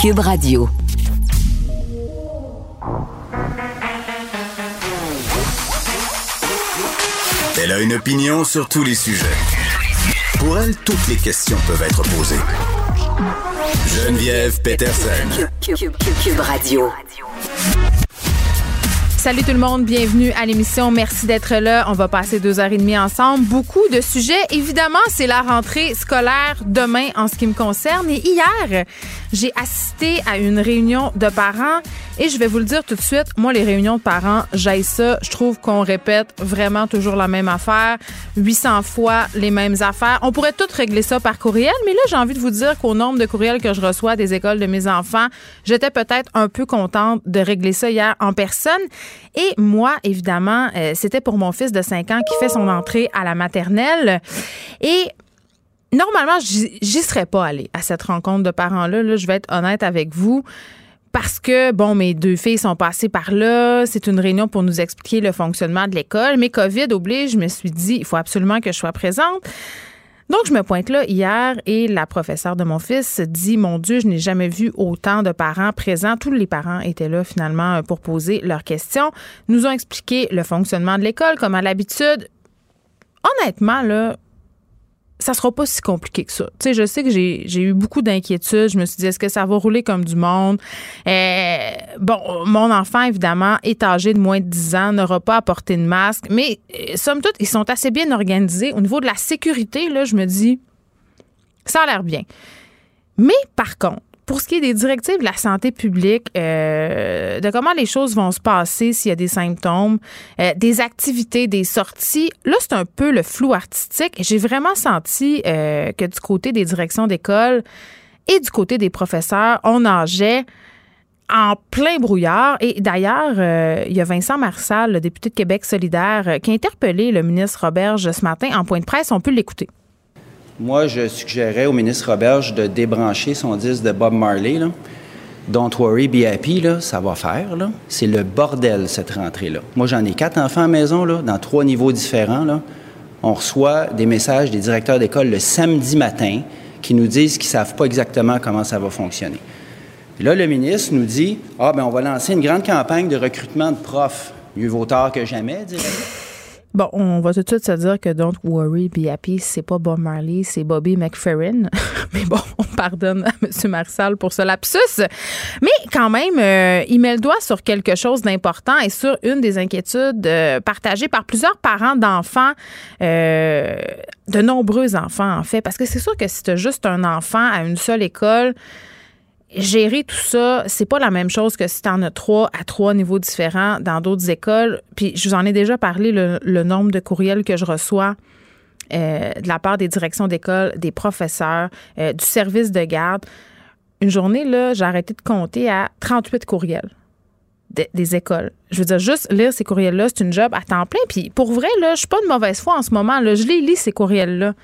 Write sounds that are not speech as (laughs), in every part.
Cube Radio. Elle a une opinion sur tous les sujets. Pour elle, toutes les questions peuvent être posées. Geneviève Peterson. Cube, Radio. Salut tout le monde, bienvenue à l'émission. Merci d'être là. On va passer deux heures et demie ensemble. Beaucoup de sujets. Évidemment, c'est la rentrée scolaire demain en ce qui me concerne. Et hier, j'ai assisté à une réunion de parents et je vais vous le dire tout de suite, moi, les réunions de parents, j'aille ça. Je trouve qu'on répète vraiment toujours la même affaire, 800 fois les mêmes affaires. On pourrait tout régler ça par courriel, mais là, j'ai envie de vous dire qu'au nombre de courriels que je reçois des écoles de mes enfants, j'étais peut-être un peu contente de régler ça hier en personne. Et moi, évidemment, euh, c'était pour mon fils de 5 ans qui fait son entrée à la maternelle. Et normalement, j'y serais pas allée à cette rencontre de parents-là. Là, je vais être honnête avec vous. Parce que, bon, mes deux filles sont passées par là. C'est une réunion pour nous expliquer le fonctionnement de l'école. Mais COVID oblige, je me suis dit, il faut absolument que je sois présente. Donc, je me pointe là hier et la professeure de mon fils dit Mon Dieu, je n'ai jamais vu autant de parents présents. Tous les parents étaient là finalement pour poser leurs questions. Nous ont expliqué le fonctionnement de l'école comme à l'habitude. Honnêtement, là, ça sera pas si compliqué que ça. Tu sais, je sais que j'ai eu beaucoup d'inquiétudes. Je me suis dit, est-ce que ça va rouler comme du monde? Euh, bon, mon enfant, évidemment, est âgé de moins de 10 ans, n'aura pas à porter de masque. Mais, euh, somme toute, ils sont assez bien organisés. Au niveau de la sécurité, là, je me dis, ça a l'air bien. Mais, par contre, pour ce qui est des directives de la santé publique, euh, de comment les choses vont se passer s'il y a des symptômes, euh, des activités, des sorties, là, c'est un peu le flou artistique. J'ai vraiment senti euh, que du côté des directions d'école et du côté des professeurs, on nageait en plein brouillard. Et d'ailleurs, il y a Vincent Marsal, le député de Québec solidaire, qui a interpellé le ministre Roberge ce matin en point de presse. On peut l'écouter. Moi, je suggérais au ministre Roberge de débrancher son disque de Bob Marley. Don't worry, be happy, ça va faire. C'est le bordel, cette rentrée-là. Moi, j'en ai quatre enfants à la maison, dans trois niveaux différents. On reçoit des messages des directeurs d'école le samedi matin qui nous disent qu'ils ne savent pas exactement comment ça va fonctionner. Là, le ministre nous dit Ah, ben on va lancer une grande campagne de recrutement de profs. Mieux vaut tard que jamais, dirais Bon, on va tout de suite se dire que Don't Worry, Be Happy, c'est pas Bob Marley, c'est Bobby McFerrin. (laughs) Mais bon, on pardonne à M. Marsal pour ce lapsus. Mais quand même, euh, il met le doigt sur quelque chose d'important et sur une des inquiétudes euh, partagées par plusieurs parents d'enfants, euh, de nombreux enfants en fait. Parce que c'est sûr que si tu juste un enfant à une seule école, gérer tout ça, c'est pas la même chose que si tu en as trois à trois niveaux différents dans d'autres écoles. Puis je vous en ai déjà parlé, le, nombre de courriels que je reçois euh, de la part des directions d'école, des professeurs, euh, du service de garde. Une journée, là, j'ai arrêté de compter à 38 courriels des écoles. Je veux dire, juste lire ces courriels-là, c'est une job à temps plein. Puis pour vrai, là, je suis pas de mauvaise foi en ce moment. Là. Je les lis, ces courriels-là.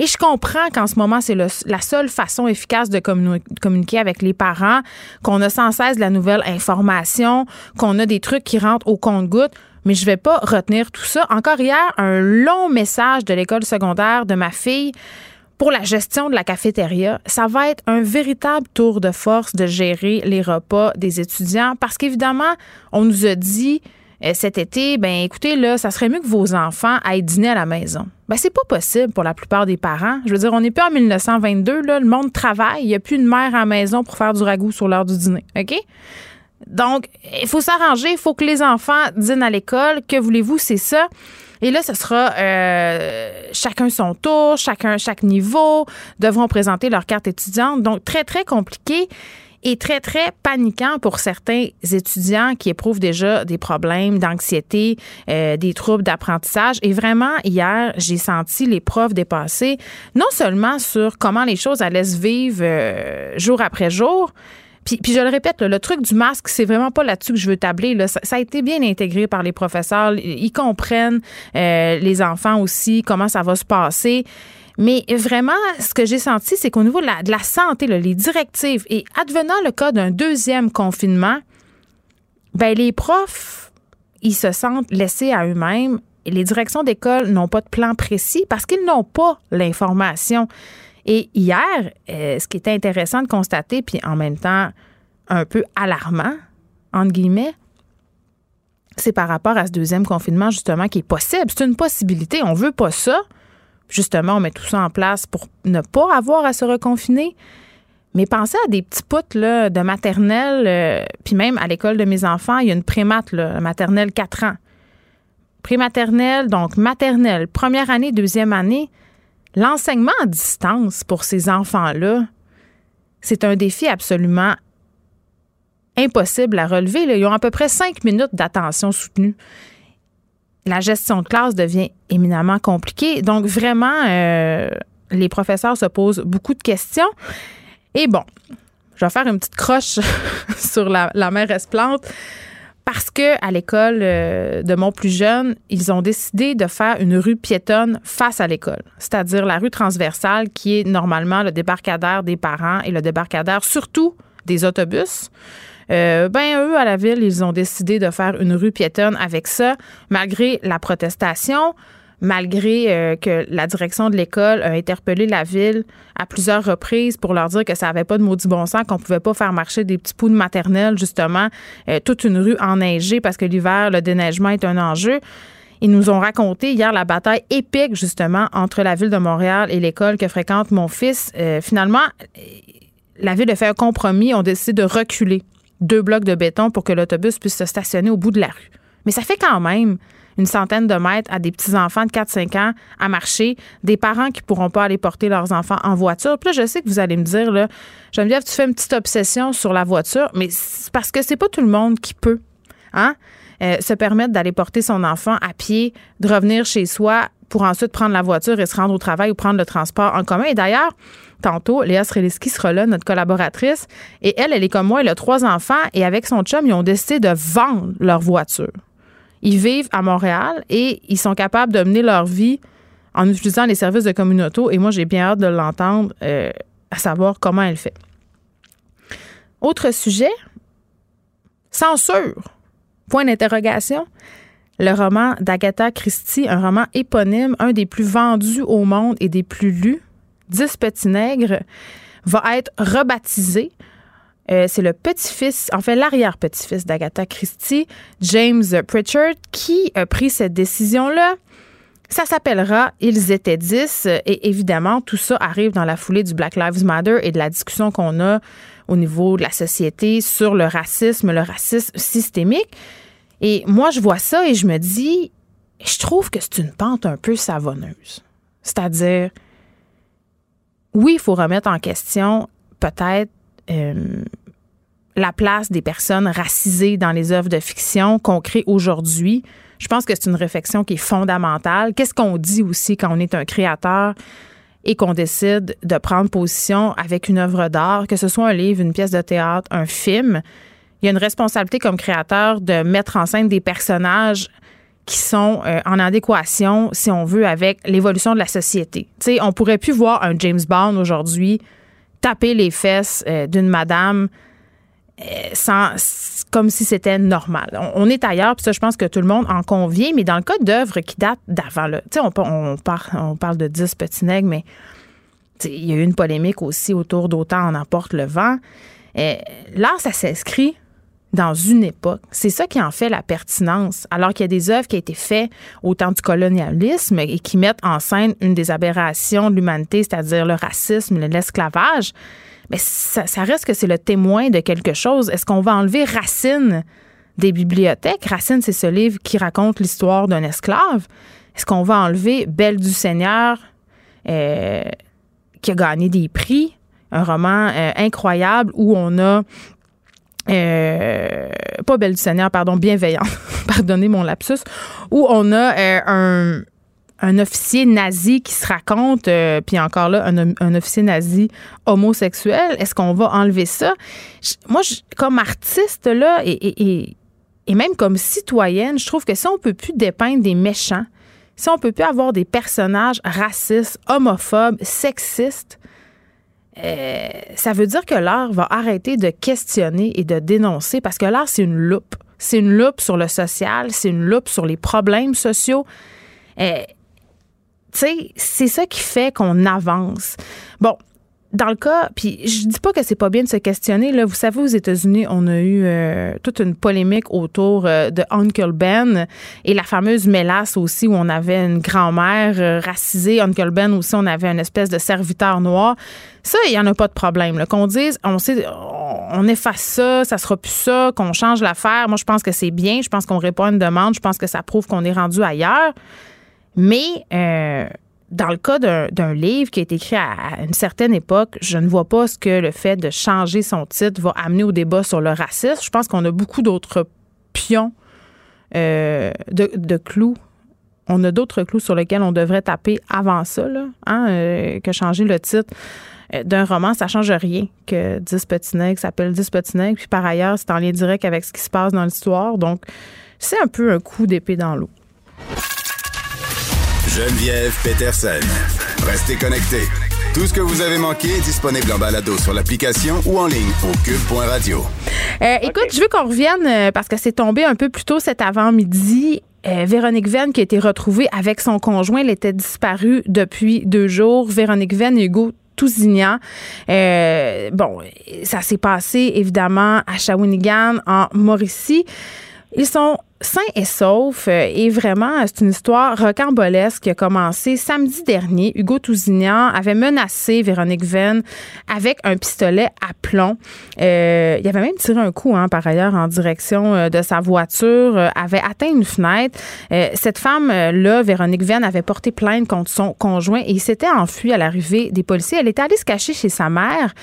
Et je comprends qu'en ce moment, c'est la seule façon efficace de communiquer avec les parents, qu'on a sans cesse de la nouvelle information, qu'on a des trucs qui rentrent au compte-gouttes. Mais je vais pas retenir tout ça. Encore hier, un long message de l'école secondaire de ma fille pour la gestion de la cafétéria, ça va être un véritable tour de force de gérer les repas des étudiants parce qu'évidemment, on nous a dit cet été, ben écoutez, là, ça serait mieux que vos enfants aillent dîner à la maison. Ben, c'est pas possible pour la plupart des parents. Je veux dire, on n'est plus en 1922, là, le monde travaille, il n'y a plus une mère à la maison pour faire du ragoût sur l'heure du dîner. OK? Donc, il faut s'arranger, il faut que les enfants dînent à l'école. Que voulez-vous, c'est ça. Et là, ce sera euh, chacun son tour, chacun, chaque niveau devront présenter leur carte étudiante. Donc, très, très compliqué est très, très paniquant pour certains étudiants qui éprouvent déjà des problèmes d'anxiété, euh, des troubles d'apprentissage. Et vraiment, hier, j'ai senti les profs dépasser, non seulement sur comment les choses allaient se vivre euh, jour après jour, puis, puis, je le répète, le truc du masque, c'est vraiment pas là-dessus que je veux tabler. Là. Ça, a été bien intégré par les professeurs. Ils comprennent euh, les enfants aussi, comment ça va se passer. Mais vraiment, ce que j'ai senti, c'est qu'au niveau de la, santé, les directives, et advenant le cas d'un deuxième confinement, ben les profs, ils se sentent laissés à eux-mêmes. Les directions d'école n'ont pas de plan précis parce qu'ils n'ont pas l'information. Et hier, euh, ce qui était intéressant de constater, puis en même temps un peu alarmant, entre guillemets, c'est par rapport à ce deuxième confinement, justement, qui est possible. C'est une possibilité. On veut pas ça. Justement, on met tout ça en place pour ne pas avoir à se reconfiner. Mais pensez à des petits poutres là, de maternelle, euh, puis même à l'école de mes enfants, il y a une prémate, maternelle 4 ans. Prématernelle, donc maternelle, première année, deuxième année. L'enseignement à distance pour ces enfants-là, c'est un défi absolument impossible à relever. Ils ont à peu près cinq minutes d'attention soutenue. La gestion de classe devient éminemment compliquée. Donc, vraiment, euh, les professeurs se posent beaucoup de questions. Et bon, je vais faire une petite croche (laughs) sur la, la mère Esplante parce que à l'école euh, de mon plus jeune, ils ont décidé de faire une rue piétonne face à l'école, c'est-à-dire la rue transversale qui est normalement le débarcadère des parents et le débarcadère surtout des autobus. Euh, ben eux à la ville, ils ont décidé de faire une rue piétonne avec ça, malgré la protestation malgré euh, que la direction de l'école a interpellé la ville à plusieurs reprises pour leur dire que ça n'avait pas de maudit bon sens, qu'on pouvait pas faire marcher des petits poux de maternelle, justement, euh, toute une rue enneigée parce que l'hiver, le déneigement est un enjeu. Ils nous ont raconté hier la bataille épique, justement, entre la ville de Montréal et l'école que fréquente mon fils. Euh, finalement, la ville a fait un compromis. On décidé de reculer deux blocs de béton pour que l'autobus puisse se stationner au bout de la rue. Mais ça fait quand même une centaine de mètres à des petits-enfants de 4-5 ans à marcher, des parents qui pourront pas aller porter leurs enfants en voiture. Puis là, je sais que vous allez me dire, là, Geneviève, tu fais une petite obsession sur la voiture, mais c'est parce que c'est pas tout le monde qui peut, hein, euh, se permettre d'aller porter son enfant à pied, de revenir chez soi pour ensuite prendre la voiture et se rendre au travail ou prendre le transport en commun. Et d'ailleurs, tantôt, Léa Sreliski sera là, notre collaboratrice, et elle, elle est comme moi, elle a trois enfants, et avec son chum, ils ont décidé de vendre leur voiture. Ils vivent à Montréal et ils sont capables de mener leur vie en utilisant les services de communauté. Et moi, j'ai bien hâte de l'entendre, euh, à savoir comment elle fait. Autre sujet, censure. Point d'interrogation. Le roman d'Agatha Christie, un roman éponyme, un des plus vendus au monde et des plus lus, Dix petits nègres, va être rebaptisé euh, c'est le petit-fils, en fait l'arrière-petit-fils d'Agatha Christie, James Pritchard, qui a pris cette décision-là. Ça s'appellera Ils étaient dix et évidemment tout ça arrive dans la foulée du Black Lives Matter et de la discussion qu'on a au niveau de la société sur le racisme, le racisme systémique. Et moi je vois ça et je me dis, je trouve que c'est une pente un peu savonneuse. C'est-à-dire, oui, il faut remettre en question peut-être euh, la place des personnes racisées dans les œuvres de fiction qu'on crée aujourd'hui. Je pense que c'est une réflexion qui est fondamentale. Qu'est-ce qu'on dit aussi quand on est un créateur et qu'on décide de prendre position avec une œuvre d'art, que ce soit un livre, une pièce de théâtre, un film? Il y a une responsabilité comme créateur de mettre en scène des personnages qui sont euh, en adéquation, si on veut, avec l'évolution de la société. Tu sais, on pourrait plus voir un James Bond aujourd'hui taper les fesses euh, d'une madame euh, sans, comme si c'était normal. On, est ailleurs, puis ça, je pense que tout le monde en convient, mais dans le cas d'œuvres qui datent d'avant, là, on, on, parle, on parle de 10 petits nègres, mais il y a eu une polémique aussi autour d'Autant en emporte le vent. Là, ça s'inscrit dans une époque. C'est ça qui en fait la pertinence. Alors qu'il y a des œuvres qui ont été faites au temps du colonialisme et qui mettent en scène une des aberrations de l'humanité, c'est-à-dire le racisme, l'esclavage. Mais ça, reste que c'est le témoin de quelque chose. Est-ce qu'on va enlever Racine des bibliothèques? Racine, c'est ce livre qui raconte l'histoire d'un esclave. Est-ce qu'on va enlever Belle du Seigneur, euh, qui a gagné des prix? Un roman euh, incroyable où on a euh, pas Belle du Seigneur, pardon, bienveillant, (laughs) pardonnez mon lapsus, où on a euh, un, officier nazi qui se raconte, euh, puis encore là, un, officier nazi homosexuel. Est-ce qu'on va enlever ça? moi, comme artiste, là, et, même comme citoyenne, je trouve que si on peut plus dépeindre des méchants, si on peut plus avoir des personnages racistes, homophobes, sexistes, euh, ça veut dire que l'art va arrêter de questionner et de dénoncer parce que l'art, c'est une loupe. C'est une loupe sur le social, c'est une loupe sur les problèmes sociaux. Euh, c'est ça qui fait qu'on avance. Bon, dans le cas, puis je dis pas que c'est pas bien de se questionner. Là, vous savez, aux États-Unis, on a eu euh, toute une polémique autour euh, de Uncle Ben et la fameuse mélasse aussi où on avait une grand-mère euh, racisée. Uncle Ben aussi, on avait une espèce de serviteur noir. Ça, il y en a pas de problème. Qu'on dise, on sait, on efface ça, ça sera plus ça, qu'on change l'affaire. Moi, je pense que c'est bien. Je pense qu'on répond à une demande. Je pense que ça prouve qu'on est rendu ailleurs. Mais dans le cas d'un livre qui a été écrit à une certaine époque, je ne vois pas ce que le fait de changer son titre va amener au débat sur le racisme. Je pense qu'on a beaucoup d'autres pions euh, de, clous. On a d'autres clous sur lesquels on devrait taper avant ça, hein, euh, que changer le titre euh, d'un roman, ça change rien que 10 petits s'appelle 10 petits. Puis par ailleurs, c'est en lien direct avec ce qui se passe dans l'histoire. Donc, c'est un peu un coup d'épée dans l'eau. Geneviève Peterson. Restez connectés. Tout ce que vous avez manqué est disponible en balado sur l'application ou en ligne au cube.radio. Euh, écoute, je veux qu'on revienne euh, parce que c'est tombé un peu plus tôt cet avant-midi. Euh, Véronique Venn qui a été retrouvée avec son conjoint, elle était disparue depuis deux jours. Véronique Venn et Hugo Tousignan. bon, ça s'est passé évidemment à Shawinigan, en Mauricie. Ils sont sains et saufs euh, et vraiment, c'est une histoire rocambolesque qui a commencé samedi dernier. Hugo Tousignan avait menacé Véronique Venn avec un pistolet à plomb. Euh, il avait même tiré un coup, hein, par ailleurs, en direction euh, de sa voiture, avait atteint une fenêtre. cette femme-là, Véronique Venn, avait porté plainte contre son conjoint et s'était enfui à l'arrivée des policiers. Elle était allée se cacher chez sa mère.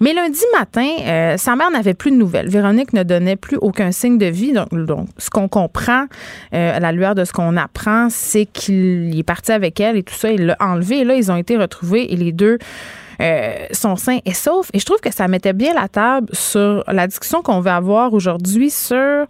Mais lundi matin, euh, sa mère n'avait plus de nouvelles. Véronique ne donnait plus aucun signe de vie. Donc, donc ce qu'on comprend euh, à la lueur de ce qu'on apprend, c'est qu'il est parti avec elle et tout ça. Il l'a enlevé. Et là, ils ont été retrouvés et les deux euh, sont sains et saufs. Et je trouve que ça mettait bien la table sur la discussion qu'on va avoir aujourd'hui sur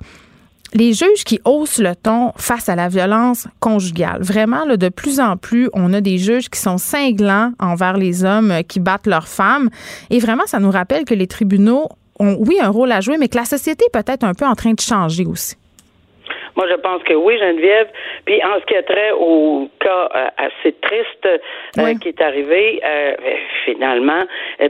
les juges qui haussent le ton face à la violence conjugale. Vraiment, là, de plus en plus, on a des juges qui sont cinglants envers les hommes euh, qui battent leurs femmes. Et vraiment, ça nous rappelle que les tribunaux ont, oui, un rôle à jouer, mais que la société est peut-être un peu en train de changer aussi. Moi, je pense que oui, Geneviève. Puis en ce qui a trait au cas euh, assez triste euh, qui est arrivé, euh, finalement,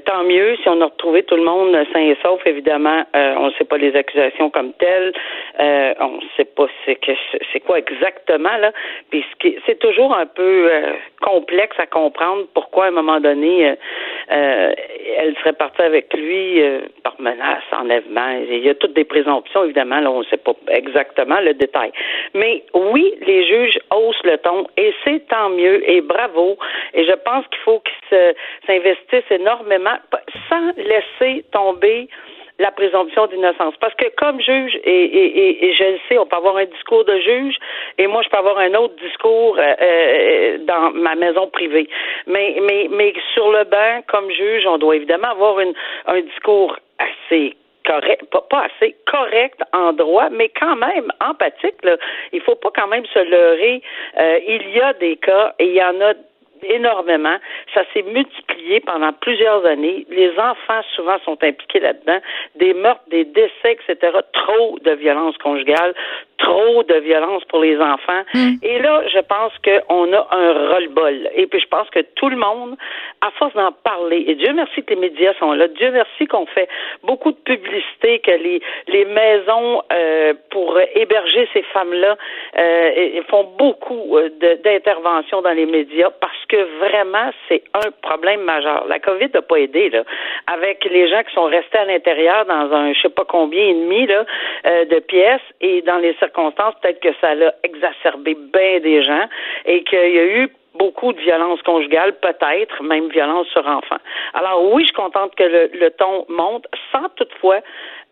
tant mieux si on a retrouvé tout le monde sain et sauf. Évidemment, on ne sait pas les accusations comme telles. on ne sait pas c'est que c'est quoi exactement là. Puis c'est toujours un peu complexe à comprendre pourquoi à un moment donné elle serait partie avec lui par menace, enlèvement. Il y a toutes des présomptions évidemment. Là, on ne sait pas exactement le détail mais oui, les juges haussent le ton et c'est tant mieux et bravo. Et je pense qu'il faut qu'ils s'investissent énormément sans laisser tomber la présomption d'innocence. Parce que comme juge, et, je le sais, on peut avoir un discours de juge, et moi, je peux avoir un autre discours euh, euh, dans ma maison privée. Mais, mais, mais sur le banc, comme juge, on doit évidemment avoir un discours assez correct, pas, pas, assez correct en droit, mais quand même empathique. Là. Il faut pas quand même se leurrer. Euh, il y a des cas et il y en a énormément. Ça s'est multiplié pendant plusieurs années. Les enfants, souvent, sont impliqués là-dedans. Des meurtres, des décès, etc. Trop de violence conjugale, trop de violence pour les enfants. Hmm. Et là, je pense qu'on a un roll-ball. Et puis, je pense que tout le monde, à force d'en parler, et Dieu merci que les médias sont là, Dieu merci qu'on fait beaucoup de publicité, que les, les maisons euh, pour héberger ces femmes-là euh, font beaucoup euh, d'interventions dans les médias parce que vraiment, c'est un problème majeur. La COVID n'a pas aidé, là. Avec les gens qui sont restés à l'intérieur dans un je sais pas combien et demi là, de pièces et dans les circonstances, peut-être que ça l'a exacerbé bien des gens et qu'il y a eu beaucoup de violence conjugale, peut-être même violence sur enfants. Alors oui, je suis contente que le, ton monte, sans toutefois,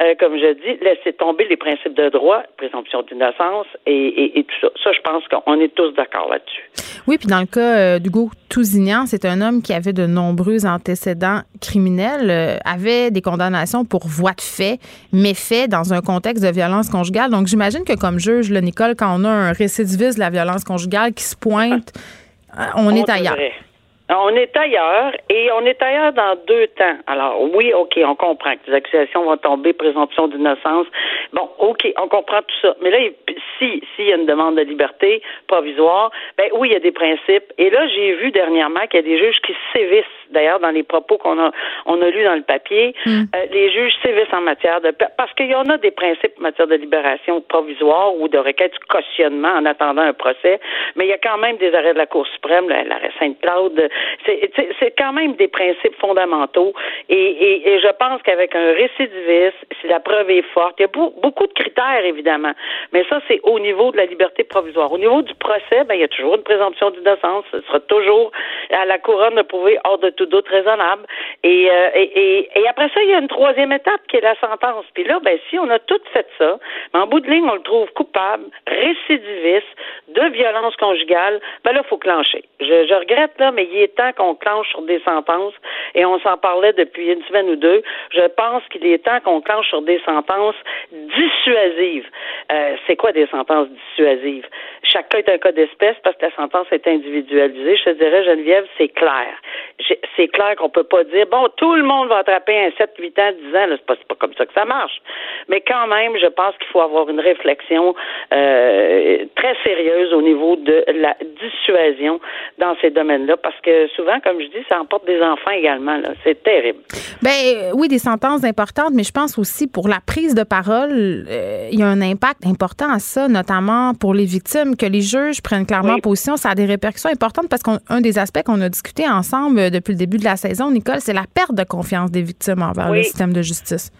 euh, comme je dis, laisser tomber les principes de droit, présomption d'innocence et, tout ça. Ça, je pense qu'on est tous d'accord là-dessus. Oui, puis dans le cas euh, d'Hugo Tousignan, c'est un homme qui avait de nombreux antécédents criminels, euh, avait des condamnations pour voie de fait, méfaits dans un contexte de violence conjugale. Donc j'imagine que comme juge, le Nicole, quand on a un récidiviste de la violence conjugale qui se pointe... (laughs) on, est ailleurs. On est ailleurs et on est ailleurs dans deux temps. Alors oui, ok, on comprend que les accusations vont tomber, présomption d'innocence. Bon, ok, on comprend tout ça. Mais là, si s'il y a une demande de liberté provisoire, ben oui, il y a des principes. Et là, j'ai vu dernièrement qu'il y a des juges qui sévissent. D'ailleurs, dans les propos qu'on a on a lus dans le papier, hmm. euh, les juges sévissent en matière de parce qu'il y en a des principes en matière de libération provisoire ou de requête de cautionnement en attendant un procès. Mais il y a quand même des arrêts de la Cour suprême, l'arrêt Sainte-Claude, c'est quand même des principes fondamentaux. Et, je pense qu'avec un récidiviste, si la preuve est forte, il y a beaucoup de critères, évidemment. Mais ça, c'est au niveau de la liberté provisoire. Au niveau du procès, ben, il y a toujours une présomption d'innocence. Ce sera toujours à la couronne de prouver hors de tout doute raisonnable. Et, euh, après ça, il y a une troisième étape qui est la sentence. Puis là, ben, si on a tout fait ça, en bout de ligne, on le trouve coupable, récidiviste, de violence conjugale, ben là, il faut clencher. Je, je regrette, là, mais il est temps qu'on clenche sur des sentences, et on s'en parlait depuis une semaine ou deux, je pense qu'il est temps qu'on clenche sur des sentences dissuasives. Euh, c'est quoi des sentences dissuasives? Chacun est un cas d'espèce parce que la sentence est individualisée. Je te dirais, Geneviève, c'est clair. C'est clair qu'on peut pas dire, bon, tout le monde va attraper un 7, 8 ans, 10 ans. C'est pas, pas comme ça que ça marche. Mais quand même, je pense qu'il faut avoir une réflexion euh, très sérieuse au niveau de la dissuasion dans ces domaines-là parce que souvent, comme je dis, ça emporte des enfants également. C'est terrible. Ben euh, oui, des sentences importantes, mais je pense aussi pour la prise de parole, euh, il y a un impact important à ça, notamment pour les victimes, que les juges prennent clairement position. Ça a des répercussions importantes parce qu'un des aspects qu'on a discuté ensemble euh, depuis le début de la saison, Nicole, c'est la perte de confiance des victimes envers le système de justice.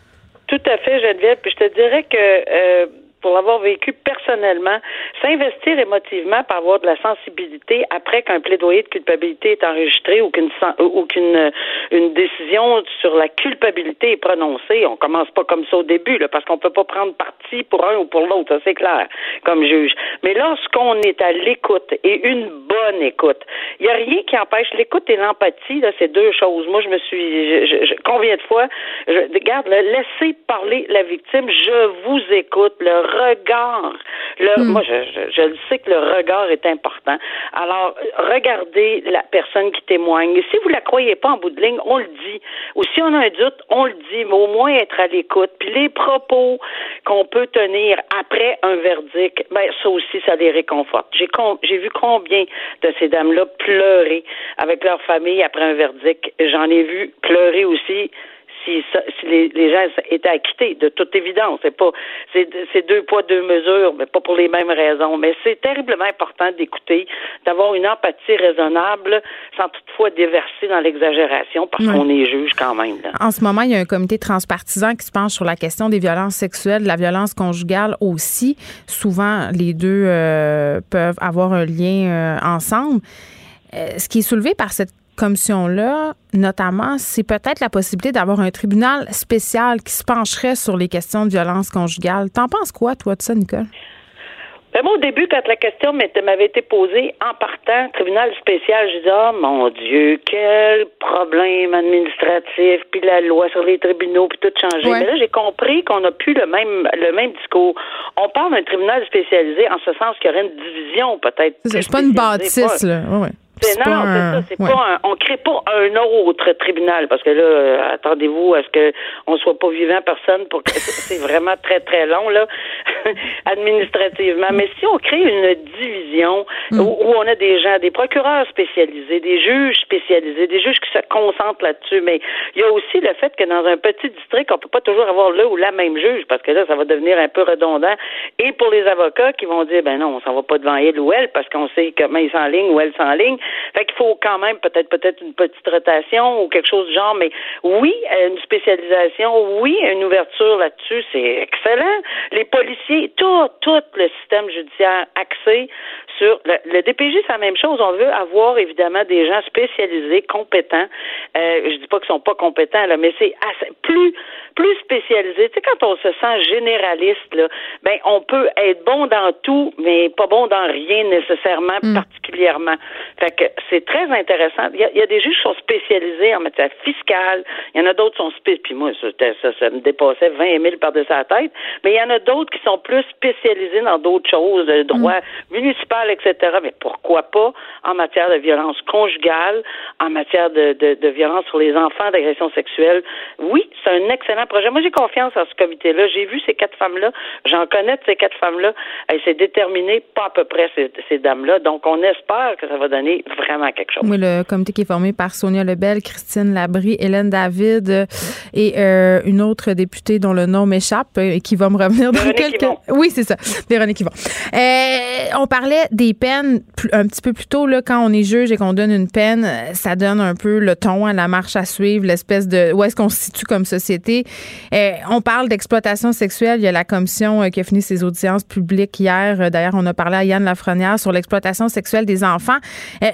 Tout à fait, Geneviève. Puis je te dirais que pour l'avoir vécu personnellement, s'investir émotivement par avoir de la sensibilité après qu'un plaidoyer de culpabilité est enregistré ou qu'une euh, décision sur la culpabilité est prononcée. On commence pas comme ça au début, là, parce qu'on peut pas prendre parti pour un ou pour l'autre, c'est clair, comme juge. Mais lorsqu'on est à l'écoute et une bonne écoute, il y a rien qui empêche l'écoute et l'empathie, là, c'est deux choses. Moi, je me suis, je, combien de fois, je, regarde, laissez parler la victime, je vous écoute, le regard. Le, hmm. Moi, je, sais que le regard est important. Alors, regardez la personne qui témoigne. Et si vous la croyez pas en bout de ligne, on le dit. Ou si on a un doute, on le dit, mais au moins être à l'écoute. Puis les propos qu'on peut tenir après un verdict, ben ça aussi, ça les réconforte. J'ai j'ai vu combien de ces dames-là pleurer avec leur famille après un verdict. J'en ai vu pleurer aussi si, si les, les, gens étaient acquittés, de toute évidence. C'est pas, c'est deux poids, deux mesures, mais pas pour les mêmes raisons. Mais c'est terriblement important d'écouter, d'avoir une empathie raisonnable, sans toutefois déverser dans l'exagération, parce qu'on est juge quand même. En ce moment, il y a un comité transpartisan qui se penche sur la question des violences sexuelles, de la violence conjugale aussi. Souvent, les deux euh, peuvent avoir un lien euh, ensemble. Euh, ce qui est soulevé par cette commission-là, notamment, c'est peut-être la possibilité d'avoir un tribunal spécial qui se pencherait sur les questions de violence conjugale. T'en penses quoi, toi, de ça, Nicole? Ben moi, au début, quand la question m'avait été posée en partant, tribunal spécial, je disais, oh mon Dieu, quel problème administratif, puis la loi sur les tribunaux, puis tout changé. Mais là, j'ai compris qu'on n'a plus le même le même discours. On parle d'un tribunal spécialisé en ce sens qu'il y aurait une division, peut-être. C'est pas une bâtisse, là. Ouais non, c'est ça. C'est pas on crée pas un autre tribunal parce que là, attendez-vous à ce que on soit pas vivant personne pour que (laughs) c'est vraiment très très long là (laughs) administrativement. Mais si on crée une division mm. où, on a des gens, des procureurs spécialisés, des juges spécialisés, des juges qui se concentrent là-dessus, mais il y a aussi le fait que dans un petit district, on peut pas toujours avoir le ou la même juge parce que là, ça va devenir un peu redondant. Et pour les avocats qui vont dire, ben non, on s'en va pas devant elle ou elle parce qu'on sait comment ils ligne ou elle ligne. Fait qu'il faut quand même peut-être peut-être une petite rotation ou quelque chose du genre, mais oui, une spécialisation, oui, une ouverture là-dessus, c'est excellent. Les policiers, tout, tout le système judiciaire axé sur le, le DPJ, c'est la même chose. On veut avoir évidemment des gens spécialisés, compétents. Euh, je dis pas qu'ils sont pas compétents là, mais c'est plus plus spécialisé. Tu sais, quand on se sent généraliste là, ben on peut être bon dans tout, mais pas bon dans rien nécessairement mm. particulièrement. Fait que c'est très intéressant. Il y, a, des juges qui sont spécialisés en matière fiscale. Il y en a d'autres qui sont spécialisés. Puis moi, ça, ça, me dépassait 20 000 par-dessus la tête. Mais il y en a d'autres qui sont plus spécialisé dans d'autres choses, le droit mm. municipal, etc. Mais pourquoi pas en matière de violence conjugale, en matière de, de, de violence sur les enfants, d'agression sexuelle? Oui, c'est un excellent projet. Moi, j'ai confiance en ce comité-là. J'ai vu ces quatre femmes-là. J'en connais de ces quatre femmes-là. Elles s'est déterminées pas à peu près ces, ces dames-là. Donc, on espère que ça va donner vraiment quelque chose. Oui, le comité qui est formé par Sonia Lebel, Christine Labrie, Hélène David euh, et euh, une autre députée dont le nom m'échappe et euh, qui va me revenir dans quelques... Oui, c'est ça, (laughs) Véronique Yvon. on parlait des peines un petit peu plus tôt, là, quand on est juge et qu'on donne une peine, ça donne un peu le ton à la marche à suivre, l'espèce de... Où est-ce qu'on se situe comme société? on parle d'exploitation sexuelle. Il y a la commission qui a fini ses audiences publiques hier. D'ailleurs, on a parlé à Yann Lafrenière sur l'exploitation sexuelle des enfants.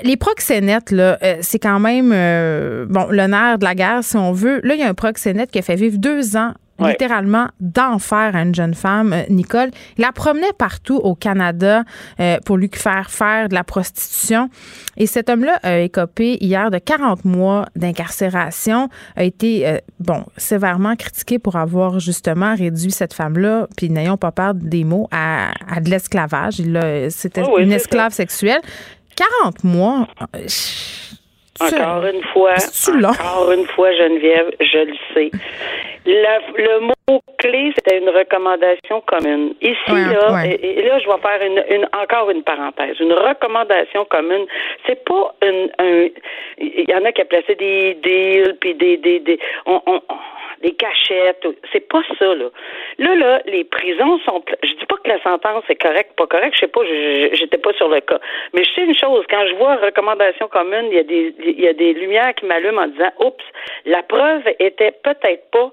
Les proxénètes, là, c'est quand même euh, bon, le nerf de la guerre, si on veut. Là, il y a un proxénète qui a fait vivre deux ans littéralement d'enfer à une jeune femme, euh, Nicole. Il la promenait partout au Canada euh, pour lui faire faire de la prostitution. Et cet homme-là a écopé hier de 40 mois d'incarcération, a été, bon, sévèrement critiqué pour avoir justement réduit cette femme-là, puis n'ayons pas peur des mots, à, de l'esclavage. C'était ah une esclave sexuelle. 40 mois. Encore une fois, encore une fois, Geneviève, je le sais. le mot clé, c'était une recommandation commune. Ici, là, Et, là, je vais faire une, encore une parenthèse. Une recommandation commune, c'est pas une, un. Il y en a qui a placé des deals, puis des, des, des on, on, des cachettes. C'est pas ça, là. Là, là, les prisons sont. Je dis pas que la sentence est correcte, pas correcte. Je sais pas, j'étais pas sur le cas. Mais je sais une chose, quand je vois recommandation commune, il y a des, il y a des lumières qui m'allument en disant, oups, la preuve était peut-être pas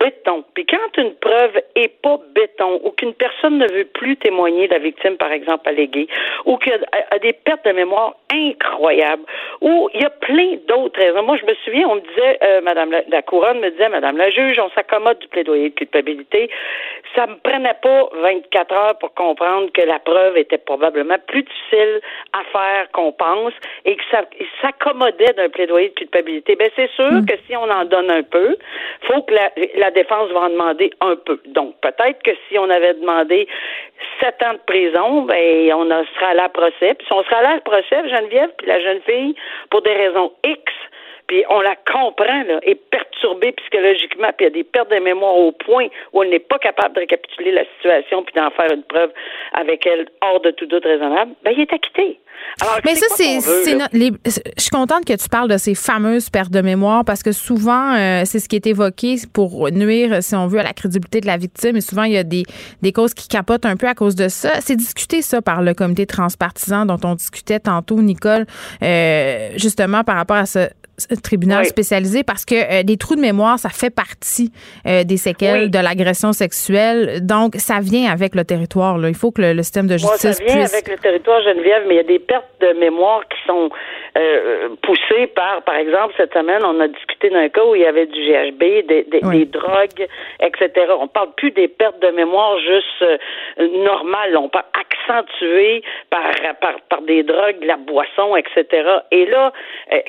béton. Puis quand une preuve est pas béton ou qu'une personne ne veut plus témoigner de la victime, par exemple, alléguée, ou qu'elle a des pertes de mémoire incroyables, ou il y a plein d'autres raisons. Moi, je me souviens, on me disait, euh, Madame la, Couronne me disait, Madame la juge, on s'accommode du plaidoyer de culpabilité. Ça me prenait pas 24 heures pour comprendre que la preuve était probablement plus difficile à faire qu'on pense et que ça s'accommodait d'un plaidoyer de culpabilité. Ben c'est sûr mm. que si on en donne un peu, faut que la, la défense va en demander un peu. Donc, peut-être que si on avait demandé sept ans de prison, ben, on sera à la procès. Puis on sera à la procès, Geneviève, puis la jeune fille, pour des raisons X, puis on la comprend, là, est perturbée psychologiquement, puis il y a des pertes de mémoire au point où elle n'est pas capable de récapituler la situation puis d'en faire une preuve avec elle hors de tout doute raisonnable, ben il est acquitté. Mais ça, c'est. Je suis contente que tu parles de ces fameuses pertes de mémoire parce que souvent, euh, c'est ce qui est évoqué pour nuire, si on veut, à la crédibilité de la victime. Et souvent, il y a des, des causes qui capotent un peu à cause de ça. C'est discuté, ça, par le comité transpartisan dont on discutait tantôt, Nicole, euh, justement par rapport à ce, tribunal spécialisé parce que euh, les trous de mémoire, ça fait partie euh, des séquelles de l'agression sexuelle. Donc, ça vient avec le territoire. Là. Il faut que le, système de justice ça vient avec le territoire, Geneviève, mais il y a des pertes de mémoire qui sont euh, poussées par, par exemple, cette semaine, on a discuté d'un cas où il y avait du GHB, des, des, drogues, etc. On parle plus des pertes de mémoire juste normales. On parle accentuées par, par, par des drogues, la boisson, etc. Et là,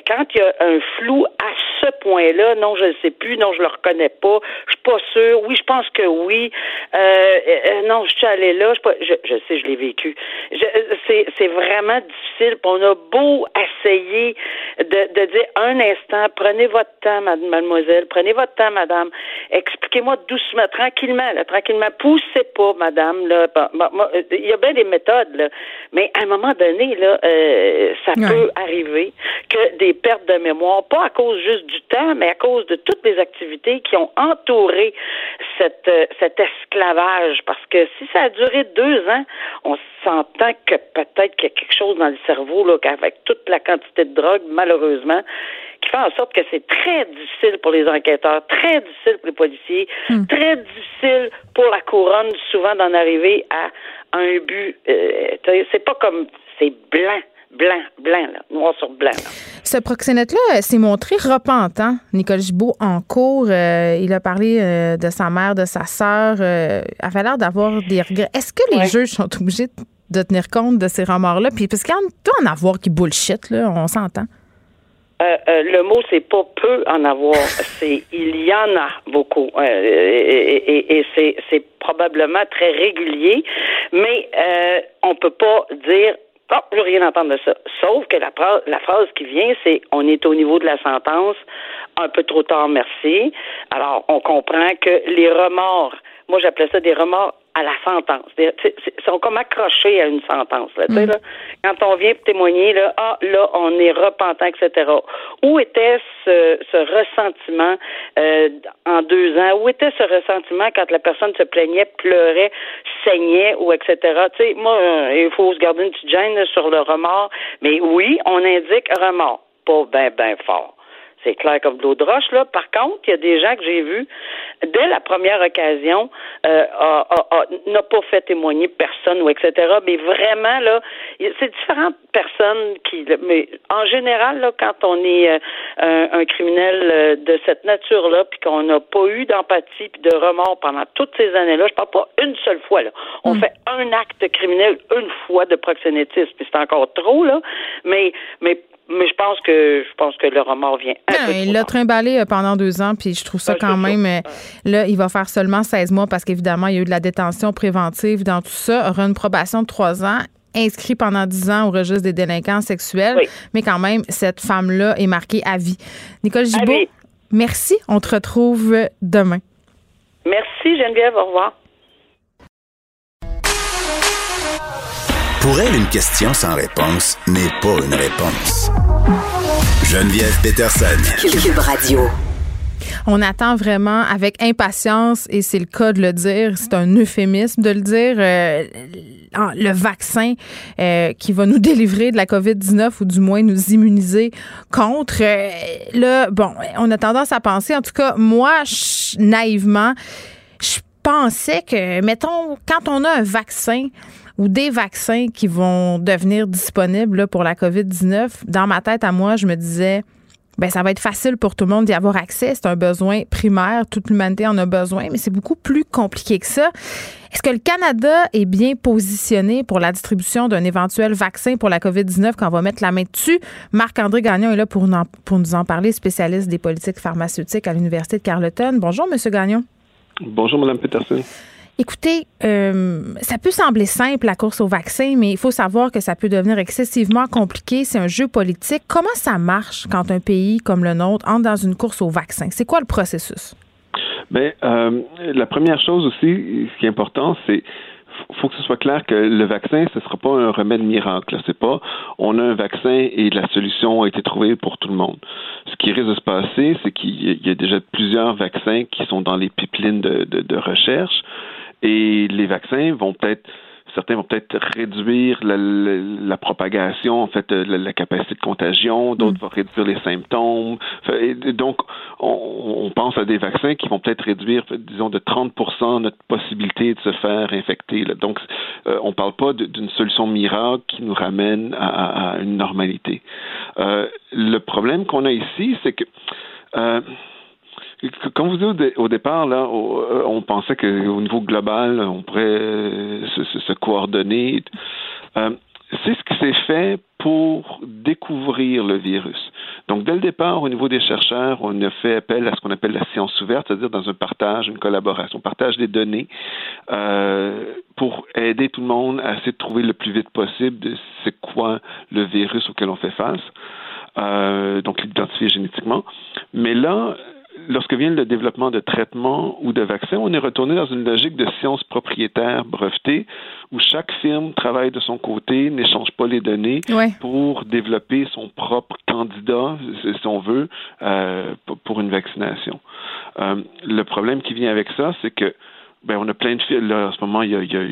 quand il y a un flou à ce point-là. Non, je ne sais plus. Non, je le reconnais pas. Je suis pas sûre. Oui, je pense que oui. Euh, euh, non, je suis allée là. Je, je, sais, je l'ai vécu. C'est vraiment difficile. On a beau essayer de, de dire un instant, prenez votre temps, mademoiselle, prenez votre temps, madame. Expliquez-moi doucement, tranquillement, là, tranquillement. Poussez pas, madame. Là. il y a bien des méthodes, là. mais à un moment donné, là, euh, ça peut arriver que des pertes de mémoire pas à cause juste du temps, mais à cause de toutes les activités qui ont entouré cette, euh, cet esclavage. Parce que si ça a duré deux ans, on s'entend que peut-être qu'il y a quelque chose dans le cerveau, là, qu'avec toute la quantité de drogue, malheureusement, qui fait en sorte que c'est très difficile pour les enquêteurs, très difficile pour les policiers, hmm. très difficile pour la couronne, souvent d'en arriver à un but. Euh, c'est pas comme c'est blanc blanc, blanc, là, noir sur blanc. Ce proxénète-là s'est montré repentant, Nicole Gibault, en cours. Euh, il a parlé euh, de sa mère, de sa sœur. Euh, avait l'air d'avoir des regrets. Est-ce que les juges sont obligés de tenir compte de ces remords-là? Puis, parce qu'il y en avoir qui bullshit, là, on s'entend. euh, euh, le mot c'est pas peu en avoir, (laughs) c'est il y en a beaucoup, euh, et, et, c'est, c'est probablement très régulier, mais on peut pas dire oh, je veux rien entendre de ça. Sauf que la, la phrase qui vient, c'est on est au niveau de la sentence, un peu trop tard, merci. Alors, on comprend que les remords, moi j'appelais ça des remords à la sentence. Ils sont comme accrochés à une sentence. Là, mm. là, quand on vient témoigner, là, ah, là, on est repentant, etc. Où était ce, ce ressentiment euh, en deux ans? Où était ce ressentiment quand la personne se plaignait, pleurait, saignait, ou etc. Tu sais, moi, euh, il faut se garder une petite gêne sur le remords. Mais oui, on indique remords. Pas ben, ben fort. C'est clair comme de l'eau de roche, là. Par contre, il y a des gens que j'ai vus, dès la première occasion, euh, n'a pas fait témoigner personne ou etc. Mais vraiment, là, c'est différentes personnes qui, mais en général, là, quand on est euh, un, criminel euh, de cette nature-là, puis qu'on n'a pas eu d'empathie puis de remords pendant toutes ces années-là, je parle pas une seule fois, là. On mm. fait un acte criminel une fois de proxénétisme, puis c'est encore trop, là. Mais, mais mais je pense que je pense que le remords vient un peu Il l'a trimballé euh, pendant deux ans, puis je trouve ça quand même. Euh, là, il va faire seulement 16 mois parce qu'évidemment, il y a eu de la détention préventive dans tout ça. Aura une probation de trois ans inscrit pendant dix ans au registre des délinquants sexuels, mais quand même, cette femme-là est marquée à vie. Nicole Gibault, merci. On te retrouve demain. Merci, Geneviève. Au revoir. Pour elle, une question sans réponse n'est pas une réponse. Geneviève Peterson. Cube Radio. On attend vraiment avec impatience, et c'est le cas de le dire, c'est un euphémisme de le dire, euh, le vaccin euh, qui va nous (laughs) délivrer de la COVID-19 ou du moins nous immuniser contre. Euh, là, bon, on a tendance à penser, en tout cas, moi, naïvement, je pensais que, mettons, quand on a un vaccin, ou des vaccins qui vont devenir disponibles pour la COVID-19, dans ma tête à moi, je me disais, ben ça va être facile pour tout le monde d'y avoir accès. C'est un besoin primaire. Toute l'humanité en a besoin, mais c'est beaucoup plus compliqué que ça. Est-ce que le Canada est bien positionné pour la distribution d'un éventuel vaccin pour la COVID-19 quand on va mettre la main dessus? Marc-André Gagnon est là pour, pour nous en parler, spécialiste des politiques pharmaceutiques à l'Université de Carleton. Bonjour, Monsieur Gagnon. Bonjour, Mme Peterson. Écoutez, euh, ça peut sembler simple la course au vaccin, mais il faut savoir que ça peut devenir excessivement compliqué. C'est un jeu politique. Comment ça marche quand un pays comme le nôtre entre dans une course au vaccin? C'est quoi le processus? Bien, euh, la première chose aussi, ce qui est important, c'est faut que ce soit clair que le vaccin, ce ne sera pas un remède miracle. C'est pas on a un vaccin et la solution a été trouvée pour tout le monde. Ce qui risque de se passer, c'est qu'il y a déjà plusieurs vaccins qui sont dans les pipelines de recherche. Et les vaccins vont peut-être certains vont peut-être réduire la, propagation, en fait, euh, la, capacité de contagion, d'autres mm. vont réduire les symptômes. donc, on, pense à des vaccins qui vont peut-être réduire, disons, de 30% notre possibilité de se faire infecter. Donc, euh, on ne parle pas d'une solution miracle qui nous ramène à, une normalité. Euh, le problème qu'on a ici, c'est que comme vous dites au, départ, là, euh, on pensait qu'au niveau global, on pourrait euh, se, coordonner. Euh, c'est ce qui s'est fait pour découvrir le virus. Donc, dès le départ, au niveau des chercheurs, on a fait appel à ce qu'on appelle la science ouverte, c'est-à-dire dans un partage, une collaboration, partage des données pour aider tout le monde à essayer de trouver le plus vite possible de c'est quoi le virus auquel on fait face. donc l'identifier génétiquement. Mais là, lorsque vient le développement de traitements ou de vaccins, on est retourné dans une logique de science propriétaire brevetée où chaque firme travaille de son côté, n'échange pas les données pour développer son propre candidat, si on veut, euh, pour une vaccination. Euh, le problème qui vient avec ça, c'est que ben, on a plein de firmes. Là, en ce moment, il y a, il y a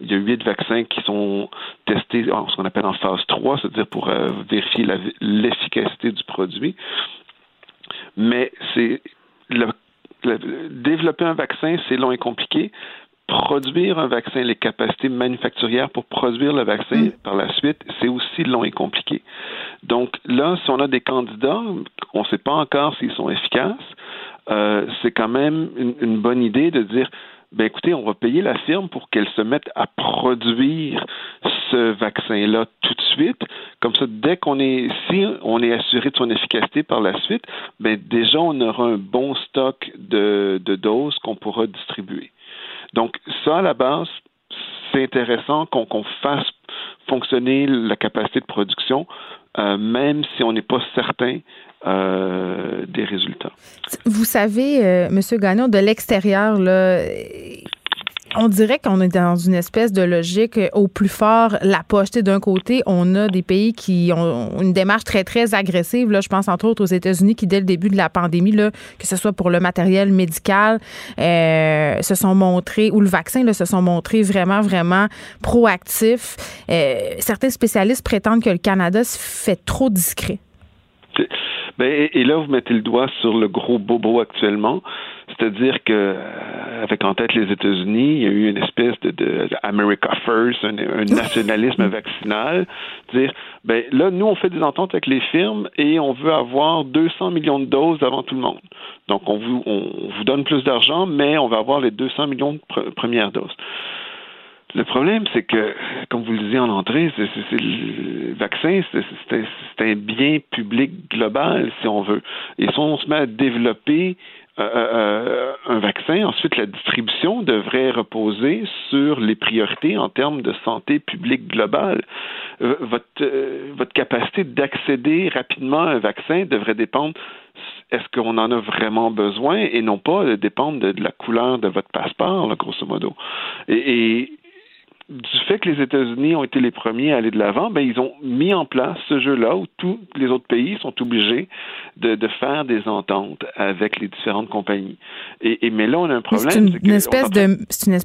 il y a huit vaccins qui sont testés en ce qu'on appelle en phase 3, c'est-à-dire pour euh, vérifier l'efficacité du produit. Mais c'est le, développer un vaccin, c'est long et compliqué. Produire un vaccin, les capacités manufacturières pour produire le vaccin mm. par la suite, c'est aussi long et compliqué. Donc là, si on a des candidats, on ne sait pas encore s'ils sont efficaces. Euh, c'est quand même une, bonne idée de dire ben écoutez, on va payer la firme pour qu'elle se mette à produire ce vaccin-là tout de suite. Comme ça, dès qu'on est, si on est assuré de son efficacité par la suite, ben déjà on aura un bon stock de, doses qu'on pourra distribuer. Donc ça, à la base, c'est intéressant qu'on fasse fonctionner la capacité de production, euh, même si on n'est pas certain euh, des résultats. Vous savez, euh, Monsieur Gagnon, de l'extérieur, là, on dirait qu'on est dans une espèce de logique au plus fort, la poche. D'un côté, on a des pays qui ont une démarche très, très agressive. Là, je pense entre autres aux États-Unis qui, dès le début de la pandémie, là, que ce soit pour le matériel médical, euh, se sont montrés, ou le vaccin, là, se sont montrés vraiment, vraiment proactifs. Euh, certains spécialistes prétendent que le Canada se fait trop discret. Ben, et, là, vous mettez le doigt sur le gros bobo actuellement. C'est-à-dire que, euh, avec en tête les États-Unis, il y a eu une espèce de, de, America First, un, nationalisme vaccinal. Dire, ben là, nous, on fait des ententes avec les firmes et on veut avoir 200 millions de doses avant tout le monde. Donc, on vous, on vous donne plus d'argent, mais on va avoir les 200 millions de premières doses. Le problème, c'est que, comme vous le disiez en entrée, c'est, le vaccin, c'est, un bien public global, si on veut. Et si on se met à développer euh, euh, un vaccin, ensuite la distribution devrait reposer sur les priorités en termes de santé publique globale. Euh, votre, capacité d'accéder rapidement à un vaccin devrait dépendre est-ce qu'on en a vraiment besoin et non pas dépendre de, la couleur de votre passeport, grosso modo? et, du fait que les États-Unis ont été les premiers à aller de l'avant, ben, ils ont mis en place ce jeu-là où tous les autres pays sont obligés de, de, faire des ententes avec les différentes compagnies. Et, mais là, on a un problème. C'est une, espèce de,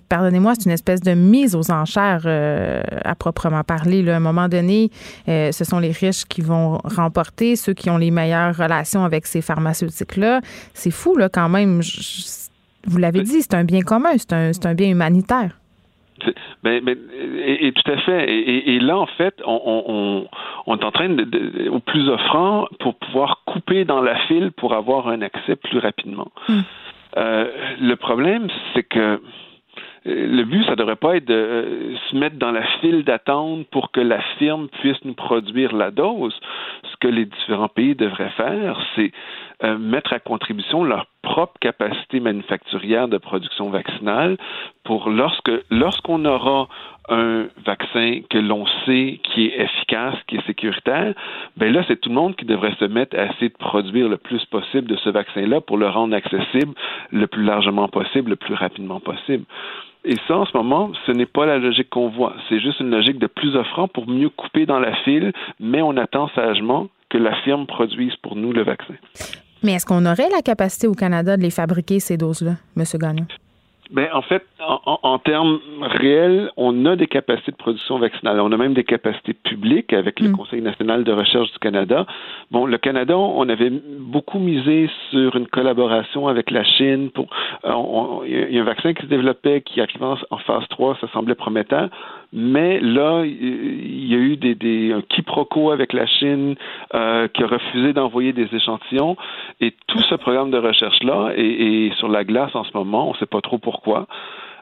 pardonnez-moi, c'est une espèce de mise aux enchères euh, à proprement parler. Là. À un moment donné, euh, ce sont les riches qui vont remporter, ceux qui ont les meilleures relations avec ces pharmaceutiques-là. C'est fou, là, quand même. vous l'avez dit, c'est un bien commun, c'est un, un bien humanitaire. Ben, ben, et, tout à fait. Et, là, en fait, on, on, est en train de, au plus offrant pour pouvoir couper dans la file pour avoir un accès plus rapidement. Hmm. Euh, le problème, c'est que euh, le but, ça devrait pas être de euh, se mettre dans la file d'attente pour que la firme puisse nous produire la dose. Ce que les différents pays devraient faire, c'est euh, mettre à contribution leur propre capacité manufacturière de production vaccinale pour lorsque lorsqu'on aura un vaccin que l'on sait qui est efficace, qui est sécuritaire, ben là c'est tout le monde qui devrait se mettre à essayer de produire le plus possible de ce vaccin-là pour le rendre accessible le plus largement possible, le plus rapidement possible. Et ça, en ce moment, ce n'est pas la logique qu'on voit. C'est juste une logique de plus offrant pour mieux couper dans la file, mais on attend sagement que la firme produise pour nous le vaccin. Mais est-ce qu'on aurait la capacité au Canada de les fabriquer, ces doses-là, M. Gagnon? Ben, en fait, en, termes réels, on a des capacités de production vaccinale. On a même des capacités publiques avec le mm. Conseil national de recherche du Canada. Bon, le Canada, on avait beaucoup misé sur une collaboration avec la Chine. Pour, euh, il y a un vaccin qui se développait, qui arrivait en phase 3, ça semblait prometteur. Mais là, il y a eu des, un quiproquo avec la Chine euh, qui a refusé d'envoyer des échantillons. Et tout ce programme de recherche-là est, sur la glace en ce moment. On ne sait pas trop pourquoi.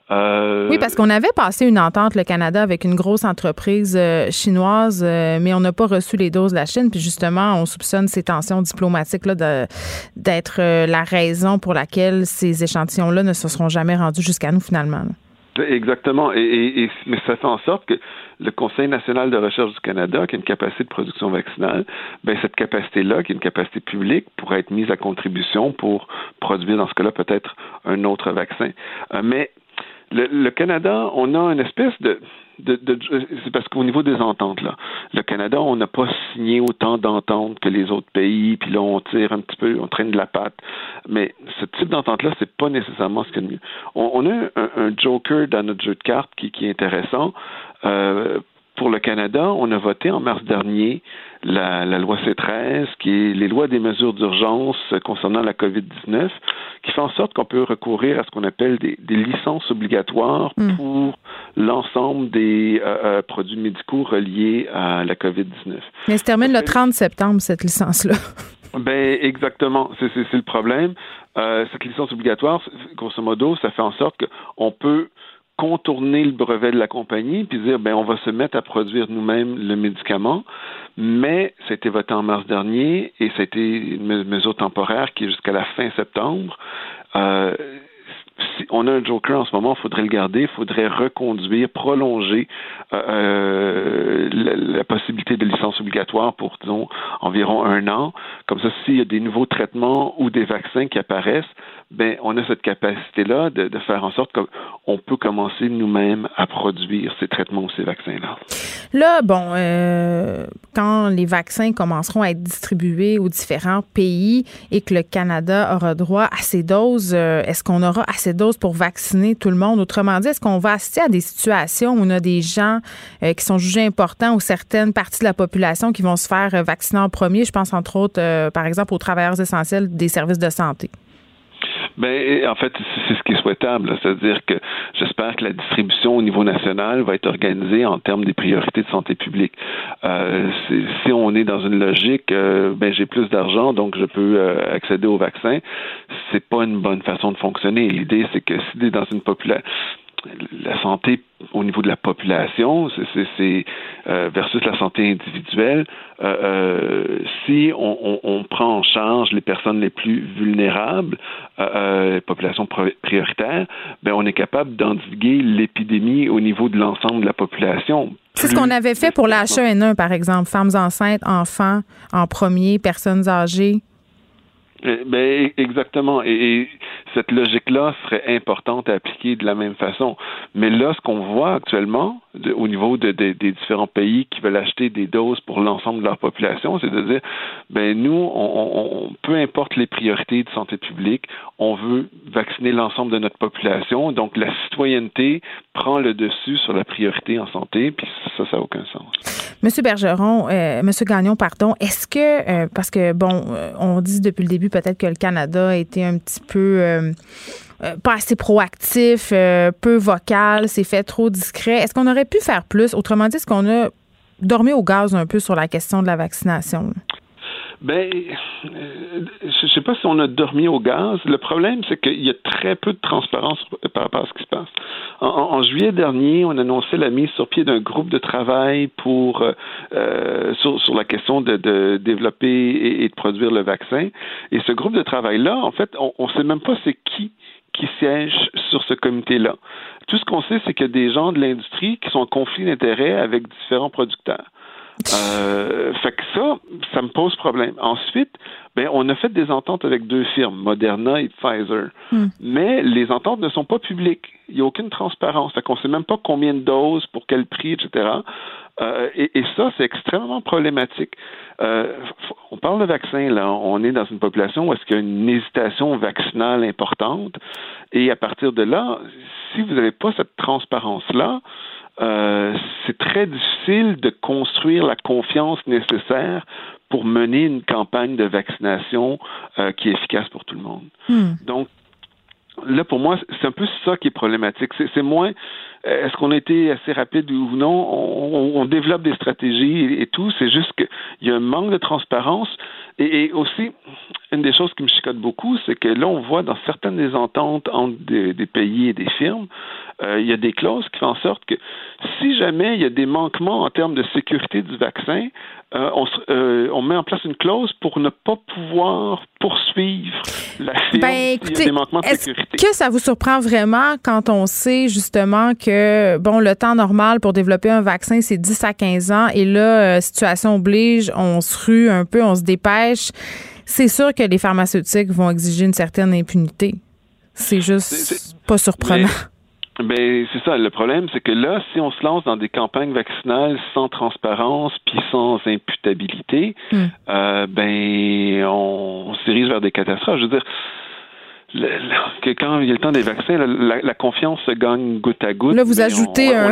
Euh, oui, parce qu'on avait passé une entente, le Canada, avec une grosse entreprise euh, chinoise, mais on n'a pas reçu les doses de la Chine. Puis justement, on soupçonne ces tensions diplomatiques-là d'être la raison pour laquelle ces échantillons-là ne se seront jamais rendus jusqu'à nous finalement. Exactement. Et, mais ça fait en sorte que le Conseil national de recherche du Canada, qui a une capacité de production vaccinale, ben cette capacité-là, qui est une capacité publique, pourrait être mise à contribution pour produire, dans ce cas-là, peut-être un autre vaccin. Euh, mais le, Canada, on a une espèce de, de, c'est parce qu'au niveau des ententes là, le Canada, on n'a pas signé autant d'ententes que les autres pays, puis là on tire un petit peu, on traîne de la patte. Mais ce type d'entente là, c'est pas nécessairement ce qu'il y a de mieux. On, a un, joker dans notre jeu de cartes qui, qui est intéressant. Euh, pour le Canada, on a voté en mars dernier la, loi C13, qui est les lois des mesures d'urgence concernant la COVID-19, qui fait en sorte qu'on peut recourir à ce qu'on appelle des, licences obligatoires hmm. pour l'ensemble des euh, euh, produits médicaux reliés à la COVID-19. Mais se termine le 30 septembre, cette licence-là. (laughs) Ben exactement, c'est le problème. Euh, cette licence obligatoire, grosso modo, ça fait en sorte qu'on peut contourner le brevet de la compagnie puis dire ben on va se mettre à produire nous-mêmes le médicament, mais été voté en mars dernier et été une mesure temporaire qui est jusqu'à la fin septembre. Euh, si on a un joker en ce moment, il faudrait le garder, il faudrait reconduire, prolonger euh, euh, la, possibilité de licence obligatoire pour, disons, environ un an. Comme ça, s'il y a des nouveaux traitements ou des vaccins qui apparaissent, ben, on a cette capacité-là de, faire en sorte qu'on peut commencer nous-mêmes à produire ces traitements ou ces vaccins-là. Là, bon, euh, quand les vaccins commenceront à être distribués aux différents pays et que le Canada aura droit à ces doses, est-ce qu'on aura assez pour vacciner tout le monde? Autrement dit, est-ce qu'on va assister à des situations où on a des gens euh, qui sont jugés importants ou certaines parties de la population qui vont se faire vacciner en premier? Je pense entre autres, par exemple, aux travailleurs essentiels des services de santé. Ben, en fait, c'est ce qui est souhaitable. C'est-à-dire que j'espère que la distribution au niveau national va être organisée en termes des priorités de santé publique. Euh, si on est dans une logique, euh, ben j'ai plus d'argent, donc je peux euh, accéder au vaccin. C'est pas une bonne façon de fonctionner. L'idée, c'est que si dans une population la santé au niveau de la population, c'est euh, versus la santé individuelle. Euh, euh, si on, prend en charge les personnes les plus vulnérables, les populations prioritaires, ben on est capable d'endiguer l'épidémie au niveau de l'ensemble de la population. C'est ce qu'on avait fait pour la H1N1, par exemple, femmes enceintes, enfants en premier, personnes âgées. Eh, ben, exactement. Et, cette logique-là serait importante à appliquer de la même façon. Mais là, ce qu'on voit actuellement, au niveau de, des différents pays qui veulent acheter des doses pour l'ensemble de leur population, c'est de dire, ben nous, peu importe les priorités de santé publique, on veut vacciner l'ensemble de notre population. Donc, la citoyenneté prend le dessus sur la priorité en santé, puis ça, ça n'a aucun sens. Monsieur Bergeron, euh, Monsieur Gagnon, pardon, est-ce que, euh, parce que, bon, euh, on dit depuis le début peut-être que le Canada a été un petit peu euh, euh, pas assez proactif, euh, peu vocal, c'est fait trop discret. Est-ce qu'on aurait pu faire plus? Autrement dit, est-ce qu'on a dormi au gaz un peu sur la question de la vaccination? Ben, euh, je sais pas si on a dormi au gaz. Le problème, c'est qu'il y a très peu de transparence par rapport à ce qui se passe. En, juillet dernier, on annonçait la mise sur pied d'un groupe de travail pour euh, sur, sur, la question de, de développer et, de produire le vaccin. Et ce groupe de travail-là, en fait, on ne sait même pas c'est qui qui siège sur ce comité-là. Tout ce qu'on sait, c'est qu'il y a des gens de l'industrie qui sont en conflit d'intérêts avec différents producteurs. Euh, fait que ça, ça me pose problème. Ensuite, ben, on a fait des ententes avec deux firmes, Moderna et Pfizer. Hmm. Mais les ententes ne sont pas publiques. Il n'y a aucune transparence. Fait qu'on ne sait même pas combien de doses, pour quel prix, etc. Euh, et, et, ça, c'est extrêmement problématique. Euh, on parle de vaccins, là. On est dans une population où est-ce qu'il y a une hésitation vaccinale importante. Et à partir de là, si vous n'avez pas cette transparence-là, euh, c'est très difficile de construire la confiance nécessaire pour mener une campagne de vaccination euh, qui est efficace pour tout le monde. Hmm. Donc, là, pour moi, c'est un peu ça qui est problématique. C'est moins euh, est-ce qu'on a été assez rapide ou non? On, développe des stratégies et, tout. C'est juste qu'il y a un manque de transparence. Et, aussi, une des choses qui me chicote beaucoup, c'est que là, on voit dans certaines des ententes entre des, pays et des firmes, euh, il y a des clauses qui font en sorte que si jamais il y a des manquements en termes de sécurité du vaccin, euh, on, euh, on, met en place une clause pour ne pas pouvoir poursuivre la firme ben, écoutez, des manquements de sécurité. que ça vous surprend vraiment quand on sait justement que bon le temps normal pour développer un vaccin c'est 10 à 15 ans et là situation oblige, on se rue un peu, on se dépêche. C'est sûr que les pharmaceutiques vont exiger une certaine impunité. C'est juste pas surprenant. Ben c'est ça. Le problème, c'est que là, si on se lance dans des campagnes vaccinales sans transparence puis sans imputabilité, hmm. euh, ben on, on se dirige vers des catastrophes. Je veux dire, que quand il y a le temps des vaccins, la, confiance se gagne goutte à goutte. Là, vous ajoutez on,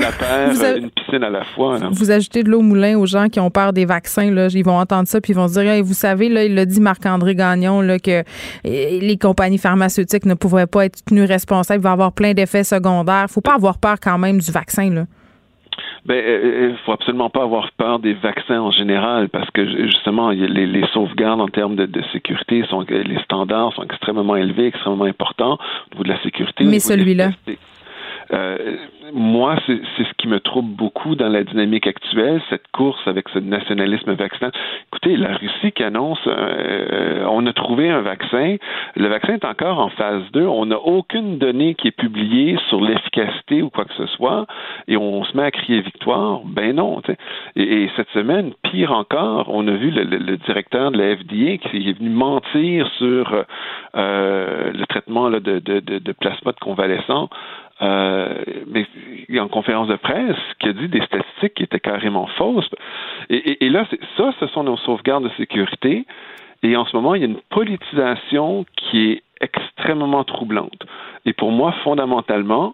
une piscine à la fois. Vous ajoutez de l'eau au moulin aux gens qui ont peur des vaccins. Là. Ils vont entendre ça puis ils vont se dire, vous savez, là, il l'a dit Marc-André Gagnon, là, que eh, les compagnies pharmaceutiques ne pourraient pas être tenues responsables. Il va avoir plein d'effets secondaires. faut pas avoir peur quand même du vaccin. Là. Ben, il euh, euh, faut absolument pas avoir peur des vaccins en général parce que justement, les, les sauvegardes en termes de, de, sécurité sont, les standards sont extrêmement élevés, extrêmement importants au niveau de la sécurité. Mais celui-là? Euh, moi, c'est ce qui me trouble beaucoup dans la dynamique actuelle, cette course avec ce nationalisme vaccinal. Écoutez, la Russie qui annonce, euh, on a trouvé un vaccin, le vaccin est encore en phase 2, on n'a aucune donnée qui est publiée sur l'efficacité ou quoi que ce soit, et on se met à crier victoire. Ben non. Et, et, cette semaine, pire encore, on a vu le, le, directeur de la FDA qui est venu mentir sur euh, le traitement là, de, de, de, de plasma de convalescent euh, mais en conférence de presse, qui a dit des statistiques qui étaient carrément fausses. Et, là, ça, ce sont nos sauvegardes de sécurité. Et en ce moment, il y a une politisation qui est extrêmement troublante. Et pour moi, fondamentalement,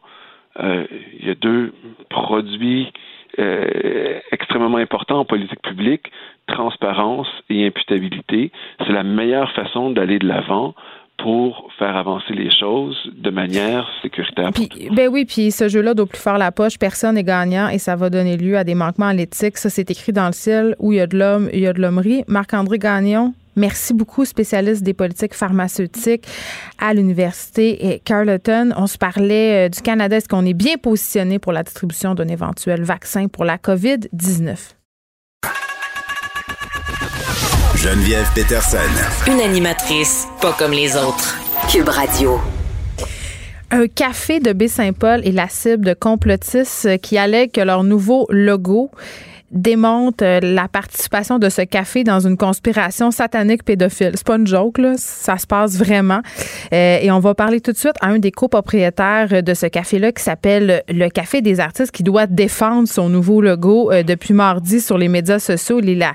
euh, il y a deux produits euh, extrêmement importants en politique publique, transparence et imputabilité. C'est la meilleure façon d'aller de l'avant pour faire avancer les choses de manière sécuritaire. Puis, ben oui, puis ce jeu-là doit plus faire la poche. Personne n'est gagnant et ça va donner lieu à des manquements à l'éthique. Ça, c'est écrit dans le ciel où il y a de l'homme, il y a de l'hommerie. Marc-André Gagnon, Merci beaucoup, spécialiste des politiques pharmaceutiques à l'Université Carleton. On se parlait euh, du Canada. Est-ce qu'on est bien positionné pour la distribution d'un éventuel vaccin pour la COVID-19? Geneviève Peterson. Une animatrice pas comme les autres. Cube Radio. Un café de Baie-Saint-Paul est la cible de complotistes qui allèguent que leur nouveau logo démontre euh, la participation de ce café dans une conspiration satanique pédophile. C'est pas une joke, là. Ça se passe vraiment. Euh, et on va parler tout de suite à un des copropriétaires de ce café-là qui s'appelle le Café des artistes qui doit défendre son nouveau logo euh, depuis mardi sur les médias sociaux. Il est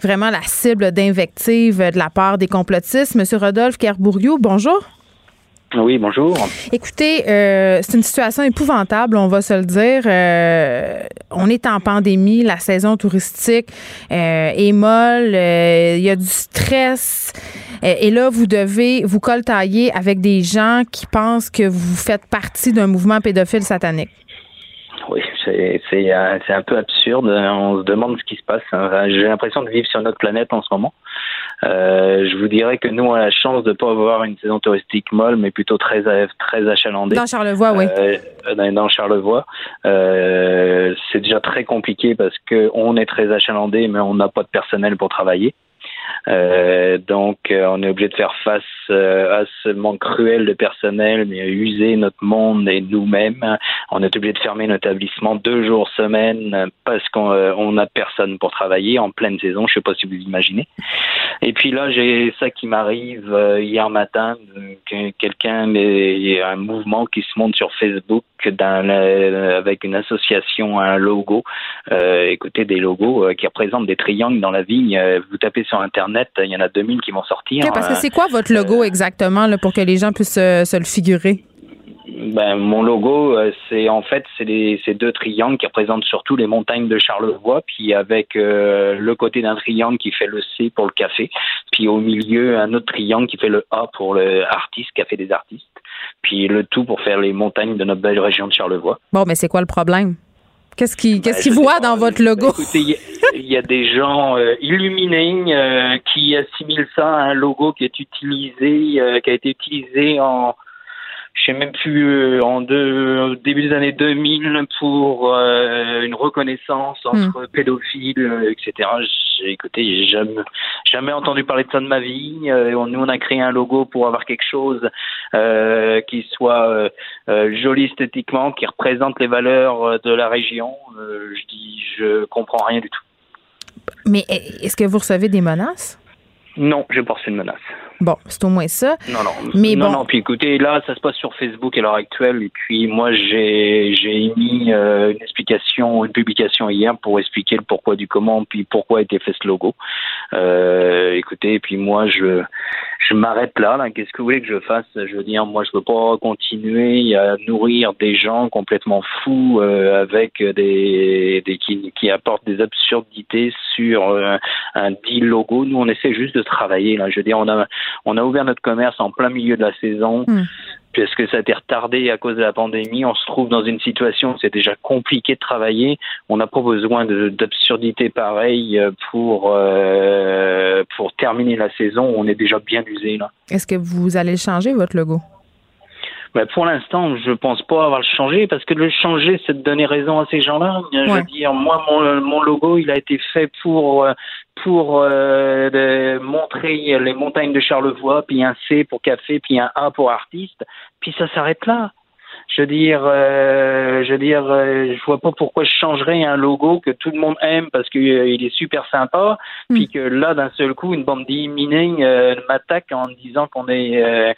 vraiment la cible d'invectives de la part des complotistes. Monsieur Rodolphe Kerbouriou, bonjour. Oui, bonjour. Écoutez, euh, c'est une situation épouvantable, on va se le dire. Euh, on est en pandémie, la saison touristique euh, est molle, il y a du stress. et là, vous devez vous coltailler avec des gens qui pensent que vous faites partie d'un mouvement pédophile satanique. Oui, c'est un peu absurde. On se demande ce qui se passe. J'ai l'impression de vivre sur notre planète en ce moment. Euh, je vous dirais que nous, on a la chance de ne pas avoir une saison touristique molle, mais plutôt très, très achalandée. Dans Charlevoix, oui. Euh, dans Charlevoix. Euh, c'est déjà très compliqué parce qu'on est très achalandé, mais on n'a pas de personnel pour travailler. Euh, donc, euh, on est obligé de faire face euh, à ce manque cruel de personnel, mais user notre monde et nous-mêmes. On est obligé de fermer notre établissement deux jours semaine parce qu'on n'a personne pour travailler en pleine saison. Je sais pas si vous imaginez. Et puis là, j'ai ça qui m'arrive hier matin, quelqu'un, un mouvement qui se monte sur Facebook avec une association, un logo. écoutez, des logos qui représentent des triangles dans la vigne. vous tapez sur Internet il y en a 2000 qui vont sortir. parce que euh, c'est quoi votre logo euh, exactement là, pour que les gens puissent euh, se le figurer? Ben, mon logo, c'est en fait c'est ces deux triangles qui représentent surtout les montagnes de Charlevoix, puis avec le côté d'un triangle qui fait le C pour le café, puis au milieu un autre triangle qui fait le A pour le artiste, café des artistes, puis le tout pour faire les montagnes de notre belle région de Charlevoix. Bon, mais c'est quoi le problème? Qu'est-ce qu'ils qu'est-ce qu'ils voient dans votre logo? Il y, a des gens euh, illuminés euh, qui assimilent ça à un logo qui est utilisé, euh, qui a été utilisé en je sais même plus euh, en deux, au début des années 2000 pour euh, une reconnaissance entre hmm. pédophiles, euh, etc. J'ai écouté, j'ai jamais, jamais entendu parler de ça de ma vie. nous, on a créé un logo pour avoir quelque chose qui soit joli esthétiquement, qui représente les valeurs de la région. je dis, je comprends rien du tout. Mais est-ce que vous recevez des menaces? Non, je pas reçu de menace. Bon, c'est au moins ça. Non, non. Mais non, non. Puis écoutez, là, ça se passe sur Facebook à l'heure actuelle. Et puis moi, j'ai émis euh, une explication, une publication hier pour expliquer le pourquoi du comment, puis pourquoi a été fait ce logo. Euh, écoutez, et puis moi, je je m'arrête là. là. Qu'est-ce que vous voulez que je fasse? Je veux dire, moi, je veux pas continuer à nourrir des gens complètement fous euh, avec des, des qui, qui apportent des absurdités sur euh, un dit logo. Nous, on essaie juste de travailler. Là, je veux dire, on a on a ouvert notre commerce en plein milieu de la saison. Hmm. Puisque ça a été retardé à cause de la pandémie, on se trouve dans une situation où c'est déjà compliqué de travailler. On n'a pas besoin d'absurdités pareilles pour euh, pour terminer la saison. On est déjà bien usé là. Est-ce que vous allez changer votre logo? Bah, pour l'instant, je pense pas avoir le changé parce que le changer, c'est de donner raison à ces gens-là. Je veux dire, moi, mon, mon, logo, il a été fait pour pour euh, montrer les montagnes de Charlevoix, puis un C pour café, puis un A pour artiste, puis ça s'arrête là. Je veux dire, euh, je veux dire, euh, je vois pas pourquoi je changerais un logo que tout le monde aime parce qu'il est super sympa, hmm. puis que là d'un seul coup une bande d'immigrés m'attaque en disant qu'on est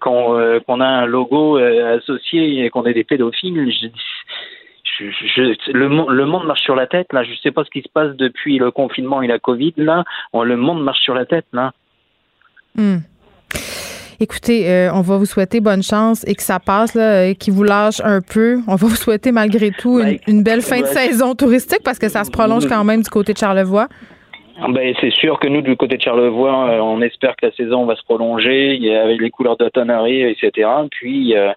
qu'on a un logo associé et qu'on est des pédophiles. Je, je, le, le, monde marche sur la tête là. Je sais pas ce qui se passe depuis le confinement et la Covid là. Le monde marche sur la tête là. Hmm. Écoutez, euh, on va vous souhaiter bonne chance et que ça passe, là, qui vous lâche un peu. On va vous souhaiter malgré tout une, belle fin de saison touristique parce que ça se prolonge quand même du côté de Charlevoix. Ben, c'est sûr que nous, du côté de Charlevoix, euh, on espère que la saison va se prolonger avec les couleurs d'automne arrivent, etc. Puis, euh,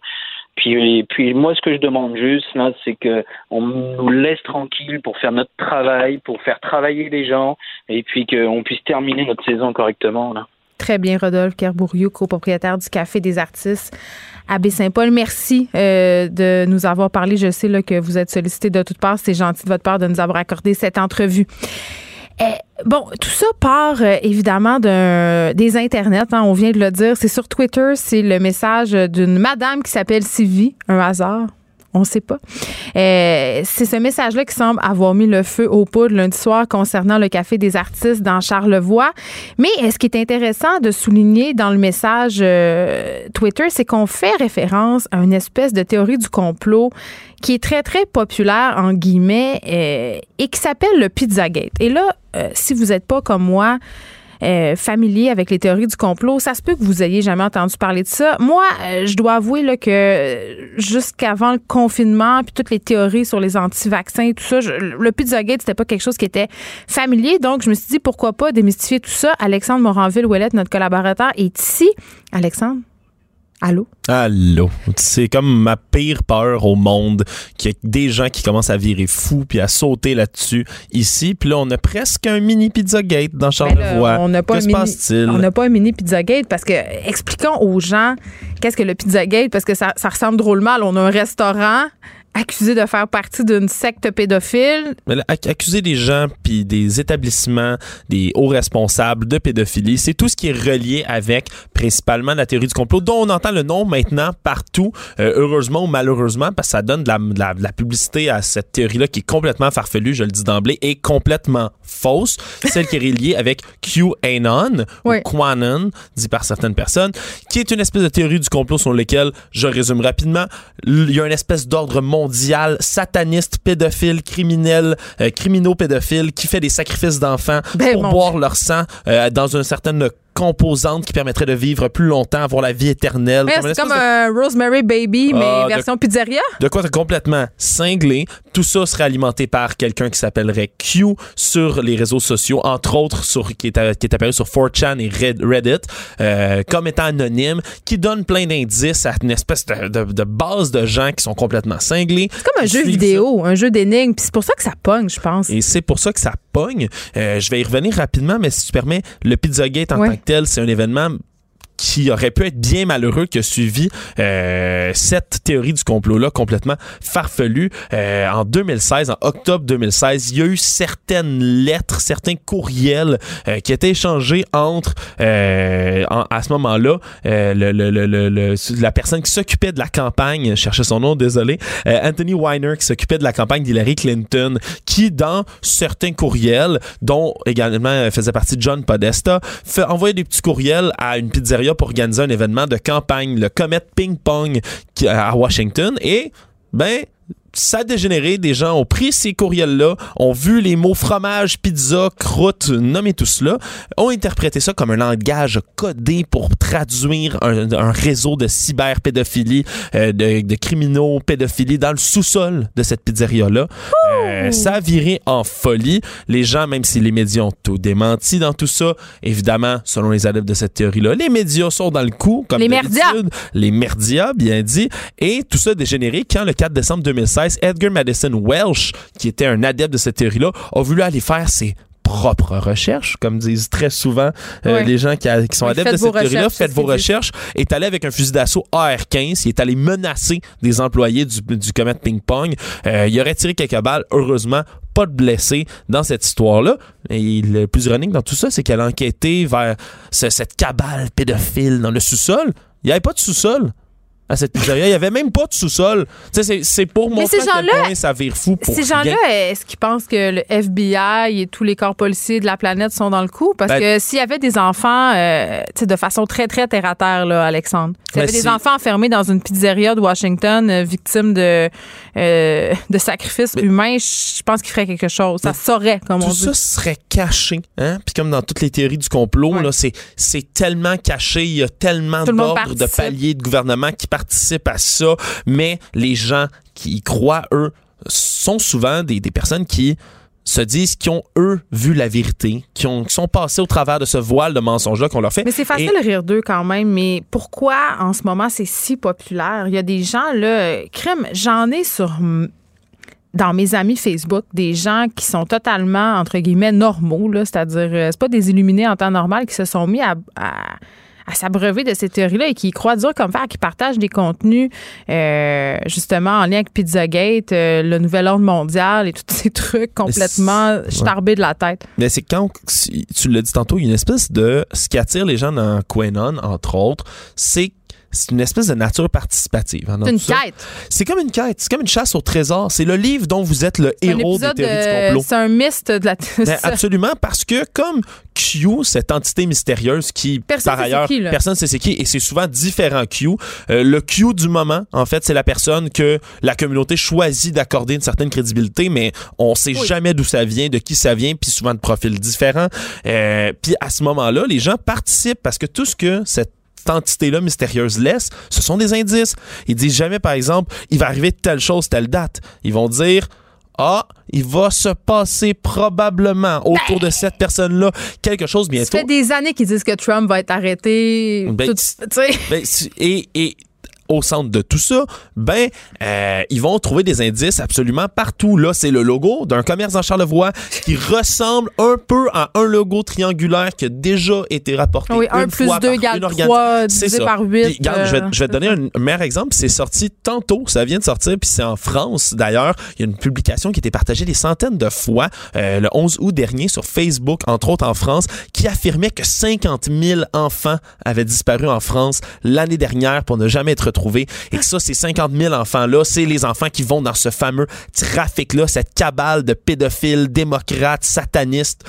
puis, puis moi, ce que je demande juste, là, c'est que on nous laisse tranquille pour faire notre travail, pour faire travailler les gens, et puis qu'on puisse terminer notre saison correctement, là. Très bien, Rodolphe Kerbouriou, copropriétaire du Café des artistes à Baie-Saint-Paul. Merci euh, de nous avoir parlé. Je sais que vous êtes sollicité de toutes parts. C'est gentil de votre part de nous avoir accordé cette entrevue. Eh, bon, tout ça part euh, évidemment des internets. Hein, on vient de le dire. C'est sur Twitter. C'est le message d'une madame qui s'appelle Sylvie. Un hasard. On ne sait pas. Euh, c'est ce message-là qui semble avoir mis le feu au poudre lundi soir concernant le Café des artistes dans Charlevoix. Mais ce qui est intéressant de souligner dans le message euh, Twitter, c'est qu'on fait référence à une espèce de théorie du complot qui est très, très populaire, en guillemets, et qui s'appelle le Pizzagate. Et là, euh, si vous n'êtes pas comme moi, euh, familier avec les théories du complot, ça se peut que vous ayez jamais entendu parler de ça. Moi, euh, je dois avouer là, que jusqu'avant le confinement, puis toutes les théories sur les anti-vaccins et tout ça, le Pizzagate, c'était pas quelque chose qui était familier. Donc, je me suis dit, pourquoi pas démystifier tout ça? Alexandre Moranville-Ouellette, notre collaborateur, est ici. Alexandre? Allô? Allô? C'est comme ma pire peur au monde, qu'il y ait des gens qui commencent à virer fou puis à sauter là-dessus ici. Puis là, on a presque un mini Pizzagate dans ben Charlevoix. on n'a pas que se passe-t-il? On n'a pas un mini Pizzagate parce que, expliquons aux gens qu'est-ce que le Pizzagate parce que ça, ça ressemble drôlement. On a un restaurant accusé de faire partie d'une secte pédophile. Mais accuser des gens puis des établissements, des hauts responsables de pédophilie, c'est tout ce qui est relié avec principalement la théorie du complot, dont on entend le nom maintenant partout, euh, heureusement ou malheureusement, parce que ça donne de la, de la, publicité à cette théorie-là qui est complètement farfelue, je le dis d'emblée, et complètement fausse, celle qui est reliée avec QAnon ou Quanon, dit par certaines personnes, qui est une espèce de théorie du complot sur lequel, je résume rapidement, il y a une espèce d'ordre mondial mondial, sataniste, pédophile, criminel, euh, criminaux pédophiles, qui fait des sacrifices d'enfants ben, pour boire leur sang euh, dans une certaine composante qui permettrait de vivre plus longtemps, avoir la vie éternelle. c'est comme un Rosemary Baby, mais ah, version pizzeria. De quoi complètement cinglé. Tout ça serait alimenté par quelqu'un qui s'appellerait Q sur les réseaux sociaux, entre autres sur qui est, qui est apparu sur 4chan et Reddit, euh, comme étant anonyme, qui donne plein d'indices à une espèce de, de, base de gens qui sont complètement cinglés. C'est comme un jeu vidéo, un jeu d'énigmes, puis c'est pour ça que ça pogne, je pense. Et c'est pour ça que ça pogne. Euh, je vais y revenir rapidement, mais si tu permets, le Pizzagate en tant que tel, c'est un événement qui aurait pu être bien malheureux qui a suivi euh, cette théorie du complot-là complètement farfelue. Euh, en 2016, en octobre 2016, il y a eu certaines lettres, certains courriels euh, qui étaient échangés entre, à ce moment-là, le, le, le, la personne qui s'occupait de la campagne, je cherchais son nom, désolé, Anthony Weiner, qui s'occupait de la campagne d'Hillary Clinton, qui, dans certains courriels, dont également faisait partie John Podesta, fait envoyer des petits courriels à une pizzeria pour organiser un événement de campagne, le Comet Ping Pong à Washington. Et, ben, ça a dégénéré. Des gens ont pris ces courriels-là, ont vu les mots fromage, pizza, croûte, nommez tout cela, ont interprété ça comme un langage codé pour traduire un, réseau de cyberpédophilie, euh, de, de, criminaux pédophilie dans le sous-sol de cette pizzeria-là. Euh, ça a viré en folie. Les gens, même si les médias ont tout démenti dans tout ça, évidemment, selon les adeptes de cette théorie-là, les médias sont dans le coup, comme les merdias. Les merdias, bien dit. Et tout ça a dégénéré quand, le 4 décembre 2016, Edgar Madison Welsh, qui était un adepte de cette théorie-là, a voulu aller faire ses propre recherche, comme disent très souvent euh, les gens qui, sont adeptes de cette théorie-là. Faites vos recherches. Est allé avec un fusil d'assaut AR-15. Il est allé menacer des employés du, du Comet Ping Pong. Euh, il aurait tiré quelques balles. Heureusement, pas de blessés dans cette histoire-là. Et le plus ironique dans tout ça, c'est qu'elle a enquêté vers cette cabale pédophile dans le sous-sol. Il n'y avait pas de sous-sol à cette pizzeria. Il n'y avait même pas de sous-sol. C'est pour montrer à quel point ça vire fou pour Ces gens-là, est-ce qu'ils pensent que le FBI et tous les corps policiers de la planète sont dans le coup? Parce ben, que s'il y avait des enfants, euh, de façon très, très terre-à-terre, là, Alexandre, s'il y avait des enfants enfermés dans une pizzeria de Washington, euh, victimes de, euh, de sacrifices humains, je pense qu'ils feraient quelque chose. Ça saurait, comme on dit. Tout ça serait caché. Hein? Puis comme dans toutes les théories du complot, là, c'est tellement caché. Il y a tellement d'ordres de paliers de gouvernement qui participent à ça, mais les gens qui y croient, eux, sont souvent des, des personnes qui se disent qui ont, eux, vu la vérité, qui, ont, sont passés au travers de ce voile de mensonges-là qu'on leur fait. Mais c'est facile de rire d'eux quand même, mais pourquoi en ce moment c'est si populaire? Il y a des gens, là, crème, j'en ai sur dans mes amis Facebook des gens qui sont totalement entre guillemets normaux là, c'est-à-dire euh, c'est pas des illuminés en temps normal qui se sont mis à à s'abreuver de ces théories-là et qui croient dur comme fer, qui partagent des contenus euh, justement en lien avec Pizzagate, euh, le nouvel ordre mondial et tous ces trucs complètement starbés de la tête. Mais c'est quand, tu l'as dit tantôt, il y a une espèce de... Ce qui attire les gens dans Quenon, entre autres, c'est c'est une espèce de nature participative. Hein, c'est une quête. C'est comme une quête. C'est comme une chasse au trésor. C'est le livre dont vous êtes le héros des théories du complot. C'est un mist de la. Ben, (laughs) absolument, parce que comme Q, cette entité mystérieuse qui, personne par ailleurs, qui, personne ne sait c'est qui, et c'est souvent différent Q. Euh, le Q du moment, en fait, c'est la personne que la communauté choisit d'accorder une certaine crédibilité, mais on sait jamais d'où ça vient, de qui ça vient, puis souvent de profils différents. Euh, puis à ce moment-là, les gens participent parce que tout ce que cette entité-là mystérieuse laisse, ce sont des indices. Ils disent jamais, par exemple, il va arriver telle chose, telle date. Ils vont dire, ah, il va se passer probablement autour de cette personne-là quelque chose bientôt. Ça fait des années qu'ils disent que Trump va être arrêté. Ben, ben, et, et au centre de tout ça, ben, euh, ils vont trouver des indices absolument partout. Là, c'est le logo d'un commerce en Charlevoix qui (laughs) ressemble un peu à un logo triangulaire qui a déjà été rapporté. Oui, un plus deux égale 3 divisé par 8. je, vais, te donner un, meilleur exemple. C'est sorti tantôt. Ça vient de sortir, puis c'est en France. D'ailleurs, il y a une publication qui a été partagée des centaines de fois euh, le 11 août dernier sur Facebook, entre autres en France, qui affirmait que 50 000 enfants avaient disparu en France l'année dernière pour ne jamais être et que ça, ces 50 000 enfants-là, c'est les enfants qui vont dans ce fameux trafic-là, cette cabale de pédophiles, démocrates, satanistes.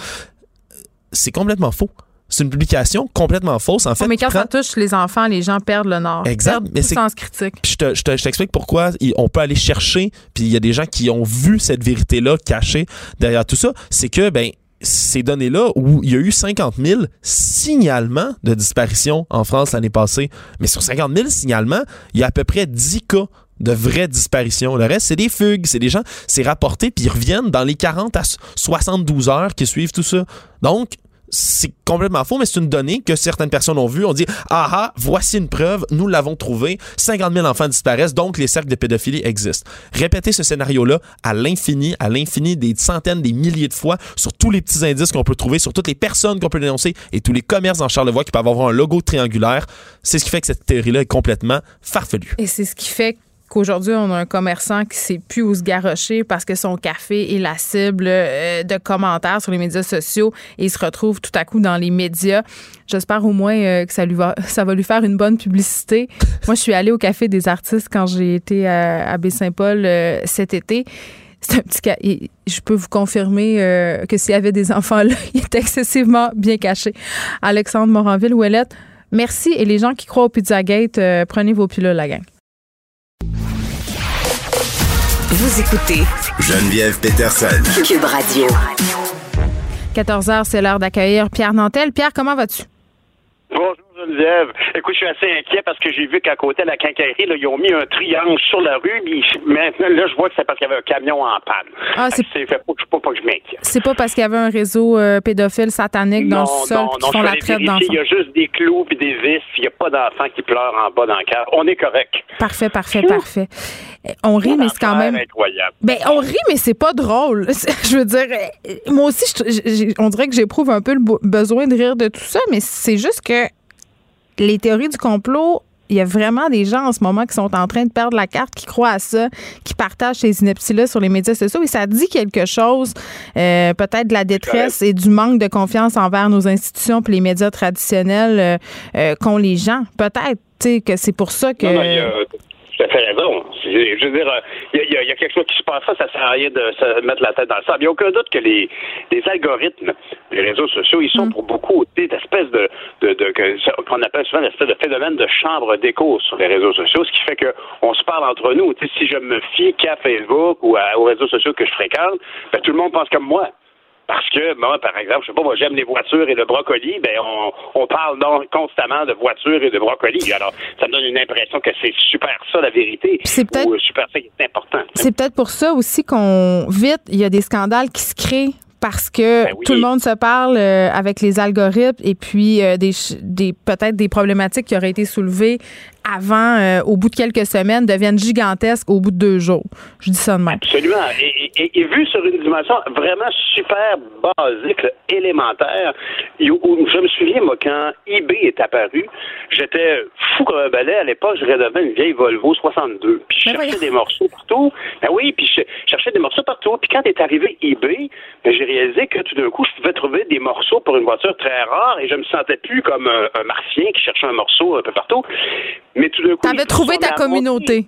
C'est complètement faux. C'est une publication complètement fausse. En fait, mais quand ça touche les enfants, les gens perdent le nord. Exact. mais c'est sens critique. je, te, je, t'explique pourquoi on peut aller chercher. Puis il y a des gens qui ont vu cette vérité-là cachée derrière tout ça. C'est que ben ces données-là où il y a eu 50 000 signalements de disparition en France l'année passée. Mais sur 50 000 signalements, il y a à peu près 10 cas de vraies disparitions. Le reste, c'est des fugues, c'est des gens, c'est rapporté, puis ils reviennent dans les 40 à 72 heures qui suivent tout ça. Donc, c'est complètement faux, mais c'est une donnée que certaines personnes ont vue. On dit Ah ah, voici une preuve, nous l'avons trouvé. 50 000 enfants disparaissent, donc les cercles de pédophilie existent. Répétez ce scénario-là à l'infini, à l'infini, des centaines, des milliers de fois sur tous les petits indices qu'on peut trouver, sur toutes les personnes qu'on peut dénoncer et tous les commerces en Charlevoix qui peuvent avoir un logo triangulaire. C'est ce qui fait que cette théorie-là est complètement farfelue. Et c'est ce qui fait qu'aujourd'hui, on a un commerçant qui sait plus où se garrocher parce que son café est la cible euh, de commentaires sur les médias sociaux et il se retrouve tout à coup dans les médias. J'espère au moins euh, que ça, lui va, (laughs) ça va lui faire une bonne publicité. (laughs) Moi, je suis allée au Café des artistes quand j'ai été à, Baie-Saint-Paul euh, cet été. C'est un petit cas. je peux vous confirmer que s'il y avait des enfants là, (laughs) il était excessivement bien caché. Alexandre Moranville-Ouellette, merci. Et les gens qui croient au Pizzagate, prenez vos pilules, la gang. Vous écoutez Geneviève Peterson. Cube Radio. 14 h c'est l'heure d'accueillir Pierre Nantel. Pierre, comment vas-tu? Bonjour Geneviève. Écoute, je suis assez inquiet parce que j'ai vu qu'à côté de la quincaillerie, là, ils ont mis un triangle sur la rue. Mais maintenant, là, je vois que c'est parce qu'il y avait un camion en panne. Ah, c'est fait pas, pas, pas que je m'inquiète. C'est pas parce qu'il y avait un réseau euh, pédophile satanique dans le sol qui font la traite d'enfants. Il y a juste des clous et des vis. Il n'y a pas d'enfants qui pleurent en bas dans le cœur. On est correct. Parfait, parfait, parfait. On rit, mais c'est quand même. incroyable. Ben, on rit, mais c'est pas drôle. (laughs) Je veux dire, moi aussi, on dirait que j'éprouve un peu le besoin de rire de tout ça, mais c'est juste que les théories du complot, il y a vraiment des gens en ce moment qui sont en train de perdre la carte, qui croient à ça, qui partagent ces inepties-là sur les médias sociaux. Et ça dit quelque chose, euh, peut-être de la détresse et du manque de confiance envers nos institutions et les médias traditionnels euh, euh, qu'ont les gens. Peut-être que c'est pour ça que. Tu as fait raison. Je veux dire, il y, y, a quelque chose qui se passe, ça, ça sert à rien de se mettre la tête dans le sable. Il n'y a aucun doute que les, les algorithmes, les réseaux sociaux, ils sont mm. pour beaucoup des espèces de, de, de qu'on appelle souvent une espèce de phénomène de chambre d'écho sur les réseaux sociaux, ce qui fait qu'on se parle entre nous. si je me fie qu'à Facebook ou aux réseaux sociaux que je fréquente, ben, tout le monde pense comme moi. Parce que, moi, par exemple, je sais pas, moi, j'aime les voitures et le brocoli, ben, on, on parle donc constamment de voitures et de brocoli. Alors, ça me donne une impression que c'est super ça, la vérité. C'est peut-être. Ou super ça qui est important. C'est peut-être pour ça aussi qu'on, vite, il y a des scandales qui se créent parce que ben tout le monde se parle euh, avec les algorithmes et puis euh, des, des peut-être des problématiques qui auraient été soulevées avant, euh, au bout de quelques semaines, deviennent gigantesques au bout de deux jours. Je dis ça de même. Absolument. Et, vu sur une dimension vraiment super basique, élémentaire, je me souviens, moi, quand eBay est apparu, j'étais fou comme un balai. À l'époque, je rénovais une vieille Volvo 62. Puis je cherchais des morceaux partout. Ben oui, puis je cherchais des morceaux partout. Puis quand est arrivé eBay, ben, j'ai réalisé que tout d'un coup, je pouvais trouver des morceaux pour une voiture très rare et je me sentais plus comme un, un martien qui cherchait un morceau un peu partout. Mais tout d'un coup. T'avais trouvé ta communauté.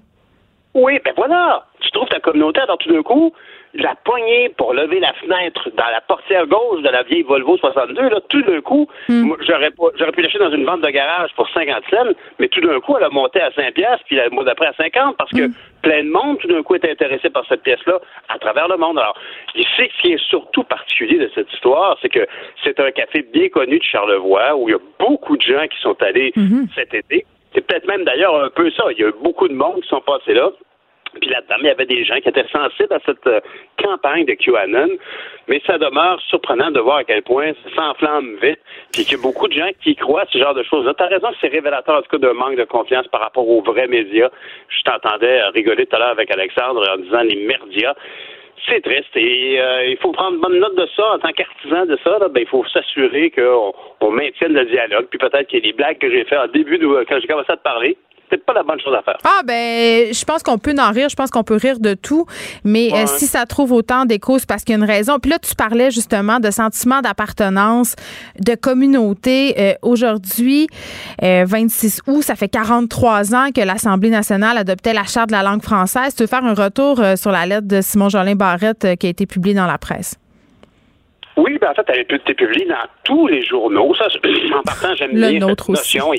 Oui, ben voilà. Tu trouves ta communauté, alors tout d'un coup, la poignée pour lever la fenêtre dans la portière gauche de la vieille Volvo 62, là, tout d'un coup, hmm. j'aurais, j'aurais pu l'acheter dans une vente de garage pour 50 cents, mais tout d'un coup, elle a monté à 5 pièces puis le mois d'après à 50 parce que hmm. plein de monde, tout d'un coup, était intéressé par cette pièce-là à travers le monde. Alors, ici, ce qui est surtout particulier de cette histoire, c'est que c'est un café bien connu de Charlevoix où il y a beaucoup de gens qui sont allés hmm. cet été c'est peut-être même d'ailleurs un peu ça. Il y a eu beaucoup de monde qui sont passés là. Puis là-dedans, il y avait des gens qui étaient sensibles à cette euh, campagne de QAnon, mais ça demeure surprenant de voir à quel point ça s'enflamme vite, puis qu'il y a beaucoup de gens qui croient à ce genre de choses-là. Tu as raison c'est révélateur, en tout cas, d'un manque de confiance par rapport aux vrais médias. Je t'entendais rigoler tout à l'heure avec Alexandre en disant les merdias c'est triste et euh, il faut prendre bonne note de ça en tant qu'artisan de ça. ben, il faut s'assurer qu'on on maintienne le dialogue. Puis peut-être qu'il y a des blagues que j'ai fait au début de, quand j'ai commencé à te parler c'est pas la bonne chose à faire. Ah ben, je pense qu'on peut en rire, je pense qu'on peut rire de tout, mais euh, si ça trouve autant d'écho, c'est parce qu'il y a une raison. Puis là, tu parlais justement de sentiment d'appartenance, de communauté. Euh, aujourd'hui, 26 euh, août, ça fait 43 ans que l'Assemblée nationale adoptait la charte de la langue française. Tu veux faire un retour sur la lettre de Simon Jolin Barrette qui a été publiée dans la presse? Oui, ben en fait, elle a été publiée dans tous les journaux. Ça, en partant, j'aime bien cette notion.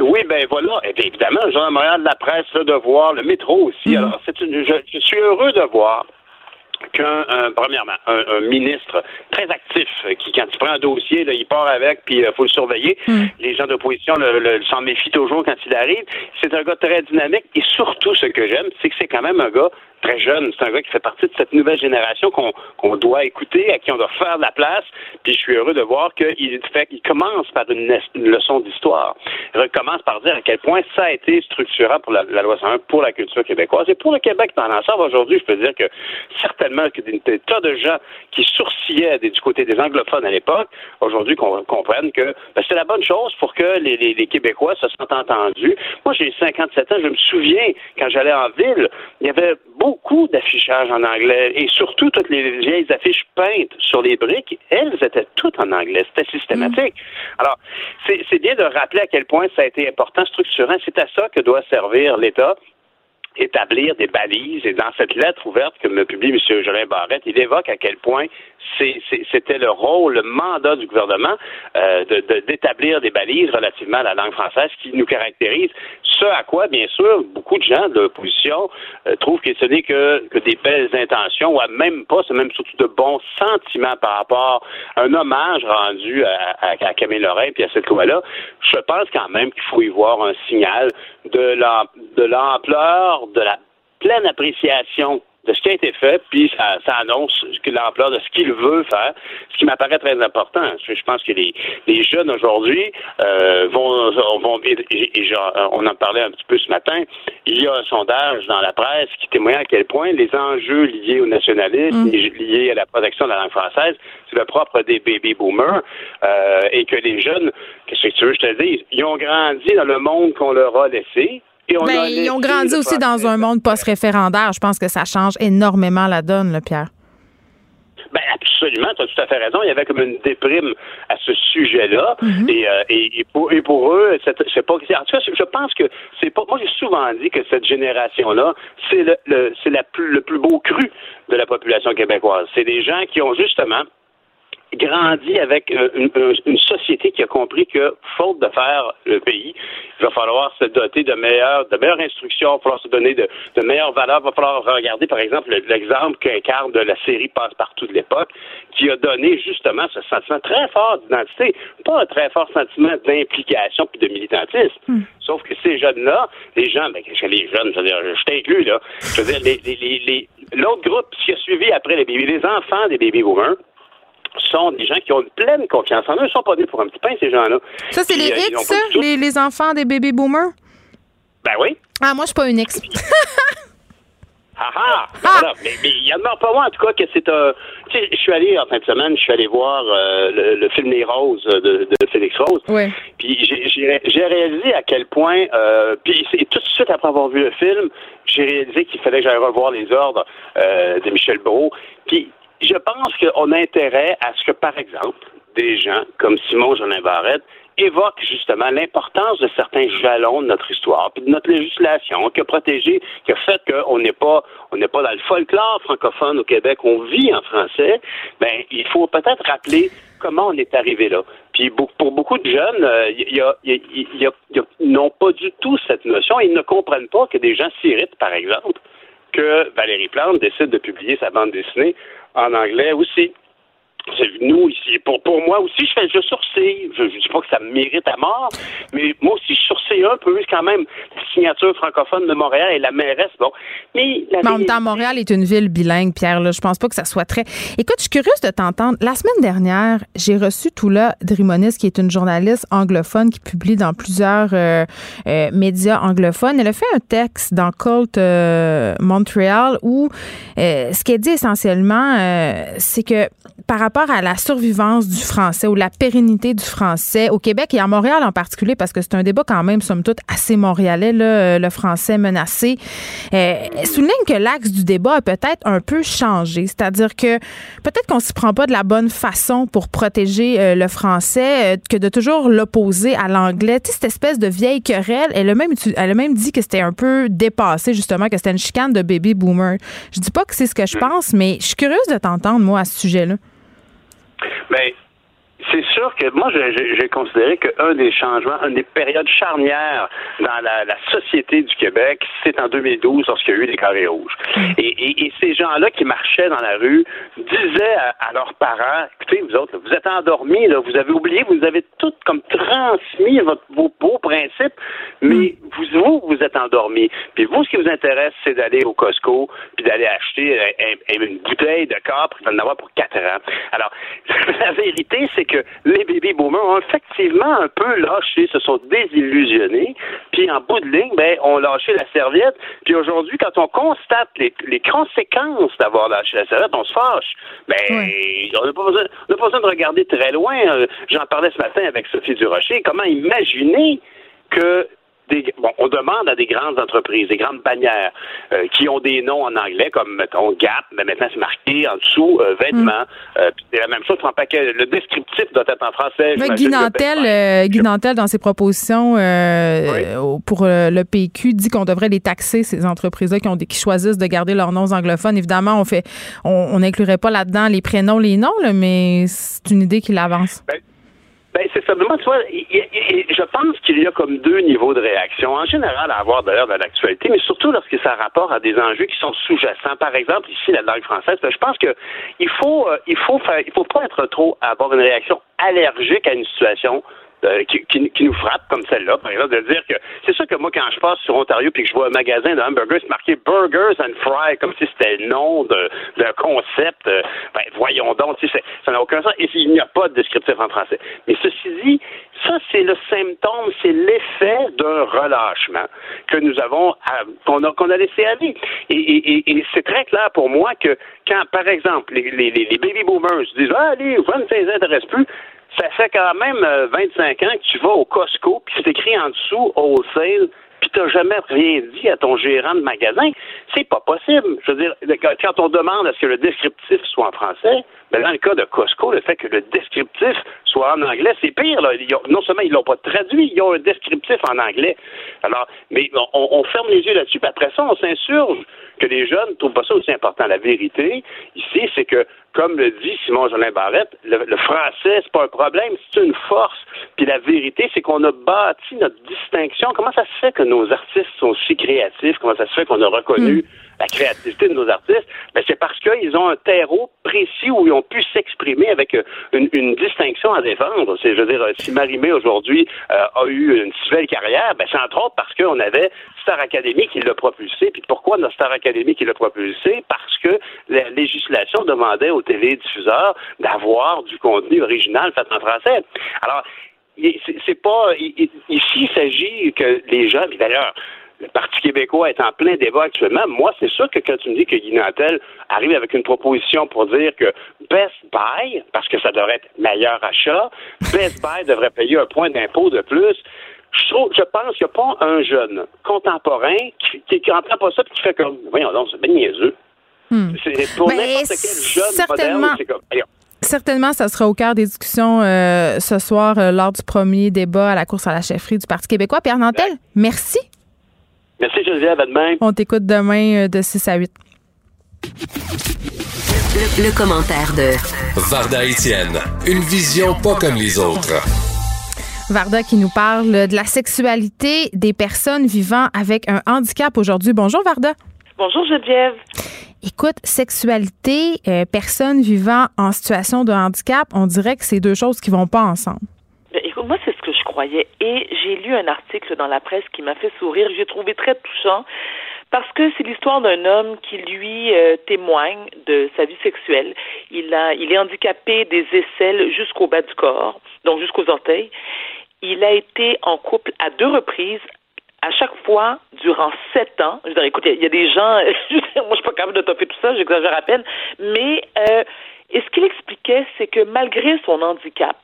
Oui, ben voilà. Et bien, évidemment, le Journal Montréal, la presse, le devoir, le métro aussi. Mhm. Alors, c'est une, je, suis heureux de voir qu'un, premièrement, un, ministre très actif, qui, quand il prend un dossier, là, il part avec, puis il euh, faut le surveiller. Mhm. Les gens d'opposition le, s'en méfient toujours quand il arrive. C'est un gars très dynamique, et surtout, ce que j'aime, c'est que c'est quand même un gars C'est un gars qui fait partie de cette nouvelle génération qu'on doit écouter, à qui on doit faire de la place. Puis je suis heureux de voir qu'il fait, il commence par une, leçon d'histoire. Il recommence par dire à quel point ça a été structurant pour la, loi 101 pour la culture québécoise et pour le Québec dans l'ensemble. Aujourd'hui, je peux dire que certainement que des, tas de gens qui sourcillaient du côté des anglophones à l'époque, aujourd'hui comprennent que ben, c'est la bonne chose pour que les, les Québécois se sentent entendus. Moi, j'ai 57 ans, je me souviens quand j'allais en ville, il y avait beaucoup d'affichage en anglais et surtout toutes les vieilles affiches peintes sur les briques, elles étaient toutes en anglais. C'était systématique. Mm. Alors, c'est bien de rappeler à quel point ça a été important, structurant. C'est à ça que doit servir l'État établir des balises. Et dans cette lettre ouverte que me publie M. Jolin Barrette, il évoque à quel point c'était le rôle, le mandat du gouvernement euh, d'établir des balises relativement à la langue française qui nous caractérise. Ce à quoi, bien sûr, beaucoup de gens de l'opposition euh, trouvent que ce n'est que, que, des belles intentions, ou même pas, c'est même surtout de bons sentiments par rapport à un hommage rendu à, à, Camille Lorrain puis à cette loi-là. Je pense quand même qu'il faut y voir un signal de l'ampleur, de la pleine appréciation de ce qui a été fait, puis ça, ça annonce l'ampleur de ce qu'il veut faire, ce qui m'apparaît très important. Je pense que les, les jeunes aujourd'hui euh, vont, vont et, on en parlait un petit peu ce matin, il y a un sondage dans la presse qui témoigne à quel point les enjeux liés au nationalisme, mm. liés à la protection de la langue française, c'est le propre des baby boomers, euh, et que les jeunes, qu'est-ce que tu veux que je te dise, ils ont grandi dans le monde qu'on leur a laissé, ben, ils ont grandi aussi dans un monde post-référendaire. Je pense que ça change énormément la donne, le Pierre. Ben absolument, tu as tout à fait raison. Il y avait comme une déprime à ce sujet-là. Mhm. Euh, et, et, pour, et pour eux, c'est pas. En tout cas, je pense que c'est pas. Moi, j'ai souvent dit que cette génération-là, c'est le, le c'est la plus, le plus beau cru de la population québécoise. C'est des gens qui ont justement grandi avec euh, une, société qui a compris que, faute de faire le pays, il va falloir se doter de meilleures, de meilleures instructions, il va falloir se donner de, de meilleures valeurs, il va falloir regarder, par exemple, l'exemple qu'incarne de la série Passe-Partout de l'époque, qui a donné justement ce sentiment très fort d'identité, pas un très fort sentiment d'implication puis de militantisme. Hmm. Sauf que ces jeunes-là, les gens, ben, les jeunes, je veux dire, je t'inclus, là, je veux dire, les, les, les, l'autre groupe qui a suivi après les bébés, les enfants des baby boomers, sont des gens qui ont une pleine confiance en eux. Ils ne sont pas nés pour un petit pain, ces gens-là. Ça, c'est les euh, X, les, les, enfants des baby boomers? Ben oui. Ah, moi, je suis pas une X. (laughs) Ah ah! ah! Mais, il y en a pas moi, en tout cas, que c'est un. Tu sais, je suis allé en fin de semaine, je suis allé voir euh, le, film Les Roses de, Félix Rose. Oui. Puis j'ai réalisé à quel point. Euh, puis tout de suite après avoir vu le film, j'ai réalisé qu'il fallait que j'aille revoir les ordres euh, de Michel Brault. Puis je pense qu'on a intérêt à ce que, par exemple, des gens comme Simon Jolin Barrette évoquent justement l'importance de certains jalons de notre histoire, puis de notre législation, qui a protégé, qui a fait qu'on n'est pas, on n'est pas dans le folklore francophone au Québec, on vit en français. Ben, il faut peut-être rappeler comment on est arrivé là. Puis pour beaucoup de jeunes, ils n'ont pas du tout cette notion. Ils ne comprennent pas que des gens s'irritent, par exemple, que Valérie Plante décide de publier sa bande dessinée en anglais aussi. Nous, ici, pour, pour moi aussi, je fais je sourcille. Je ne dis pas que ça me mérite à mort, mais moi aussi, je sourcille un peu quand même. La signature francophone de Montréal et la mairesse, bon. Mais, en même temps, Montréal est une ville bilingue, Pierre. Là. Je pense pas que ça soit très. Écoute, je suis curieuse de t'entendre. La semaine dernière, j'ai reçu Toula Drimonis, qui est une journaliste anglophone qui publie dans plusieurs euh, euh, médias anglophones. Elle a fait un texte dans Cult euh, Montréal où ce qu'elle dit essentiellement, c'est que par rapport à la survivance du français ou la pérennité du français au Québec et à Montréal en particulier, parce que c'est un débat quand même, somme toute, assez montréalais, là, le français menacé, euh, souligne que l'axe du débat a peut-être un peu changé. C'est-à-dire que peut-être qu'on s'y prend pas de la bonne façon pour protéger euh, le français euh, que de toujours l'opposer à l'anglais. Tu sais, cette espèce de vieille querelle, elle a même, elle a même dit que c'était un peu dépassé, justement, que c'était une chicane de baby boomer. Je dis pas que c'est ce que je pense, mais je suis curieuse de t'entendre, moi, à ce sujet-là. Mais c'est sûr que moi, j'ai considéré qu'un des changements, une des périodes charnières dans la, société du Québec, c'est en 2012 lorsqu'il y a eu les carrés rouges. Mm. Et, ces gens-là qui marchaient dans la rue disaient à, leurs parents, écoutez, vous autres, vous êtes endormis, là, vous avez oublié, vous avez tout comme transmis votre, vos beaux principes, mais mm. vous, vous, vous êtes endormis. Puis vous, ce qui vous intéresse, c'est d'aller au Costco, puis d'aller acheter une bouteille de capre, vous en avoir pour quatre ans. Alors, (laughs) la vérité, c'est que les baby boomers ont effectivement un peu lâché, se sont désillusionnés, puis en bout de ligne, ben, ont lâché la serviette. Puis aujourd'hui, quand on constate les, conséquences d'avoir lâché la serviette, on se fâche. Ben, on n'a pas, besoin, de regarder très loin. Euh, j'en parlais ce matin avec Sophie Durocher. Comment imaginer que bon, on demande à des grandes entreprises, des grandes bannières euh, qui ont des noms en anglais, comme mettons Gap, mais maintenant c'est marqué en dessous euh, vêtements. Mm. Euh, c'est la même chose pour un paquet. Le descriptif doit être en français. Mais Guy Nantel, dans ses propositions pour le PQ, dit qu'on devrait les taxer ces entreprises-là qui, ont qui choisissent de garder leurs noms anglophones. Évidemment, on fait, on n'inclurait pas là-dedans les prénoms, les noms, là, mais c'est une idée qui avance. Ben, ben, c'est simplement, tu vois, je pense qu'il y a comme deux niveaux de réaction. En général, à avoir d'ailleurs de l'actualité, mais surtout lorsque ça a rapport à des enjeux qui sont sous-jacents. Par exemple, ici, la langue française, ben, je pense que il faut, euh, il faut faire, il faut pas être trop à avoir une réaction allergique à une situation euh, qui, nous frappe comme celle-là, par exemple, de dire que c'est ça que moi, quand je passe sur Ontario puis que je vois un magasin de hamburgers, c'est marqué Burgers and Fries, comme si c'était le nom d'un concept. Euh, ben, voyons donc, ça n'a aucun sens. Et il n'y a pas de descriptif en français. Mais ceci dit, ça, c'est le symptôme, c'est l'effet d'un relâchement que nous avons, qu'on a, qu'on a laissé aller. Et, et, c'est très clair pour moi que quand, par exemple, les, les, les baby boomers disent, ah, vous ne s'intéresse plus, ça fait quand même 25 euh, ans que tu vas au Costco, puis c'est écrit en dessous wholesale, puis t'as jamais rien dit à ton gérant de magasin. C'est pas possible. Je veux dire, quand on demande à ce que le descriptif soit en français, ben dans le cas de Costco, le fait que le descriptif soit en anglais, c'est pire. Là. non seulement ils l'ont pas traduit, ils ont un descriptif en anglais. Alors, mais on, ferme les yeux là-dessus, puis après ça, on s'insurge que les jeunes ne trouvent pas ça aussi important. La vérité, ici, c'est que, comme le dit Simon Jolin Barrette, le, le français, c'est pas un problème, c'est une force. Puis la vérité, c'est qu'on a bâti notre distinction. Comment ça se fait que nos artistes sont si créatifs? Comment ça se fait qu'on a reconnu hmm la créativité de nos artistes, ben c'est parce qu'ils ont un terreau précis où ils ont pu s'exprimer avec euh, une, une, distinction à défendre. C'est, je veux dire, si Marie-Mé aujourd'hui euh, a eu une si belle carrière, ben c'est entre autres parce qu'on avait Star Academy qui l'a propulsé. Puis pourquoi notre Star Academy qui l'a propulsé? Parce que la législation demandait aux télédiffuseurs d'avoir du contenu original fait en français. Alors, c'est pas ici il s'agit que les gens, d'ailleurs, le Parti québécois est en plein débat actuellement. Moi, c'est sûr que quand tu me dis que Guy Nantel arrive avec une proposition pour dire que Best Buy, parce que ça devrait être meilleur achat, Best Buy devrait payer un point d'impôt de plus. Je, trouve, je pense qu'il n'y a pas un jeune contemporain qui, qui, pas ça et qui fait comme, voyons donc, c'est bien niaiseux. Hmm. C'est pour n'importe quel jeune moderne, c'est comme, Certainement, ça sera au cœur des discussions euh, ce soir euh, lors du premier débat à la course à la chefferie du Parti québécois. Pierre Nantel, merci. Merci Geneviève, à demain. On t'écoute demain euh, de 6 à 8. Le, commentaire de Varda Etienne, une vision pas comme les autres. Varda qui nous parle de la sexualité des personnes vivant avec un handicap aujourd'hui. Bonjour Varda. Bonjour Geneviève. Écoute, sexualité, euh, personnes vivant en situation de handicap, on dirait que c'est deux choses qui vont pas ensemble. Ben, écoute, moi, c'est ce que je Et j'ai lu un article dans la presse qui m'a fait sourire. J'ai trouvé très touchant parce que c'est l'histoire d'un homme qui lui euh, témoigne de sa vie sexuelle. Il est handicapé des aisselles jusqu'au bas du corps, donc jusqu'aux orteils. Il a été en couple à deux reprises à chaque fois, durant sept ans, je dirais, écoute, il y, a des gens, (laughs) moi je suis pas capable de toffer tout ça, j'exagère à peine, mais euh, et ce qu'il expliquait, c'est que malgré son handicap,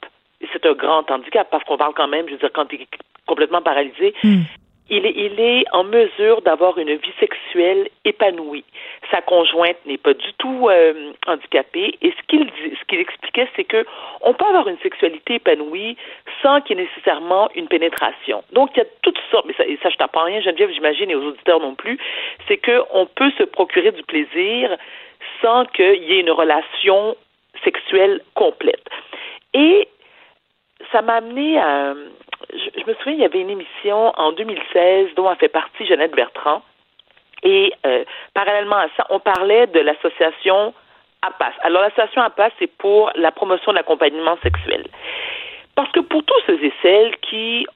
c'est un grand handicap parce qu'on parle quand même, je veux dire, quand tu es complètement paralysé, hmm. il, est, il est en mesure d'avoir une vie sexuelle épanouie. Sa conjointe n'est pas du tout euh, handicapée et ce qu'il ce qu'il expliquait, c'est que on peut avoir une sexualité épanouie sans qu'il y ait nécessairement une pénétration. Donc il y a toutes sortes, mais ça, et ça je t'apprends rien, Geneviève, j'imagine, et aux auditeurs non plus, c'est qu'on peut se procurer du plaisir sans qu'il y ait une relation sexuelle complète. Et ça m'a amené à. Je, me souviens, il y avait une émission en 2016 dont a fait partie Jeannette Bertrand. Et euh, parallèlement à ça, on parlait de l'association APAS. Alors, l'association APAS, c'est pour la promotion de l'accompagnement sexuel. Parce que pour tous ceux et celles qui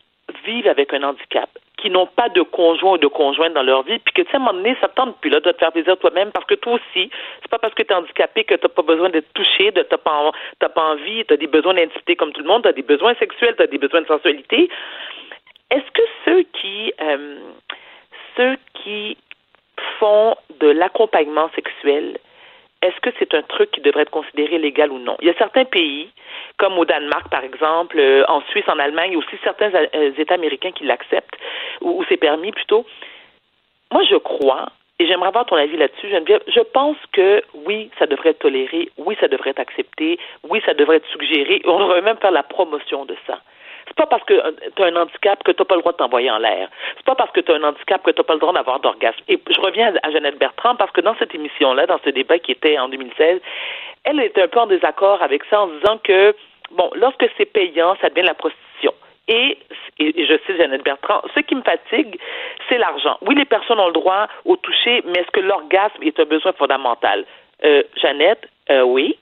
vivent avec un handicap, qui n'ont pas de conjoint ou de conjointe dans leur vie, puis que, tu sais, à un moment donné, ça tente plus, là, de te faire plaisir toi-même, parce que toi aussi, c'est pas parce que tu es handicapé que tu pas besoin d'être touché, de t'as pas, pas envie, tu as des besoins d'intimité comme tout le monde, tu as des besoins sexuels, tu as des besoins de sensualité. Est-ce que ceux qui, euh, ceux qui font de l'accompagnement sexuel est-ce que c'est un truc qui devrait être considéré légal ou non? Il y a certains pays, comme au Danemark, par exemple, euh, en Suisse, en Allemagne, il y a aussi certains euh, États américains qui l'acceptent, ou, c'est permis plutôt. Moi, je crois, et j'aimerais avoir ton avis là-dessus, Geneviève, je pense que oui, ça devrait être toléré, oui, ça devrait être accepté, oui, ça devrait être suggéré, on devrait même faire la promotion de ça. C'est pas parce que euh, tu as un handicap que tu n'as pas le droit de t'envoyer en l'air. C'est pas parce que tu as un handicap que tu n'as pas le droit d'avoir d'orgasme. Et je reviens à Jeannette Bertrand parce que dans cette émission-là, dans ce débat qui était en 2016, elle était un peu en désaccord avec ça en disant que, bon, lorsque c'est payant, ça devient la prostitution. Et, et, je sais, Jeannette Bertrand, ce qui me fatigue, c'est l'argent. Oui, les personnes ont le droit au toucher, mais est-ce que l'orgasme est un besoin fondamental? Euh, Jeannette, euh, oui.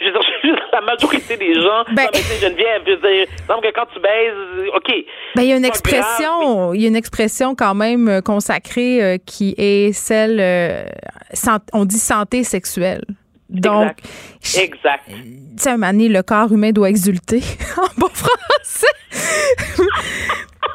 Je veux dire, la majorité des gens, ben, non, mais Geneviève, je veux dire, semble que quand tu baises, OK. Ben, il y a une expression, il y a une expression quand même euh, consacrée euh, qui est celle, euh, on dit santé sexuelle. Donc, exact. Tu sais, le corps humain doit exulter (laughs) en bon français.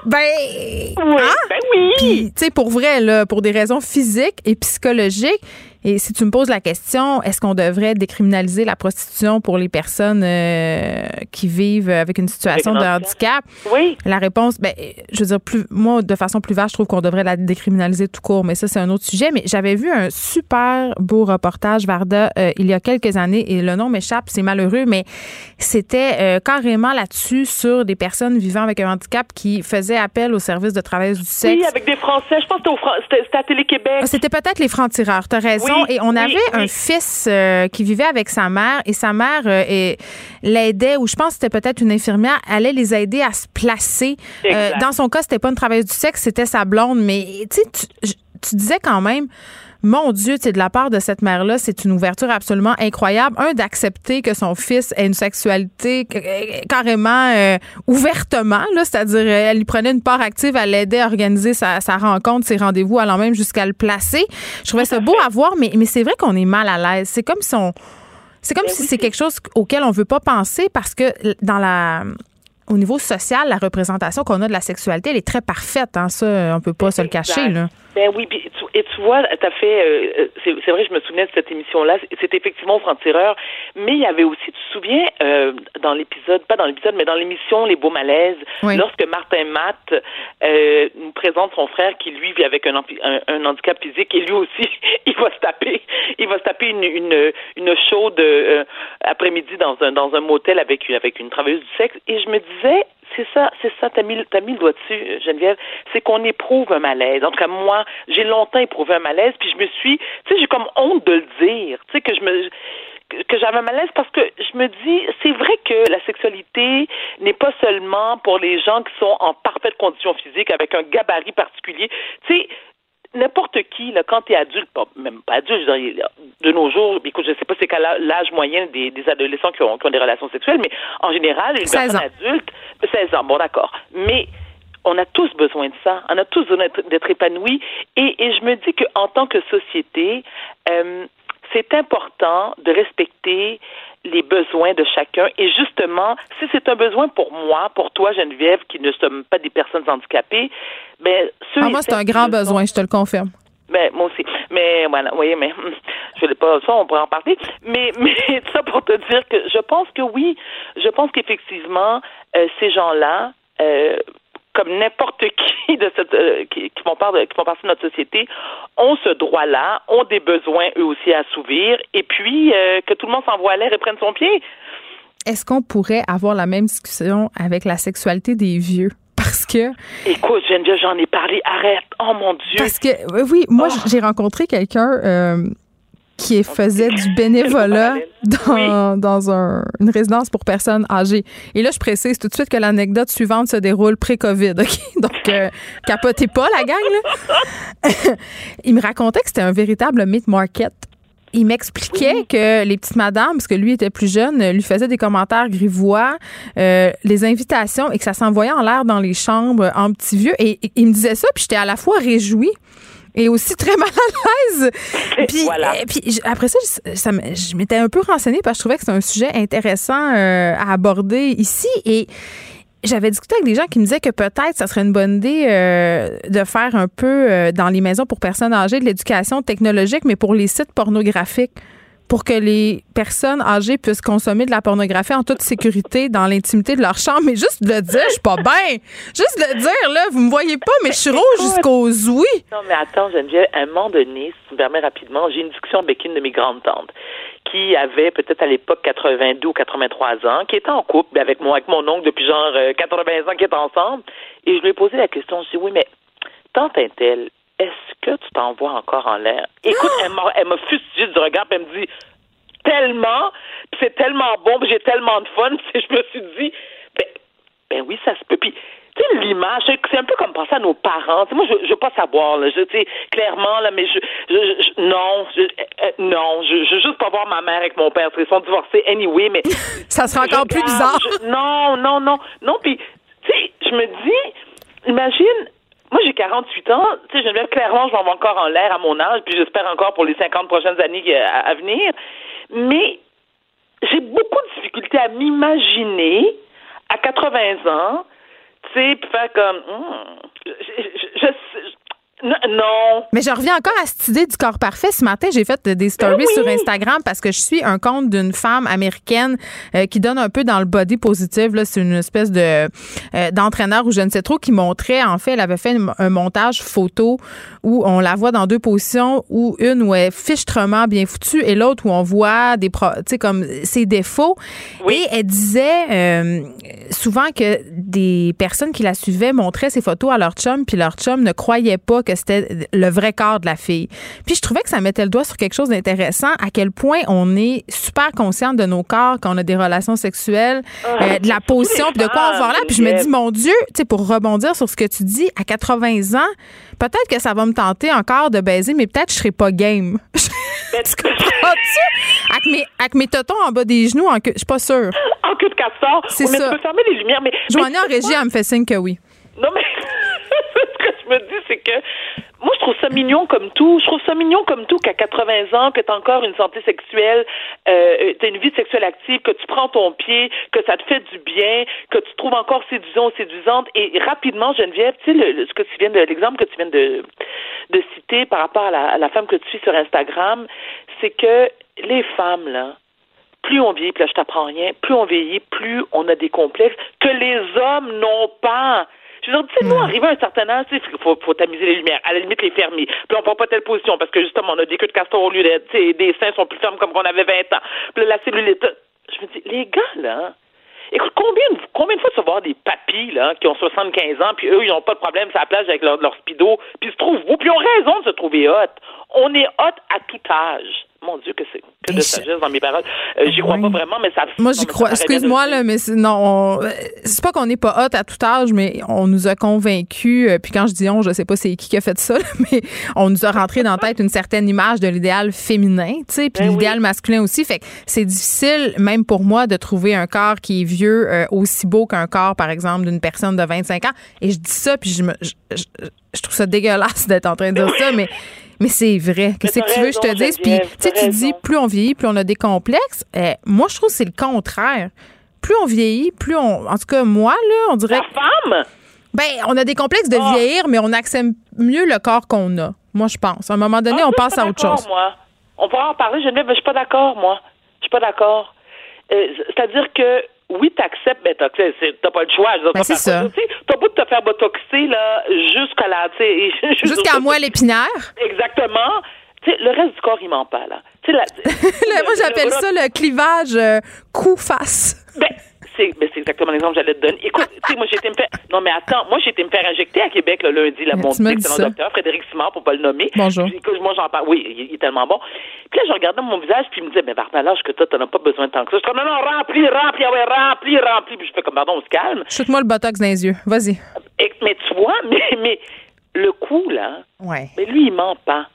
ben, oui, hein? ben oui. Puis, tu sais, pour vrai, là, pour des raisons physiques et psychologiques, et si tu me poses la question, est-ce qu'on devrait décriminaliser la prostitution pour les personnes euh, qui vivent avec une situation de handicap? Oui. La réponse, ben, je veux dire, plus, moi, de façon plus vaste, je trouve qu'on devrait la décriminaliser tout court, mais ça, c'est un autre sujet. Mais j'avais vu un super beau reportage, Varda, euh, il y a quelques années, et le nom m'échappe, c'est malheureux, mais c'était euh, carrément là-dessus sur des personnes vivant avec un handicap qui faisaient appel au service de travail du sexe. Oui, avec des Français. Je pense que c'était à Télé-Québec. Ah, c'était peut-être les francs-tireurs, t'as raison et on avait un fils euh, qui vivait avec sa mère et sa mère euh, l'aidait, ou je pense que c'était peut-être une infirmière, allait les aider à se placer. Euh, dans son cas, c'était pas une travailleuse du sexe, c'était sa blonde, mais tu, tu disais quand même mon Dieu, de la part de cette mère-là, c'est une ouverture absolument incroyable. Un, d'accepter que son fils ait une sexualité carrément ouvertement, là, c'est-à-dire elle y prenait une part active, elle l'aidait à organiser sa, rencontre, ses rendez-vous, allant même jusqu'à le placer. Je trouvais ça beau à voir, mais, mais c'est vrai qu'on est mal à l'aise. C'est comme si on... C'est comme ben si c'est quelque chose auquel on veut pas penser parce que dans la au niveau social, la représentation qu'on a de la sexualité, elle est très parfaite. Hein, ça, on peut pas se le cacher. Là. Ben oui, et tu vois, tu as fait, euh, c'est vrai, je me souvenais de cette émission-là, c'est effectivement franc-tireur, mais il y avait aussi, tu te souviens, euh, dans l'épisode, pas dans l'épisode, mais dans l'émission Les Beaux Malaises, lorsque Martin Matt euh, nous présente son frère qui, lui, vit avec un, un, handicap physique et lui aussi, (laughs) il va se taper, il va se taper une, une, une chaude après-midi dans un, dans un motel avec, avec une travailleuse du sexe, et je me disais, c'est ça, c'est ça, t'as mis, mis le doigt dessus, Geneviève, c'est qu'on éprouve un malaise. En tout cas, moi, j'ai longtemps éprouvé un malaise, puis je me suis, tu sais, j'ai comme honte de le dire, tu sais, que je me que j'avais un malaise parce que je me dis, c'est vrai que la sexualité n'est pas seulement pour les gens qui sont en parfaite condition physique avec un gabarit particulier. Tu sais, n'importe qui, là, quand tu es adulte, même pas adulte, de nos jours, écoute, je sais pas c'est quel l'âge moyen des, adolescents qui ont, des relations sexuelles, mais en général, une personne adulte, 16 ans, bon d'accord. Mais on a tous besoin de ça. On a tous besoin d'être épanouis. Et, et, je me dis qu'en tant que société, euh, c'est important de respecter les besoins de chacun. Et justement, si c'est un besoin pour moi, pour toi, Geneviève, qui ne sommes pas des personnes handicapées, ben, ah, moi, c'est un grand besoin, je te le confirme. Ben, moi aussi. Mais voilà, voyez, mais (laughs) je ne pas ça, on pourrait en parler. Mais, (laughs) mais ça pour te dire que je pense que oui, je pense qu'effectivement, euh, ces gens-là, euh, comme n'importe (laughs) qui de cette euh, qui, font part qui font partie de notre société ont ce droit-là, ont des besoins eux aussi à assouvir, et puis euh, que tout le monde s'envoie à l'air et prenne son pied. Est-ce qu'on pourrait avoir la même discussion avec la sexualité des vieux? (laughs) Parce que. Écoute, Geneviève, j'en ai parlé. Arrête. Oh mon Dieu. Parce que, oui, moi, oh. j'ai rencontré quelqu'un euh, qui faisait du bénévolat dans, dans un, une résidence pour personnes âgées. Et là, je précise tout de suite que l'anecdote suivante se déroule pré-COVID. OK? (laughs) Donc, euh, capotez pas, la gang. Là. (laughs) Il me racontait que c'était un véritable meat market. Il m'expliquait que les petites madames, parce que lui était plus jeune, lui faisaient des commentaires grivois, euh, les invitations et que ça s'envoyait en l'air dans les chambres en petit vieux. Et, et il me disait ça, puis j'étais à la fois réjouie et aussi très mal à l'aise. Puis, euh, puis après ça, ça, je m'étais un peu renseignée parce que je trouvais que c'était un sujet intéressant euh, à aborder ici. Et j'avais discuté avec des gens qui me disaient que peut-être ça serait une bonne idée euh, de faire un peu dans les maisons pour personnes âgées de l'éducation technologique, mais pour les sites pornographiques pour que les personnes âgées puissent consommer de la pornographie en toute sécurité dans l'intimité de leur chambre. Mais juste de le dire, je suis pas bien. Juste de le dire, là, vous me voyez pas, mais je suis rouge jusqu'aux ouïes. Non, mais attends, Geneviève, à un moment donné, si tu me permets rapidement, j'ai une discussion avec une de mes grandes tantes qui avait peut-être à l'époque 82 ou 83 ans, qui était en couple avec moi, avec mon oncle depuis genre 80 euh, ans qui est ensemble. Et je lui ai posé la question, je lui ai dit, oui, mais tante est-elle, est-ce que tu t'envoies encore en l'air? Écoute, elle m'a fustigé du regard, puis elle me dit, tellement, c'est tellement bon, j'ai tellement de fun, (laughs) je me suis dit, ben, ben oui, ça se peut. Puis, tu sais, l'image, c'est un peu comme penser à nos parents. moi, je, je veux pas savoir, là, je, tu clairement, là, mais je, je, non, je, euh, non, je, je veux juste pas voir ma mère avec mon père, qu'ils sont divorcés anyway, mais... (laughs) ça sera encore plus bizarre. non, non, non, non, puis, tu sais, je me dis, imagine, moi, j'ai 48 ans. Tu sais, Geneviève, clairement, je m'en vais encore en l'air à mon âge, puis j'espère encore pour les 50 prochaines années euh, à, venir. Mais j'ai beaucoup de difficultés à m'imaginer à 80 ans, tu sais, faire comme... Hmm, je, non. Mais je reviens encore à cette idée du corps parfait. Ce matin, j'ai fait des stories ben sur Instagram parce que je suis un compte d'une femme américaine euh, qui donne un peu dans le body positive. C'est une espèce de euh, d'entraîneur ou je ne sais trop qui montrait, en fait, elle avait fait un montage photo où on la voit dans deux positions, où une où elle est fichtrement bien foutue et l'autre où on voit des, tu sais, comme ses défauts. Et elle disait euh, souvent que des personnes qui la suivaient montraient ces photos à leur chum, puis leur chum ne croyait pas que c'était le vrai corps de la fille. Puis je trouvais que ça mettait le doigt sur quelque chose d'intéressant, à quel point on est super conscient de nos corps quand on a des relations sexuelles, ah, euh, de la position, puis de quoi on va là. Puis je me dis, mon Dieu, tu sais, pour rebondir sur ce que tu dis, à 80 ans, peut-être que ça va me tenter encore de baiser, mais peut-être que je serai pas game. (laughs) tu comprends-tu? Avec mes, avec mes totons en bas des genoux, en je suis pas sûre. (laughs) En queue de castor. C'est ça. Tu peux fermer les lumières, mais. En régie, elle me fait signe que oui. Non, mais (laughs) ce que je me dis, c'est que moi, je trouve ça mignon comme tout. Je trouve ça mignon comme tout qu'à 80 ans, que tu as encore une santé sexuelle, euh, tu as une vie sexuelle active, que tu prends ton pied, que ça te fait du bien, que tu trouves encore séduisant ou séduisante. Et rapidement, Geneviève, tu sais, ce que tu viens de, l'exemple que tu viens de, de citer par rapport à la, à la femme que tu suis sur Instagram, c'est que les femmes, là, plus on vieillit, puis là, je t'apprends rien, plus on vieillit, plus on a des complexes que les hommes n'ont pas. Je veux dire, tu sais, nous, hmm. arrivé à un certain âge, il faut, faut tamiser les lumières, à la limite les fermer. Puis on prend pas telle position parce que justement, on a des queues de castor au lieu d'être, des seins sont plus fermes comme qu'on avait 20 ans. Puis là, la cellulite. Je me dis, les gars, là, Écoute, combien, combien de fois tu vas voir des papis là, qui ont 75 ans, puis eux, ils n'ont pas de problème sur la plage avec leur, leur speedo, puis ils se trouvent beaux, puis ils ont raison de se trouver hot. On est hot à tout âge. Mon Dieu, que c'est que de sagesse dans mes paroles. Euh, j'y crois pas vraiment, mais ça. Moi, j'y crois. Excuse-moi là, mais non, c'est pas qu'on n'est pas hot à tout âge, mais on nous a convaincus. Euh, puis quand je dis on, je sais pas c'est qui qui a fait ça, (laughs) mais on nous a rentré dans la tête une certaine image de l'idéal féminin, tu sais, puis ben l'idéal masculin aussi. Fait que c'est difficile, même pour moi, de trouver un corps qui est vieux euh, aussi beau qu'un corps, par exemple, d'une personne de 25 ans. Et je dis ça, puis je me, je, trouve ça dégueulasse d'être en train de dire ça, mais mais c'est vrai. Qu'est-ce que tu veux que je te dise? Puis, tu sais, tu dis, plus on vieillit, plus on a des complexes. Eh, moi, je trouve que c'est le contraire. Plus on vieillit, plus on. En tout cas, moi, là, on dirait. La femme? Ben, on a des complexes de ah. vieillir, mais on accepte mieux le corps qu'on a. Moi, je pense. À un moment donné, ah, on passe à autre chose. Moi. On pourra en parler, Geneviève, mais je suis pas d'accord, moi. Je suis pas d'accord. Euh, c'est-à-dire que oui, t'acceptes, mais t'as pas le choix. Ben, c'est ça. T'as beau de te faire botoxer, là, jusqu'à la, (laughs) Jusqu'à moi l'épinaire. Exactement. le reste du corps, il ment pas, là. La, (laughs) moi, j'appelle ça le clivage euh, cou-face. Ben, c'est ben, exactement l'exemple que j'allais te donner. Écoute, tu sais, moi, j'ai été me faire. Non, mais attends, moi, j'ai été me faire injecter à Québec le lundi, là, mon excellent docteur, Frédéric Simard, pour pas le nommer. Bonjour. Écoute, moi, j'en parle. Oui, il, est tellement bon. Puis là, je regardais mon visage, puis il me disait, mais par l'âge que toi, t'en as pas besoin de tant que ça. Je suis comme, non, non, rempli, rempli, ah ouais, rempli, rempli. Puis je fais comme, pardon, on se calme. Chute-moi le botox dans les yeux. Vas-y. Mais tu vois, (laughs) mais, mais le coup, là. Ouais. Mais lui, il ment pas.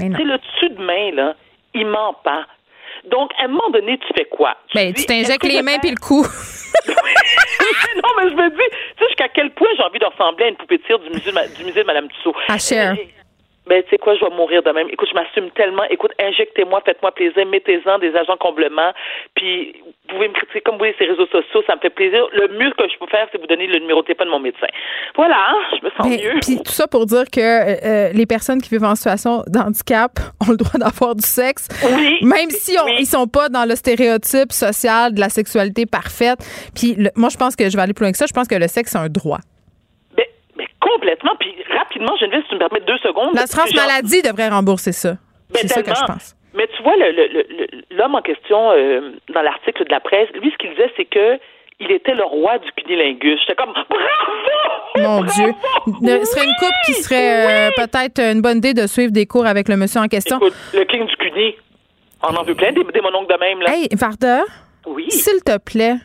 Tu sais, le dessus de main, là, il ment pas. Donc, à un moment donné, tu fais quoi? Tu, ben, tu t'injectes les mains puis le cou. (laughs) non, mais je me dis, tu sais, jusqu'à quel point j'ai envie de ressembler à une poupée de cire du musée, du musée de Mme Tussaud. À Cher. Ben, tu sais quoi, je vais mourir de même. Écoute, je m'assume tellement. Écoute, injectez-moi, faites-moi plaisir, mettez-en des agents comblement. Puis, vous pouvez me critiquer comme vous voulez ces réseaux sociaux, ça me fait plaisir. Le mieux que je peux faire, c'est vous donner le numéro de téléphone de mon médecin. Voilà, hein, je me sens Mais, mieux. Puis tout ça pour dire que euh, les personnes qui vivent en situation d'handicap ont le droit d'avoir du sexe. Oui. Même si on, ils sont pas dans le stéréotype social de la sexualité parfaite. Puis le- moi, je pense que je vais aller plus loin que ça. Je pense que le sexe, c'est un droit. Complètement. Puis, rapidement, Geneviève, si tu me permets deux secondes. L'assurance Genre- maladie devrait rembourser ça. Ben, C'est ça que je pense. Mais tu vois, le- le- le- le- l'homme en question, euh, dans l'article de la presse, lui, ce qu'il disait, c'est que il était le roi du cunilingus. J'étais comme, bravo! Mon Bravo! Dieu. Ce serait une couple qui serait euh, peut-être une bonne idée de suivre des cours avec le monsieur en question? Écoute, le king du cuni, on en veut plein des, des mononcles de même, là. Hey, Varda, oui. s'il te plaît,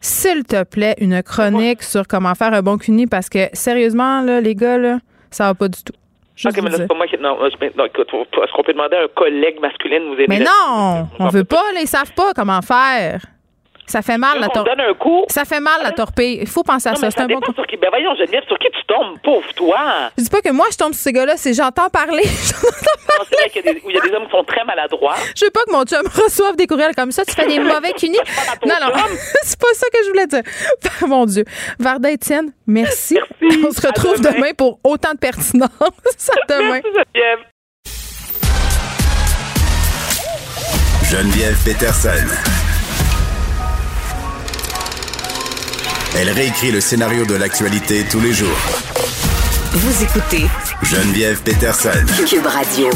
s'il te plaît, une chronique sur comment faire un bon cuni parce que sérieusement, là, les gars, là, ça va pas du tout. Juste Ok, mais vous là, c'est pas moi qui. Non, non, écoute, est-ce qu'on peut demander à un collègue masculin de nous aider? Mais non, on veut pas, là, ils savent pas comment faire. Ça fait mal la torpille. donne un coup. Ça fait mal la torpille. Il faut penser à Non, ça. C'est ça un bon sur qui. Ben voyons, Geneviève, sur qui tu tombes, pauvre toi. Je dis pas que moi je tombe sur ces gars-là, c'est j'entends parler. Non, c'est vrai qu'il y, a des- où il y a des hommes qui sont très maladroits. Je veux pas que mon chum (laughs) reçoive des courriels comme ça. Tu fais des mauvais (laughs) cunis. Non, non, (laughs) c'est pas ça que je voulais dire. Mon Dieu. Varda Étienne, merci. On se retrouve demain. demain. pour autant de pertinence. à demain. Merci, Geneviève. Geneviève Peterson. Elle réécrit le scénario de l'actualité tous les jours. Vous écoutez Geneviève Peterson. Cube Radio.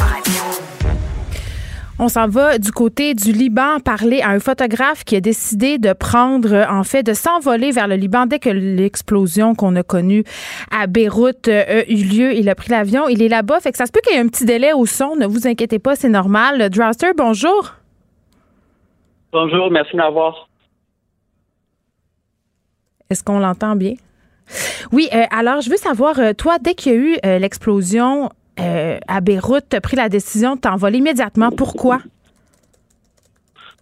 On s'en va du côté du Liban parler à un photographe qui a décidé de prendre, en fait, de s'envoler vers le Liban dès que l'explosion qu'on a connue à Beyrouth euh, a eu lieu. Il a pris l'avion, il est là-bas. Fait que ça se peut qu'il y ait un petit délai au son. Ne vous inquiétez pas, c'est normal. Drowster, bonjour. Bonjour, merci de m'avoir. Est-ce qu'on l'entend bien? Oui, euh, alors je veux savoir, euh, toi, dès qu'il y a eu euh, l'explosion à Beyrouth, tu as pris la décision de t'envoler immédiatement. Pourquoi?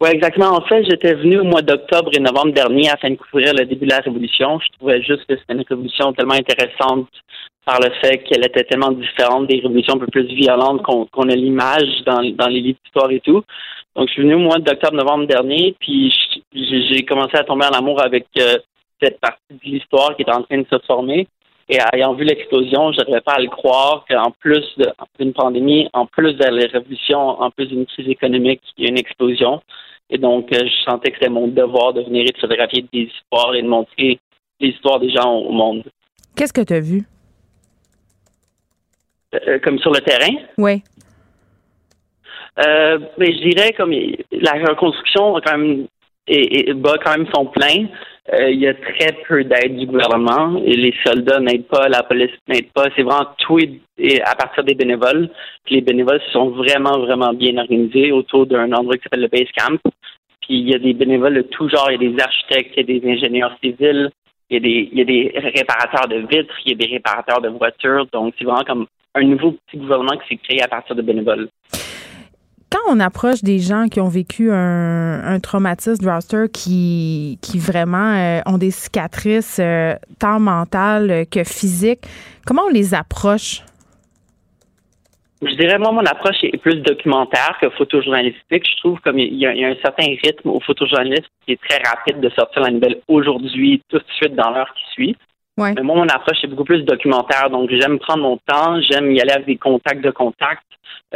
Oui, exactement. En fait, j'étais venu au mois d'octobre et novembre dernier afin de couvrir le début de la révolution. Je trouvais juste que c'était une révolution tellement intéressante par le fait qu'elle était tellement différente des révolutions un peu plus violentes qu'on a l'image dans, les livres d'histoire et tout. Donc, je suis venu au mois d'octobre-novembre dernier, puis j'ai commencé à tomber en amour avec cette partie de l'histoire qui est en train de se former. Et ayant vu l'explosion, je n'arrivais pas à le croire qu'en plus d'une pandémie, en plus de la révolution, en plus d'une crise économique, il y a une explosion. Et donc, euh, je sentais que c'était mon devoir de venir et de photographier des histoires et de montrer l'histoire des gens au monde. Qu'est-ce que tu as vu? Euh, comme sur le terrain, Oui. Euh, mais je dirais comme la reconstruction a quand même et, et bat quand même son plein. Euh, il y a très peu d'aide du gouvernement et les soldats n'aident pas, la police n'aide pas. C'est vraiment tout à partir des bénévoles. Puis les bénévoles sont vraiment, vraiment bien organisés autour d'un endroit qui s'appelle le Base Camp. Puis il y a des bénévoles de tout genre. Il y a des architectes, il y a des ingénieurs civils, il y a des, il y a des réparateurs de vitres, il y a des réparateurs de voitures. Donc c'est vraiment comme un nouveau petit gouvernement qui s'est créé à partir de bénévoles. Quand on approche des gens qui ont vécu un, traumatisme roster qui, qui vraiment euh, ont des cicatrices euh, tant mentales que physiques, comment on les approche? Je dirais, moi, mon approche est plus documentaire que photojournalistique. Je trouve comme il y, a, y a un certain rythme au photojournalisme qui est très rapide de sortir la nouvelle aujourd'hui, tout de suite dans l'heure qui suit. Ouais. Mais moi, mon approche est beaucoup plus documentaire. Donc, j'aime prendre mon temps, j'aime y aller avec des contacts de contacts,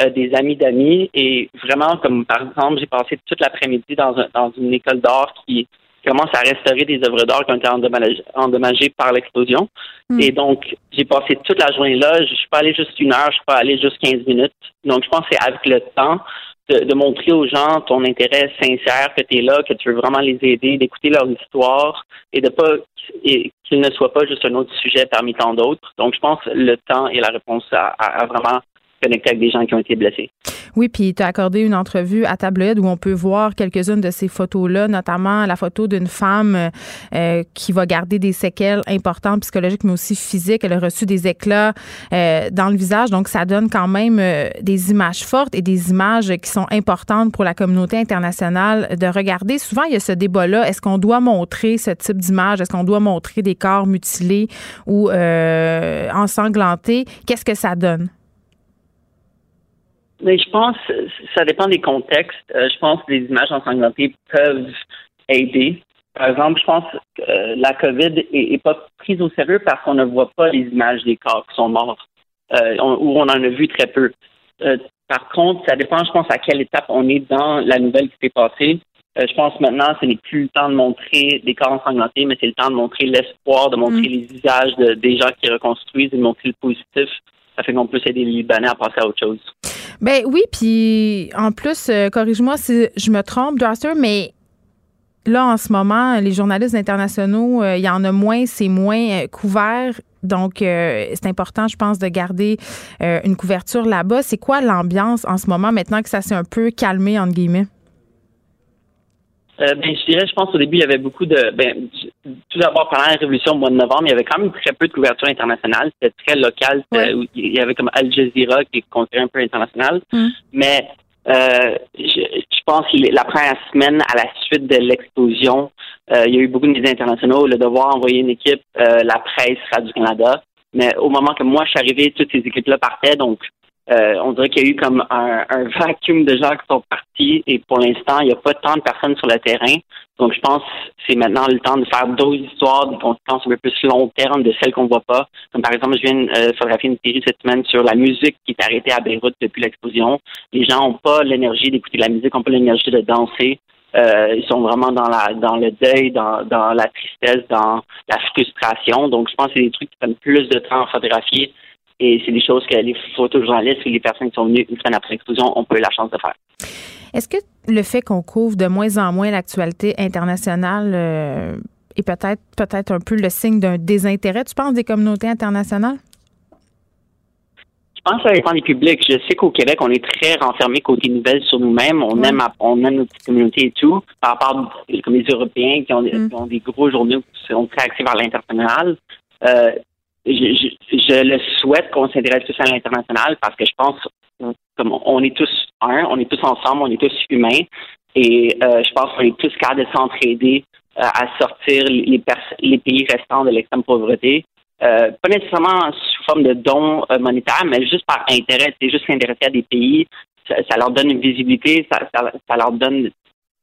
euh, des amis d'amis. Et vraiment, comme par exemple, j'ai passé toute l'après-midi dans, un- dans une école d'art qui commence à restaurer des œuvres d'art qui ont été endommagées, endommagées par l'explosion. Hmm. Et donc, j'ai passé toute la journée là. Je suis pas allé juste une heure, je suis pas allé juste 15 minutes. Donc, je pense que c'est avec le temps de, montrer aux gens ton intérêt sincère, que tu es là, que tu veux vraiment les aider, d'écouter leur histoire et de pas qu'il ne soit pas juste un autre sujet parmi tant d'autres. Donc, je pense que le temps est la réponse à- à vraiment connecter avec des gens qui ont été blessés. Oui, puis tu as accordé une entrevue à Tabloïd où on peut voir quelques-unes de ces photos-là, notamment la photo d'une femme euh, qui va garder des séquelles importantes psychologiques, mais aussi physiques. Elle a reçu des éclats euh, dans le visage, donc ça donne quand même euh, des images fortes et des images qui sont importantes pour la communauté internationale de regarder. Souvent, il y a ce débat-là. Est-ce qu'on doit montrer ce type d'image? Est-ce qu'on doit montrer des corps mutilés ou ensanglantés? Qu'est-ce que ça donne? Mais je pense, ça dépend des contextes. Euh, je pense que les images ensanglantées peuvent aider. Par exemple, je pense que euh, la COVID est, pas prise au sérieux parce qu'on ne voit pas les images des corps qui sont morts, euh, ou on en a vu très peu. par contre, ça dépend, je pense, à quelle étape on est dans la nouvelle qui s'est passée. je pense maintenant, ce n'est plus le temps de montrer des corps ensanglantés, mais c'est le temps de montrer l'espoir, de montrer mm. les visages des gens qui reconstruisent, de montrer le positif. Ça fait qu'on peut aider les Libanais à passer à autre chose. Ben oui, puis en plus, euh, corrige-moi si je me trompe, Darcy, mais là, en ce moment, les journalistes internationaux, euh, il y en a moins, c'est moins euh, couvert. Donc, c'est important, je pense, de garder une couverture là-bas. C'est quoi l'ambiance en ce moment, maintenant que ça s'est un peu calmé, entre guillemets? Euh, ben, je dirais, je pense au début, il y avait beaucoup de. Ben, tout d'abord, pendant la Révolution au mois de novembre, il y avait quand même très peu de couverture internationale. C'était très local. Il y avait comme Al Jazeera qui est considéré un peu international. Mm. Mais euh, je, je, pense que la première semaine, à la suite de l'explosion, euh, il y a eu beaucoup de médias internationaux. Le devoir envoyer une équipe, euh, la presse, Radio-Canada. Mais au moment que moi je suis arrivé, toutes ces équipes-là partaient. Donc, euh, on dirait qu'il y a eu comme un, un, vacuum de gens qui sont partis et pour l'instant, il n'y a pas tant de personnes sur le terrain. Donc, je pense que c'est maintenant le temps de faire d'autres histoires, des conséquences un peu plus long terme de celles qu'on voit pas. Comme par exemple, je viens de euh, photographier une série cette semaine sur la musique qui est arrêtée à Beyrouth depuis l'explosion. Les gens n'ont pas l'énergie d'écouter la musique, n'ont pas l'énergie de danser. Euh, ils sont vraiment dans la dans le deuil, dans, dans la tristesse, dans la frustration. Donc, je pense que c'est des trucs qui prennent plus de temps à photographier et c'est des choses que les photojournalistes et les personnes qui sont venues une semaine après l'explosion ont pas eu la chance de faire. Est-ce que le fait qu'on couvre de moins en moins l'actualité internationale euh, est peut-être peut-être un peu le signe d'un désintérêt, tu penses, des communautés internationales? Je pense que ça dépend des publics. Je sais qu'au Québec, on est très renfermé côté nouvelles sur nous-mêmes. On aime on aime nos petites communautés et tout. Par rapport comme les Européens qui ont, mm. ont des gros journaux qui sont très axés vers l'international. Euh, je, je, le souhaite qu'on s'intéresse tous à l'international parce que je pense comme on est tous un, on est tous ensemble, on est tous humains et euh, je pense qu'on est tous capables de s'entraider euh, à sortir les, les pays restants de l'extrême pauvreté. Euh, pas nécessairement sous forme de dons monétaires, mais juste par intérêt. C'est juste s'intéresser à des pays, ça, leur donne une visibilité, ça, leur donne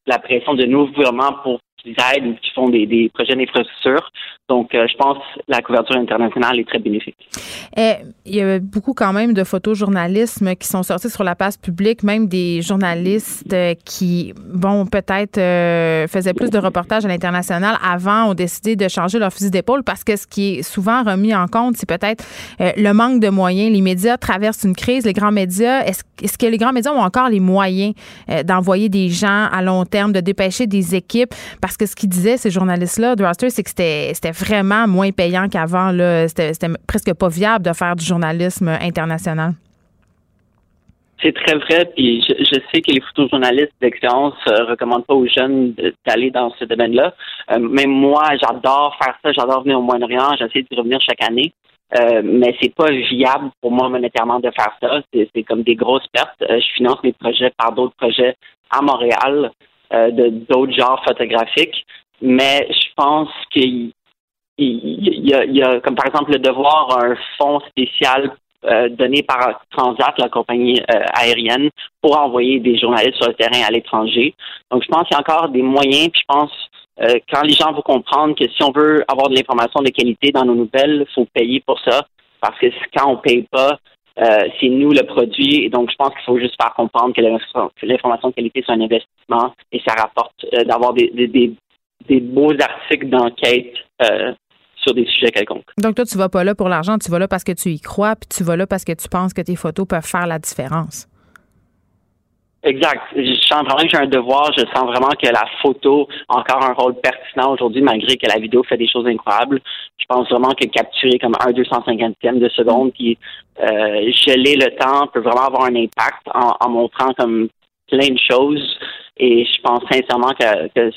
la pression de nos gouvernements pour qu'ils aident ou qui font des, des projets d'infrastructure. Donc, euh, je pense que la couverture internationale est très bénéfique. Eh, il y a beaucoup quand même de photojournalisme qui sont sortis sur la place publique, même des journalistes qui, bon, peut-être euh, faisaient plus de reportages à l'international avant, ont décidé de changer leur fusil d'épaule parce que ce qui est souvent remis en compte, c'est peut-être euh, le manque de moyens. Les médias traversent une crise. Les grands médias, est-ce est que les grands médias ont encore les moyens d'envoyer des gens à long terme, de dépêcher des équipes? Parce que ce qu'ils disaient, ces journalistes-là, de c'est que c'était vraiment moins payant qu'avant. C'était presque pas viable de faire du journalisme international. C'est très vrai, puis je, sais que les photojournalistes d'expérience ne euh, recommandent pas aux jeunes d'aller dans ce domaine-là. Euh, même moi, j'adore faire ça, j'adore venir au Moyen-Orient, j'essaie de revenir chaque année. Euh, mais c'est pas viable pour moi monétairement de faire ça. C'est comme des grosses pertes. Euh, je finance mes projets par d'autres projets à Montréal, de d'autres genres photographiques. Mais je pense qu'il il y, a, y a, comme par exemple, le devoir un fonds spécial euh, donné par Transat, la compagnie euh, aérienne, pour envoyer des journalistes sur le terrain à l'étranger. Donc, je pense qu'il y a encore des moyens. Puis, je pense euh, quand les gens vont comprendre que si on veut avoir de l'information de qualité dans nos nouvelles, il faut payer pour ça. Parce que quand on paye pas, c'est nous le produit. Et donc, je pense qu'il faut juste faire comprendre que l'information de qualité, c'est un investissement et ça rapporte d'avoir des, des, des, beaux articles d'enquête sur des sujets quelconques. Donc toi, tu vas pas là pour l'argent, tu vas là parce que tu y crois, puis tu vas là parce que tu penses que tes photos peuvent faire la différence. Exact. Je sens vraiment que j'ai un devoir. Je sens vraiment que la photo a encore un rôle pertinent aujourd'hui, malgré que la vidéo fait des choses incroyables. Je pense vraiment que capturer comme un 250e de seconde, puis euh, geler le temps peut vraiment avoir un impact en, montrant comme plein de choses. Et je pense sincèrement que, que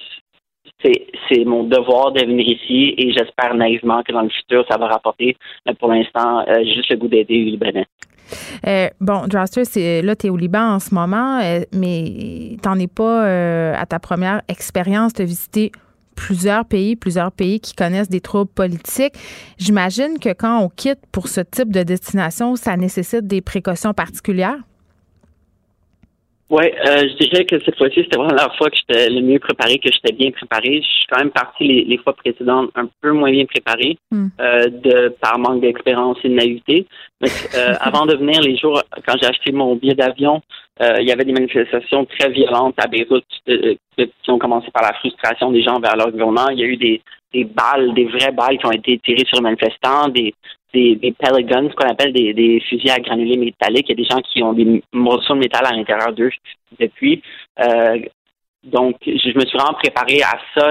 c'est mon devoir de venir ici et j'espère naïvement que dans le futur, ça va rapporter. Mais pour l'instant, euh, juste le goût d'aider les Libanais. Euh, bon, Draster, là, tu es au Liban en ce moment, euh, mais tu n'en es pas à ta première expérience de visiter plusieurs pays, plusieurs pays qui connaissent des troubles politiques. J'imagine que quand on quitte pour ce type de destination, ça nécessite des précautions particulières. Oui, euh, je dirais que cette fois-ci, c'était vraiment la fois que j'étais le mieux préparé, que j'étais bien préparé. Je suis quand même parti les, fois précédentes un peu moins bien préparé, hmm. euh, de par manque d'expérience et de naïveté. Mais euh, (laughs) avant de venir, les jours, quand j'ai acheté mon billet d'avion, euh, il y avait des manifestations très violentes à Beyrouth qui ont commencé par la frustration des gens vers leur gouvernement. Il y a eu des, des balles, des vraies balles qui ont été tirées sur les manifestants, des, des, des pellet guns, ce qu'on appelle des, des, fusils à granulés métalliques. Il y a des gens qui ont des morceaux de métal à l'intérieur d'eux depuis. Euh, donc, je me suis vraiment préparé à ça.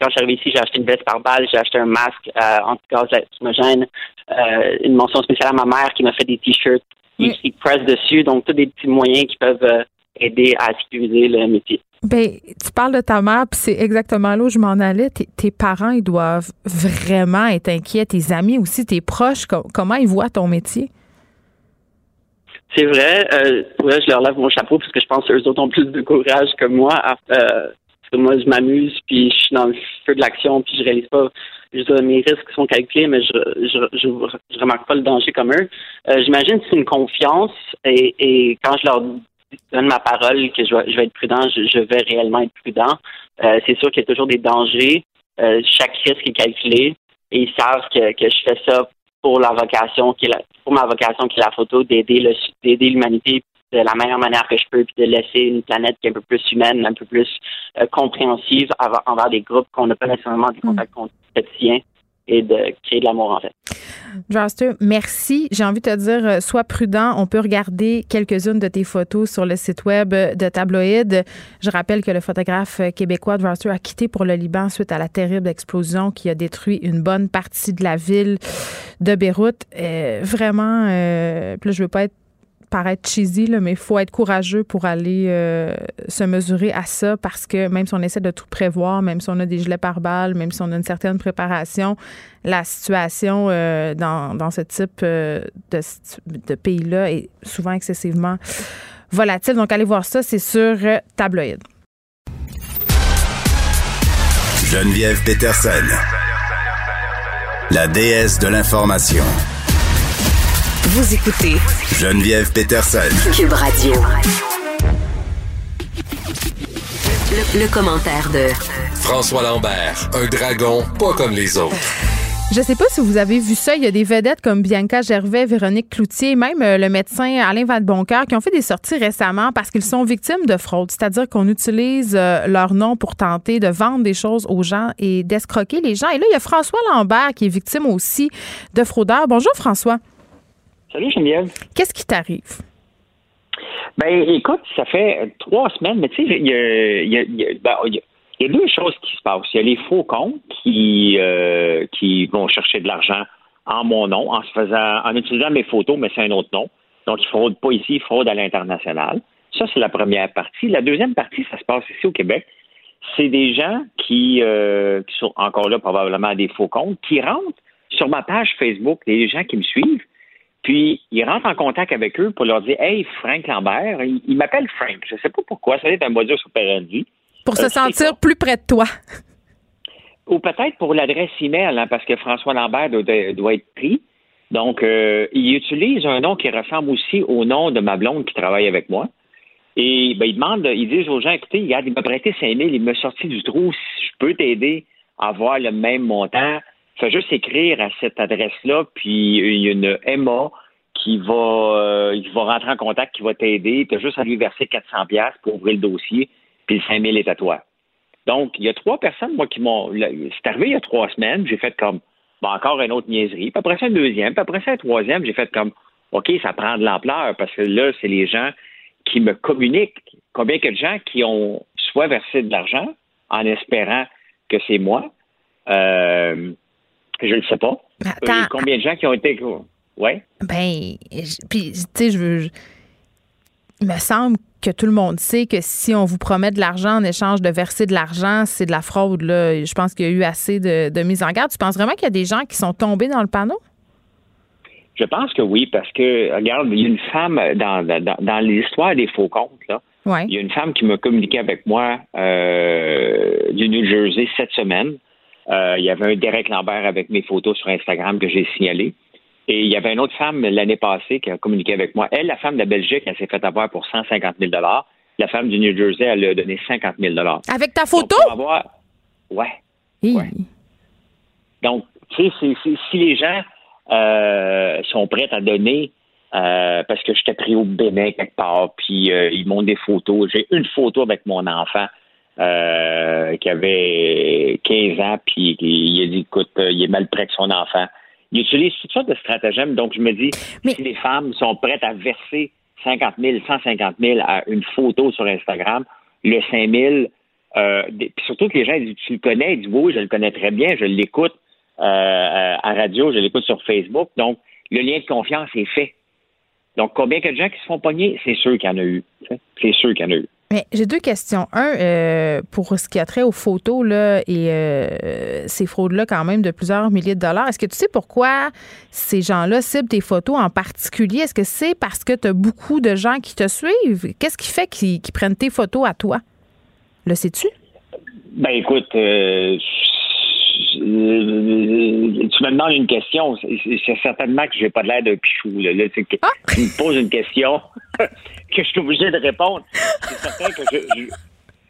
quand je suis arrivé ici, j'ai acheté une veste par balle, j'ai acheté un masque euh, anti-gaz lacrymogène, euh, une mention spéciale à ma mère qui m'a fait des t-shirts qui, pressent dessus. Donc, tous des petits moyens qui peuvent euh, aider à sécuriser le métier. Ben, tu parles de ta mère, puis c'est exactement là où je m'en allais. Tes, parents, ils doivent vraiment être inquiets. Tes amis aussi, tes proches, comment ils voient ton métier? C'est vrai. Euh, je leur lève mon chapeau parce que je pense qu'eux autres ont plus de courage que moi. Euh, moi, je m'amuse, puis je suis dans le feu de l'action, puis je réalise pas. Je, mes risques sont calculés, mais je, je, je, remarque pas le danger comme eux. Euh, j'imagine que c'est une confiance, et, et quand je leur donne ma parole que je vais, je vais être prudent, je, vais réellement être prudent. Euh, c'est sûr qu'il y a toujours des dangers. Euh, chaque risque est calculé et ils savent que, que je fais ça pour la vocation qui est la, pour ma vocation qui est la photo, d'aider le d'aider l'humanité de la meilleure manière que je peux, puis de laisser une planète qui est un peu plus humaine, un peu plus euh, compréhensive envers, des groupes qu'on n'a pas nécessairement des contacts quotidiens et de créer de l'amour, en fait. Draster, merci. J'ai envie de te dire, euh, sois prudent. On peut regarder quelques-unes de tes photos sur le site web de Tabloïd. Je rappelle que le photographe québécois Draster a quitté pour le Liban suite à la terrible explosion qui a détruit une bonne partie de la ville de Beyrouth. Euh, vraiment, euh, je veux pas être paraître cheesy, là, mais il faut être courageux pour aller euh, se mesurer à ça parce que même si on essaie de tout prévoir, même si on a des gilets pare-balles, même si on a une certaine préparation, la situation euh, dans, dans, ce type euh, de, de pays-là est souvent excessivement volatile. Donc, allez voir ça, c'est sur Tabloïd. Geneviève Peterson, la déesse de l'information. Vous écoutez Geneviève Peterson. Cube Radio. Le, commentaire de François Lambert, un dragon pas comme les autres. Je sais pas si vous avez vu ça. Il y a des vedettes comme Bianca Gervais, Véronique Cloutier, même euh, le médecin Alain Vadeboncoeur qui ont fait des sorties récemment parce qu'ils sont victimes de fraude. C'est-à-dire qu'on utilise euh, leur nom pour tenter de vendre des choses aux gens et d'escroquer les gens. Et là, il y a François Lambert qui est victime aussi de fraudeurs. Bonjour François. Salut Geneviève. Qu'est-ce qui t'arrive? Ben, écoute, ça fait trois semaines, mais tu sais, il y a, deux choses qui se passent. Il y a les faux comptes qui, euh, qui vont chercher de l'argent en mon nom, en se faisant, en utilisant mes photos, mais c'est un autre nom. Donc, ils fraudent pas ici, ils fraudent à l'international. Ça, c'est la première partie. La deuxième partie, ça se passe ici au Québec. C'est des gens qui, euh, qui sont encore là probablement des faux comptes, qui rentrent sur ma page Facebook, des gens qui me suivent, puis, il rentre en contact avec eux pour leur dire Hey, Frank Lambert, il, m'appelle Frank. Je ne sais pas pourquoi, ça va être un modus operandi. Pour se euh, sentir plus près de toi. (laughs) Ou peut-être pour l'adresse email, hein, parce que François Lambert doit, être pris. Donc, euh, il utilise un nom qui ressemble aussi au nom de ma blonde qui travaille avec moi. Et ben, il demande, il dit aux gens, écoutez, il m'a prêté 5 000, il m'a sorti du trou, si je peux t'aider à avoir le même montant, Fais juste écrire à cette adresse-là, puis il y a une Emma qui va, euh, va rentrer en contact, qui va t'aider. Tu as juste à lui verser 400 pièces pour ouvrir le dossier, puis le 5000 est à toi. Donc, il y a trois personnes, moi, qui m'ont... C'est arrivé il y a trois semaines, j'ai fait comme, bon, encore une autre niaiserie. Puis après ça, un deuxième. Puis après ça, un troisième, j'ai fait comme, OK, ça prend de l'ampleur, parce que là, c'est les gens qui me communiquent. Combien de gens qui ont soit versé de l'argent en espérant que c'est moi, euh, je ne sais pas. Attends. Combien de gens qui ont été. Ouais. Ben, puis, tu sais, je veux. Il me semble que tout le monde sait que si on vous promet de l'argent en échange de verser de l'argent, c'est de la fraude. Là. Je pense qu'il y a eu assez de, mise en garde. Tu penses vraiment qu'il y a des gens qui sont tombés dans le panneau? Je pense que oui, parce que, regarde, il y a une femme dans, dans, l'histoire des faux comptes, là. Il y a une femme qui m'a communiqué avec moi euh, du New Jersey cette semaine. Euh, il y avait un Derek Lambert avec mes photos sur Instagram que j'ai signalé. Et il y avait une autre femme l'année passée qui a communiqué avec moi. Elle, la femme de Belgique, elle s'est fait avoir pour 150 000 la femme du New Jersey, elle a donné 50 000 Avec ta photo? Ouais. Donc, tu sais, si les gens euh, sont prêts à donner euh, parce que j'étais pris au Bénin quelque part, puis euh, ils m'ont des photos. J'ai une photo avec mon enfant qui avait 15 ans, puis il a dit, écoute, il est mal près de son enfant. Il utilise toutes sortes de stratagèmes. Donc, je me dis, si les femmes sont prêtes à verser 50 000, 150 000 à une photo sur Instagram, le 5 000, euh, surtout que les gens disent, tu le connais, ils disent, oui, je le connais très bien, je l'écoute euh, à radio, je l'écoute sur Facebook. Donc, le lien de confiance est fait. Donc, combien de gens qui se font pogner? C'est sûr qu'il y en a eu. C'est sûr qu'il y en a eu. Mais j'ai deux questions. Un, euh, pour ce qui a trait aux photos là, et euh, ces fraudes-là, quand même, de plusieurs milliers de dollars, est-ce que tu sais pourquoi ces gens-là ciblent tes photos en particulier? Est-ce que c'est parce que tu as beaucoup de gens qui te suivent? Qu'est-ce qui fait qu'ils prennent tes photos à toi? Le sais-tu? Ben écoute, euh, tu me demandes une question. C'est certainement que j'ai pas l'air d'un pichou. Là. Ah! Tu me poses une question (laughs) que je suis obligé de répondre. C'est certain que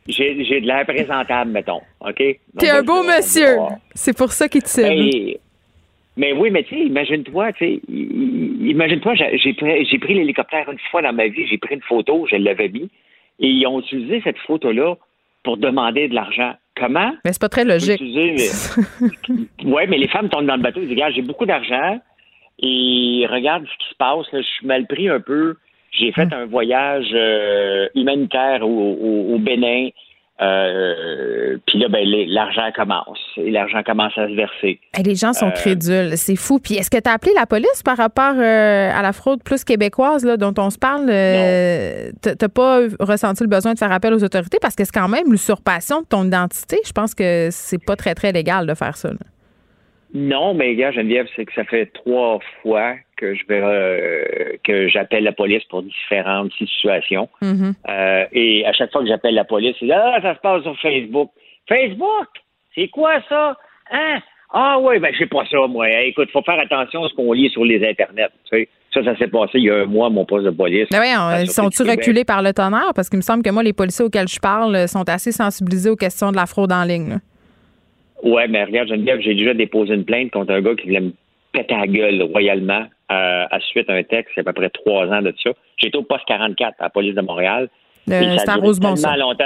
j'ai, de l'air présentable, mettons. OK? T'es un beau monsieur. C'est pour ça qu'il te sait. Mais oui, mais tu sais, imagine-toi, tu sais, imagine-toi, j'ai pris, j'ai pris l'hélicoptère une fois dans ma vie, j'ai pris une photo, je l'avais mis, et ils ont utilisé cette photo-là pour demander de l'argent. Comment? Mais c'est pas très logique. (laughs) oui, mais les femmes tombent dans le bateau, ils disent, regarde, j'ai beaucoup d'argent et regarde ce qui se passe. je suis mal pris un peu. J'ai fait hum. un voyage euh, humanitaire au, Bénin. Euh, puis là, ben, l'argent commence. Et l'argent commence à se verser. les gens sont euh, crédules. C'est fou. Puis est-ce que tu as appelé la police par rapport à la fraude plus québécoise là, dont on se parle? tu n'as pas ressenti le besoin de faire appel aux autorités parce que c'est quand même l'usurpation de ton identité? Je pense que c'est pas très, très légal de faire ça. Non, mais gars, Geneviève, c'est que ça fait trois fois que je vais euh, que j'appelle la police pour différentes situations. Mm-hmm. euh, et à chaque fois que j'appelle la police, c'est ah ça se passe sur Facebook. Facebook, c'est quoi ça? Hein? Ah oui, ben sais pas ça moi. Écoute, faut faire attention à ce qu'on lit sur les internets. Tu sais. Ça, ça s'est passé il y a un mois, mon poste de police. Ben oui, ils sont-ils reculés par le tonnerre? Parce qu'il me semble que moi, les policiers auxquels je parle sont assez sensibilisés aux questions de la fraude en ligne. Ouais, mais regarde, Geneviève, j'ai déjà déposé une plainte contre un gars qui voulait me péter la gueule royalement euh, à suite d'un texte, il y a à peu près trois ans de ça. J'étais au poste 44 à la police de Montréal. C'est à Rosemont, ça. longtemps.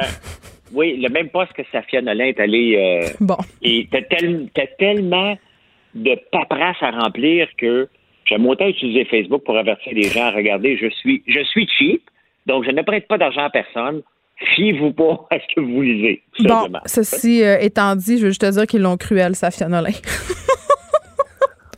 Oui, le même poste que Safia Nolin est allé. Euh, (laughs) bon. Et t'as, tellement de paperasse à remplir que j'aime autant utiliser Facebook pour avertir les gens. Regardez, je suis, je suis cheap, donc je ne prête pas d'argent à personne fiez-vous pas (laughs) à ce que vous lisez. Bon, ceci euh, étant dit, je veux juste te dire qu'ils l'ont cruel, Safia Nolin. (laughs)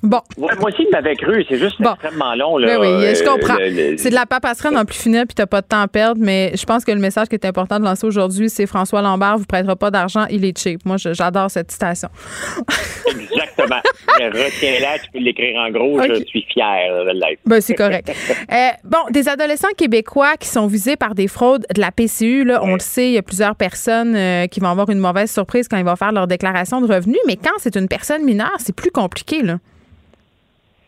Bon. moi aussi, il m'avait cru. C'est juste extrêmement long. Là, oui, oui, je comprends. c'est de la papasserie en plus finir, puis t'as pas de temps à perdre. Mais je pense que le message qui est important de lancer aujourd'hui, c'est François Lambert vous prêtera pas d'argent, il est cheap. Moi, j'adore cette citation. Exactement. (laughs) Retiens-la, tu peux l'écrire en gros. Je suis fier de l'être. Ben, c'est correct. (laughs) euh, bon, des adolescents québécois qui sont visés par des fraudes de la PCU, là, on le sait, il y a plusieurs personnes euh, qui vont avoir une mauvaise surprise quand ils vont faire leur déclaration de revenus. Mais quand c'est une personne mineure, c'est plus compliqué, là.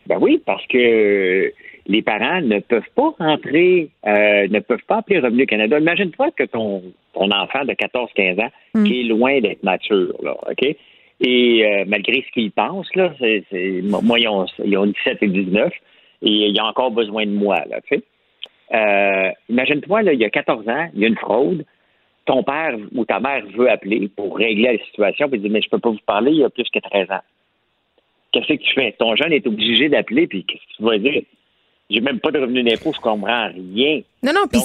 Ben oui, parce que les parents ne peuvent pas rentrer, euh, ne peuvent pas appeler Revenu Canada. Imagine-toi que ton, ton enfant de 14-15 ans mm. qui est loin d'être mature, là, OK? Et euh, malgré ce qu'il pense, là, c'est, moi, ils ont, ils ont 17 et 19, et il a encore besoin de moi, là, tu sais? Euh, imagine-toi, là, il y a 14 ans, il y a une fraude, ton père ou ta mère veut appeler pour régler la situation, puis il dit, mais je peux pas vous parler, il y a plus que 13 ans qu'est-ce que tu fais? Ton jeune est obligé d'appeler, puis qu'est-ce que tu vas dire? J'ai même pas de revenu d'impôt, je comprends rien. Non, non, puis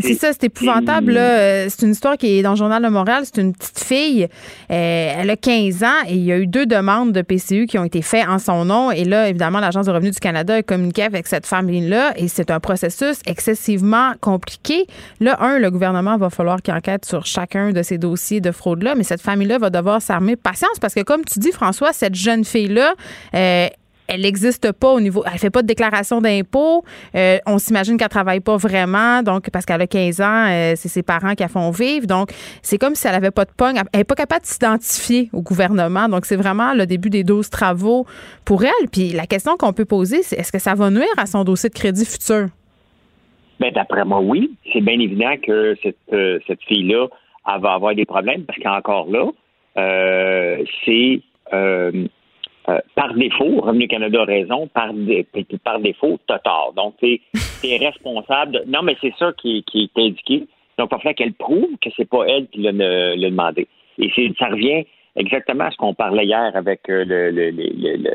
c'est ça, c'est épouvantable. Euh, c'est une histoire qui est dans le Journal de Montréal. C'est une petite fille. Euh, elle a 15 ans et il y a eu deux demandes de PCU qui ont été faites en son nom. Et là, évidemment, l'Agence de revenus du Canada a communiqué avec cette famille-là et c'est un processus excessivement compliqué. Là, un, le gouvernement va falloir qu'il enquête sur chacun de ces dossiers de fraude-là, mais cette famille-là va devoir s'armer patience parce que, comme tu dis, François, cette jeune fille-là, euh, elle n'existe pas au niveau. Elle fait pas de déclaration d'impôt. Euh, on s'imagine qu'elle travaille pas vraiment, donc parce qu'elle a 15 ans, euh, c'est ses parents qui la font vivre. Donc, c'est comme si elle avait pas de pogne. Elle n'est pas capable de s'identifier au gouvernement. Donc, c'est vraiment le début des 12 travaux pour elle. Puis la question qu'on peut poser, c'est est-ce que ça va nuire à son dossier de crédit futur? Ben, d'après moi, oui. C'est bien évident que cette, euh, cette fille-là va avoir des problèmes parce qu'encore là, c'est euh, par défaut, Revenu Canada a raison, par, par défaut, t'as tort. Donc, tu es responsable. Non, mais c'est ça qui, qui est indiqué. Donc, il va qu'elle prouve que c'est pas elle qui l'a demandé. Et ça revient exactement à ce qu'on parlait hier avec le, le, le,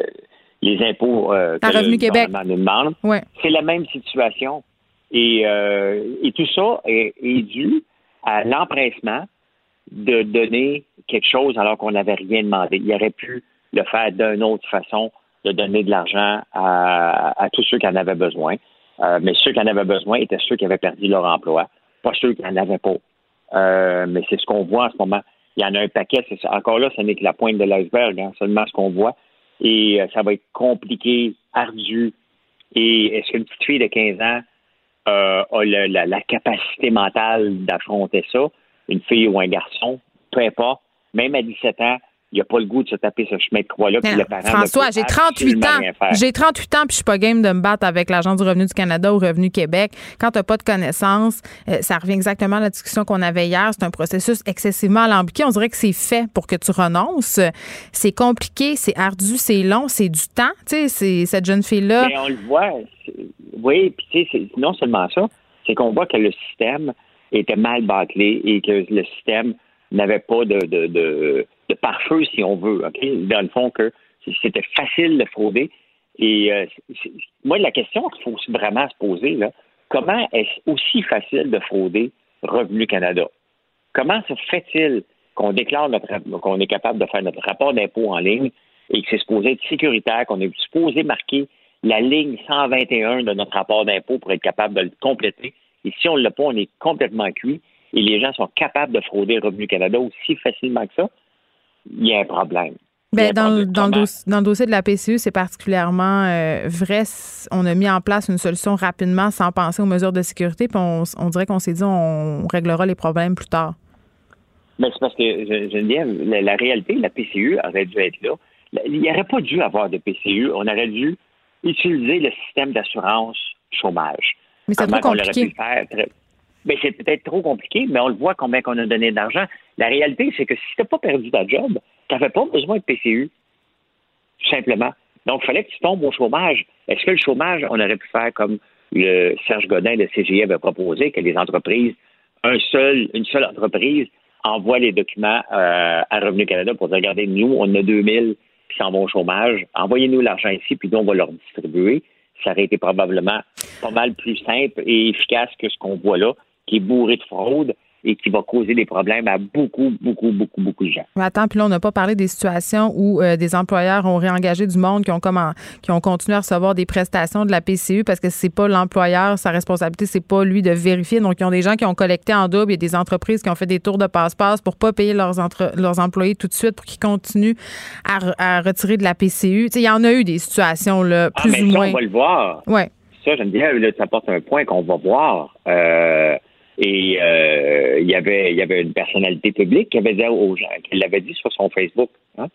les impôts euh, que Revenu Québec. demande. Ouais. C'est la même situation. Et, euh, et tout ça est, dû à l'empressement de donner quelque chose alors qu'on n'avait rien demandé. Il aurait pu le faire d'une autre façon, de donner de l'argent à, tous ceux qui en avaient besoin. Euh, mais ceux qui en avaient besoin étaient ceux qui avaient perdu leur emploi, pas ceux qui n'en avaient pas. Euh, mais c'est ce qu'on voit en ce moment. Il y en a un paquet. Encore là, ce n'est que la pointe de l'iceberg, hein, seulement ce qu'on voit. Et ça va être compliqué, ardu. Et est-ce qu'une petite fille de 15 ans euh, a la, capacité mentale d'affronter ça, une fille ou un garçon, peu importe, même à 17 ans, il n'a pas le goût de se taper ce chemin de croix-là. François, j'ai 38 ans. J'ai 38 ans, puis je suis pas game de me battre avec l'Agence du revenu du Canada ou Revenu Québec. Quand tu n'as pas de connaissances, euh, ça revient exactement à la discussion qu'on avait hier. C'est un processus excessivement alambiqué. On dirait que c'est fait pour que tu renonces. C'est compliqué, c'est ardu, c'est long, c'est du temps. Tu sais, cette jeune fille-là. Mais on le voit. Oui, puis tu sais, non seulement ça, c'est qu'on voit que le système était mal bâclé et que le système n'avait pas de, de, de, de pare-feu, si on veut. Dans le fond, que c'était facile de frauder. Et euh, moi, la question qu'il faut vraiment se poser, là, comment est-ce aussi facile de frauder Revenu Canada? Comment se fait-il qu'on déclare qu'on est capable de faire notre rapport d'impôt en ligne et que c'est supposé être sécuritaire, qu'on est supposé marquer la ligne 121 de notre rapport d'impôt pour être capable de le compléter? Et si on ne l'a pas, on est complètement cuit et les gens sont capables de frauder Revenu Canada aussi facilement que ça, il y a un problème. Ben, dans, le, dans, le dossier de la PCU, c'est particulièrement euh, vrai. On a mis en place une solution rapidement sans penser aux mesures de sécurité, puis on, dirait qu'on s'est dit on réglera les problèmes plus tard. Mais c'est parce que, je, je la, la, réalité, la PCU aurait dû être là. Il n'y aurait pas dû avoir de PCU. On aurait dû utiliser le système d'assurance chômage. Mais c'est trop compliqué. Ben, c'est peut-être trop compliqué, mais on le voit combien qu'on a donné d'argent. La réalité, c'est que si tu n'as pas perdu ta job, tu n'avais pas besoin de PCU. Tout simplement. Donc, il fallait que tu tombes au chômage. Est-ce que le chômage, on aurait pu faire comme le Serge Godin de CGI avait proposé, que les entreprises, une seule entreprise envoie les documents euh, à Revenu Canada pour dire, regardez, nous, on a 2000 qui s'en vont au chômage. Envoyez-nous l'argent ici, puis nous, on va leur distribuer. Ça aurait été probablement pas mal plus simple et efficace que ce qu'on voit là, qui est bourré de fraude et qui va causer des problèmes à beaucoup, beaucoup, beaucoup, beaucoup de gens. Mais attends, puis là, on n'a pas parlé des situations où euh, des employeurs ont réengagé du monde qui ont comment, qui ont continué à recevoir des prestations de la PCU parce que c'est pas l'employeur, sa responsabilité, c'est pas lui de vérifier. Donc, il y a des gens qui ont collecté en double. Il y a des entreprises qui ont fait des tours de passe-passe pour pas payer leurs, leurs employés tout de suite pour qu'ils continuent à, retirer de la PCU. Il y en a eu des situations, là, ah, plus ou moins. on va le voir. Ouais. Ça, j'aime bien, là, ça apporte un point qu'on va voir. Euh, et euh, il y avait il y avait une personnalité publique qui avait dit aux gens, qui l'avait dit sur son Facebook. Hein?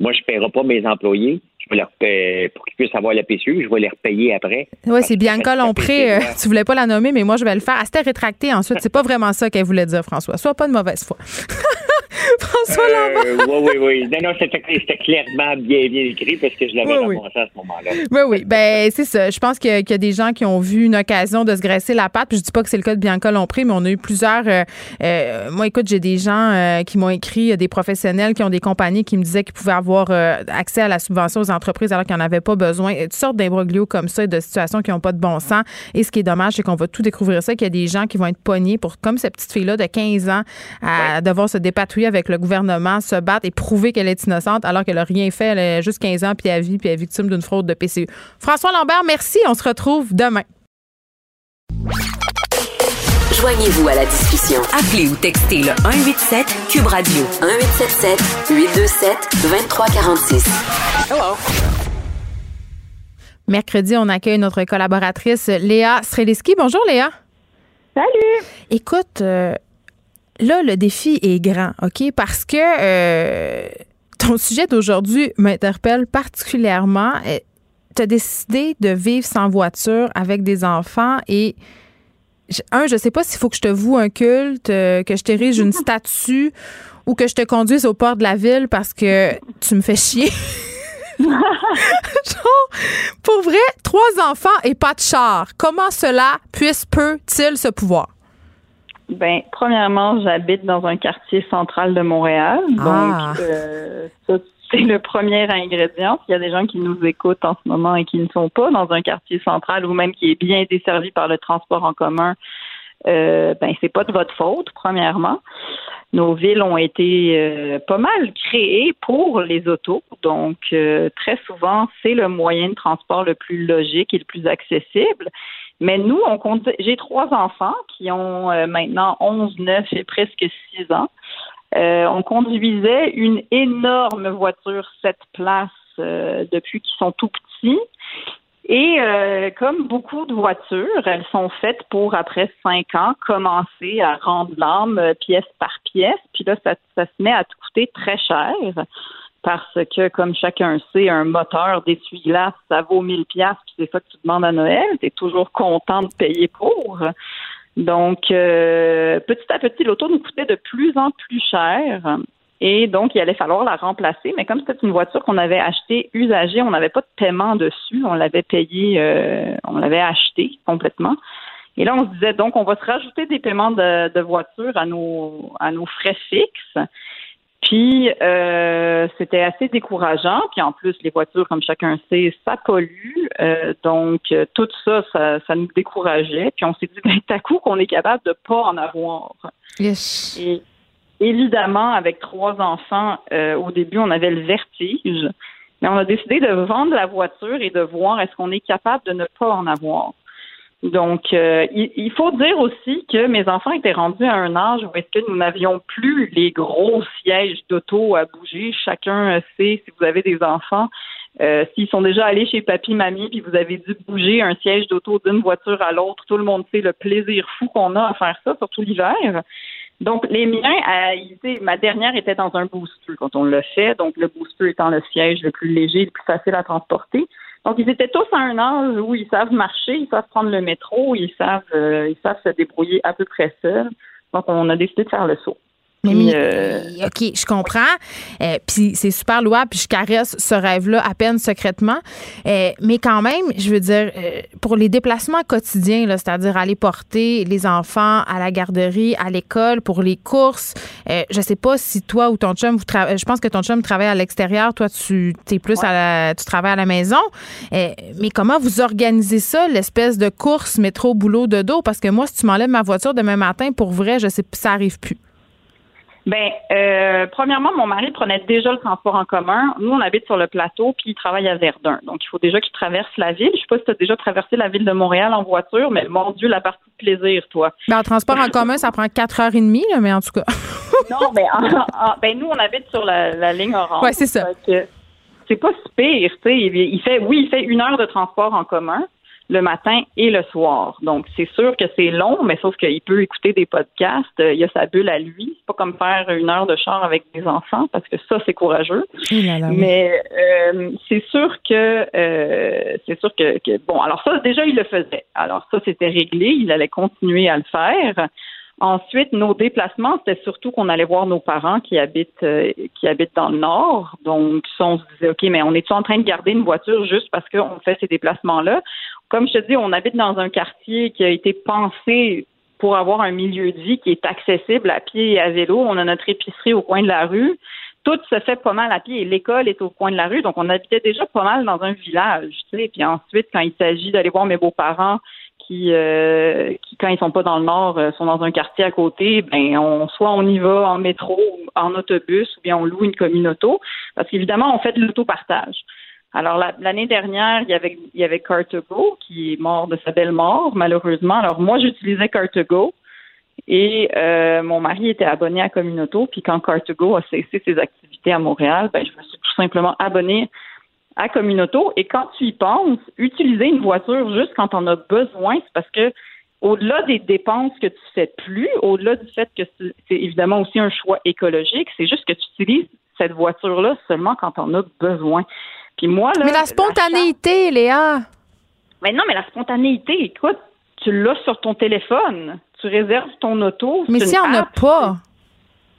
Moi, je ne paierai pas mes employés. Je vais leur payer, pour qu'ils puissent avoir la PCU, je vais les repayer après. Oui, c'est Bianca Lompré. Euh, tu voulais pas la nommer, mais moi, je vais le faire. Elle s'était rétractée ensuite. C'est pas vraiment ça qu'elle voulait dire, François. Sois pas de mauvaise foi. (laughs) François euh, Lambert. oui, oui, oui. Non, non, c'était clairement bien, bien écrit parce que je l'avais oui, oui. à ce moment-là. Oui, oui. Ben, c'est ça. Je pense qu'il y, a des gens qui ont vu une occasion de se graisser la patte. Puis je dis pas que c'est le cas de Bianca Lompré, mais on a eu plusieurs. Euh, euh, moi, écoute, j'ai des gens qui m'ont écrit, des professionnels qui ont des compagnies qui me disaient qu'ils pouvaient avoir accès à la subvention aux entreprises alors qu'ils n'en avaient pas besoin. Toutes sortes d'imbroglios comme ça, de situations qui n'ont pas de bon sens. Et ce qui est dommage, c'est qu'on va tout découvrir ça, qu'il y a des gens qui vont être pognés pour, comme cette petite fille-là de 15 ans, à devoir se dépatouiller avec le gouvernement, se battre et prouver qu'elle est innocente alors qu'elle n'a rien fait. Elle a juste 15 ans, puis à vie, puis elle est victime d'une fraude de PCU. François Lambert, merci. On se retrouve demain. Joignez-vous à la discussion. Appelez ou textez le 187 Cube Radio 1877 827 2346. Hello. Mercredi, on accueille notre collaboratrice Léa Streliski. Bonjour Léa. Salut. Écoute, euh, là, le défi est grand, OK? Parce que euh, ton sujet d'aujourd'hui m'interpelle particulièrement. Euh, tu as décidé de vivre sans voiture avec des enfants et un, je sais pas s'il faut que je te voue un culte, euh, que je t'érige une (laughs) statue ou que je te conduise au port de la ville parce que tu me fais chier. (laughs) pour vrai, trois enfants et pas de char. Comment cela puisse, peut-il se pouvoir? Ben, premièrement, j'habite dans un quartier central de Montréal. Ah. Donc, euh, ça, c'est le premier ingrédient. Il y a des gens qui nous écoutent en ce moment et qui ne sont pas dans un quartier central ou même qui est bien desservi par le transport en commun. Euh, ben, c'est pas de votre faute, premièrement. Nos villes ont été euh, pas mal créées pour les autos, donc euh, très souvent c'est le moyen de transport le plus logique et le plus accessible. Mais nous, on compte. J'ai trois enfants qui ont euh, maintenant 11, 9 et presque 6 ans. Euh, on conduisait une énorme voiture 7 places euh, depuis qu'ils sont tout petits. Et comme beaucoup de voitures, elles sont faites pour, après cinq ans, commencer à rendre l'âme pièce par pièce. Puis là, ça, se met à coûter très cher parce que, comme chacun sait, un moteur d'essuie-glace, ça vaut 1000 pièces puis c'est ça que tu demandes à Noël. Tu es toujours content de payer pour. Donc, euh, petit à petit, l'auto nous coûtait de plus en plus cher. Et donc, il allait falloir la remplacer. Mais comme c'était une voiture qu'on avait achetée usagée, on n'avait pas de paiement dessus. On l'avait payée, euh, on l'avait achetée complètement. Et là, on se disait, donc, on va se rajouter des paiements de, de voiture à nos, à nos frais fixes. Puis euh, c'était assez décourageant. Puis en plus, les voitures, comme chacun sait, ça pollue. Euh, donc euh, tout ça, ça, nous décourageait. Puis on s'est dit, (laughs) ben, à coup qu'on est capable de pas en avoir. Yes. Et évidemment, avec trois enfants, au début, on avait le vertige. Mais on a décidé de vendre la voiture et de voir est-ce qu'on est capable de ne pas en avoir. Donc, euh, il, faut dire aussi que mes enfants étaient rendus à un âge où est-ce que nous n'avions plus les gros sièges d'auto à bouger. Chacun sait, si vous avez des enfants, euh, s'ils sont déjà allés chez papy, mamie, puis vous avez dû bouger un siège d'auto d'une voiture à l'autre, tout le monde sait le plaisir fou qu'on a à faire ça, surtout l'hiver. Donc, les miens, euh, ma dernière était dans un booster quand on l'a fait. Donc, le booster étant le siège le plus léger, le plus facile à transporter. Donc, ils étaient tous à un âge où ils savent marcher, ils savent prendre le métro, ils savent, euh, ils savent se débrouiller à peu près seuls. Donc, on a décidé de faire le saut. Mais, euh, OK, je comprends. Euh, puis c'est super louable, puis je caresse ce rêve-là à peine secrètement. Euh, mais quand même, je veux dire, pour les déplacements quotidiens, c'est-à-dire aller porter les enfants à la garderie, à l'école, pour les courses, je sais pas si toi ou ton chum, vous je pense que ton chum travaille à l'extérieur, toi tu es plus à la, tu travailles à la maison. mais comment vous organisez ça, l'espèce de course métro boulot de dos Parce que moi, si tu m'enlèves ma voiture demain matin, pour vrai, je sais, ça arrive plus. Ben, euh, premièrement, mon mari prenait déjà le transport en commun. Nous, on habite sur le plateau, puis il travaille à Verdun. Donc, il faut déjà qu'il traverse la ville. Je sais pas si tu as déjà traversé la ville de Montréal en voiture, mais mon Dieu, la partie de plaisir, toi. Ben, en transport en commun, ça prend quatre heures et demie, mais en tout cas. (laughs) non, mais ben, nous, on habite sur la, ligne orange. Oui, c'est ça. C'est pas si pire, tu sais. Il fait, oui, il fait une heure de transport en commun le matin et le soir. Donc, c'est sûr que c'est long, mais sauf qu'il peut écouter des podcasts. Il y a sa bulle à lui. C'est pas comme faire une heure de char avec des enfants, parce que ça, c'est courageux. mais euh, c'est sûr que euh, c'est sûr que, bon, alors ça, déjà, il le faisait. Alors ça, c'était réglé. Il allait continuer à le faire. Ensuite, nos déplacements, c'était surtout qu'on allait voir nos parents qui habitent euh, qui habitent dans le nord. Donc, on se disait, OK, mais on est en train de garder une voiture juste parce qu'on fait ces déplacements-là? Comme je te dis, on habite dans un quartier qui a été pensé pour avoir un milieu de vie qui est accessible à pied et à vélo. On a notre épicerie au coin de la rue. Tout se fait pas mal à pied l'école est au coin de la rue. Donc, on habitait déjà pas mal dans un village, tu sais. Puis ensuite, quand il s'agit d'aller voir mes beaux-parents qui, euh, qui, quand ils sont pas dans le nord, euh, sont dans un quartier à côté, ben on soit on y va en métro, en autobus, ou bien on loue une commune auto, parce qu'évidemment on fait de l'autopartage. Alors l'année dernière, il y avait il y avait Car2Go qui est mort de sa belle mort malheureusement. Alors moi j'utilisais Car2Go et euh, mon mari était abonné à Communauto. Puis quand Car2Go a cessé ses activités à Montréal, ben je me suis tout simplement abonné à Communauto. Et quand tu y penses, utiliser une voiture juste quand on a besoin, c'est parce que au-delà des dépenses que tu fais plus, au-delà du fait que c'est évidemment aussi un choix écoute, c'est juste que tu utilises cette voiture-là seulement quand on a besoin. Puis moi, là, mais la spontanéité, Léa. Mais non, mais la spontanéité, écoute, tu l'as sur ton téléphone. Tu réserves ton auto. Mais s'il n'y en a pas.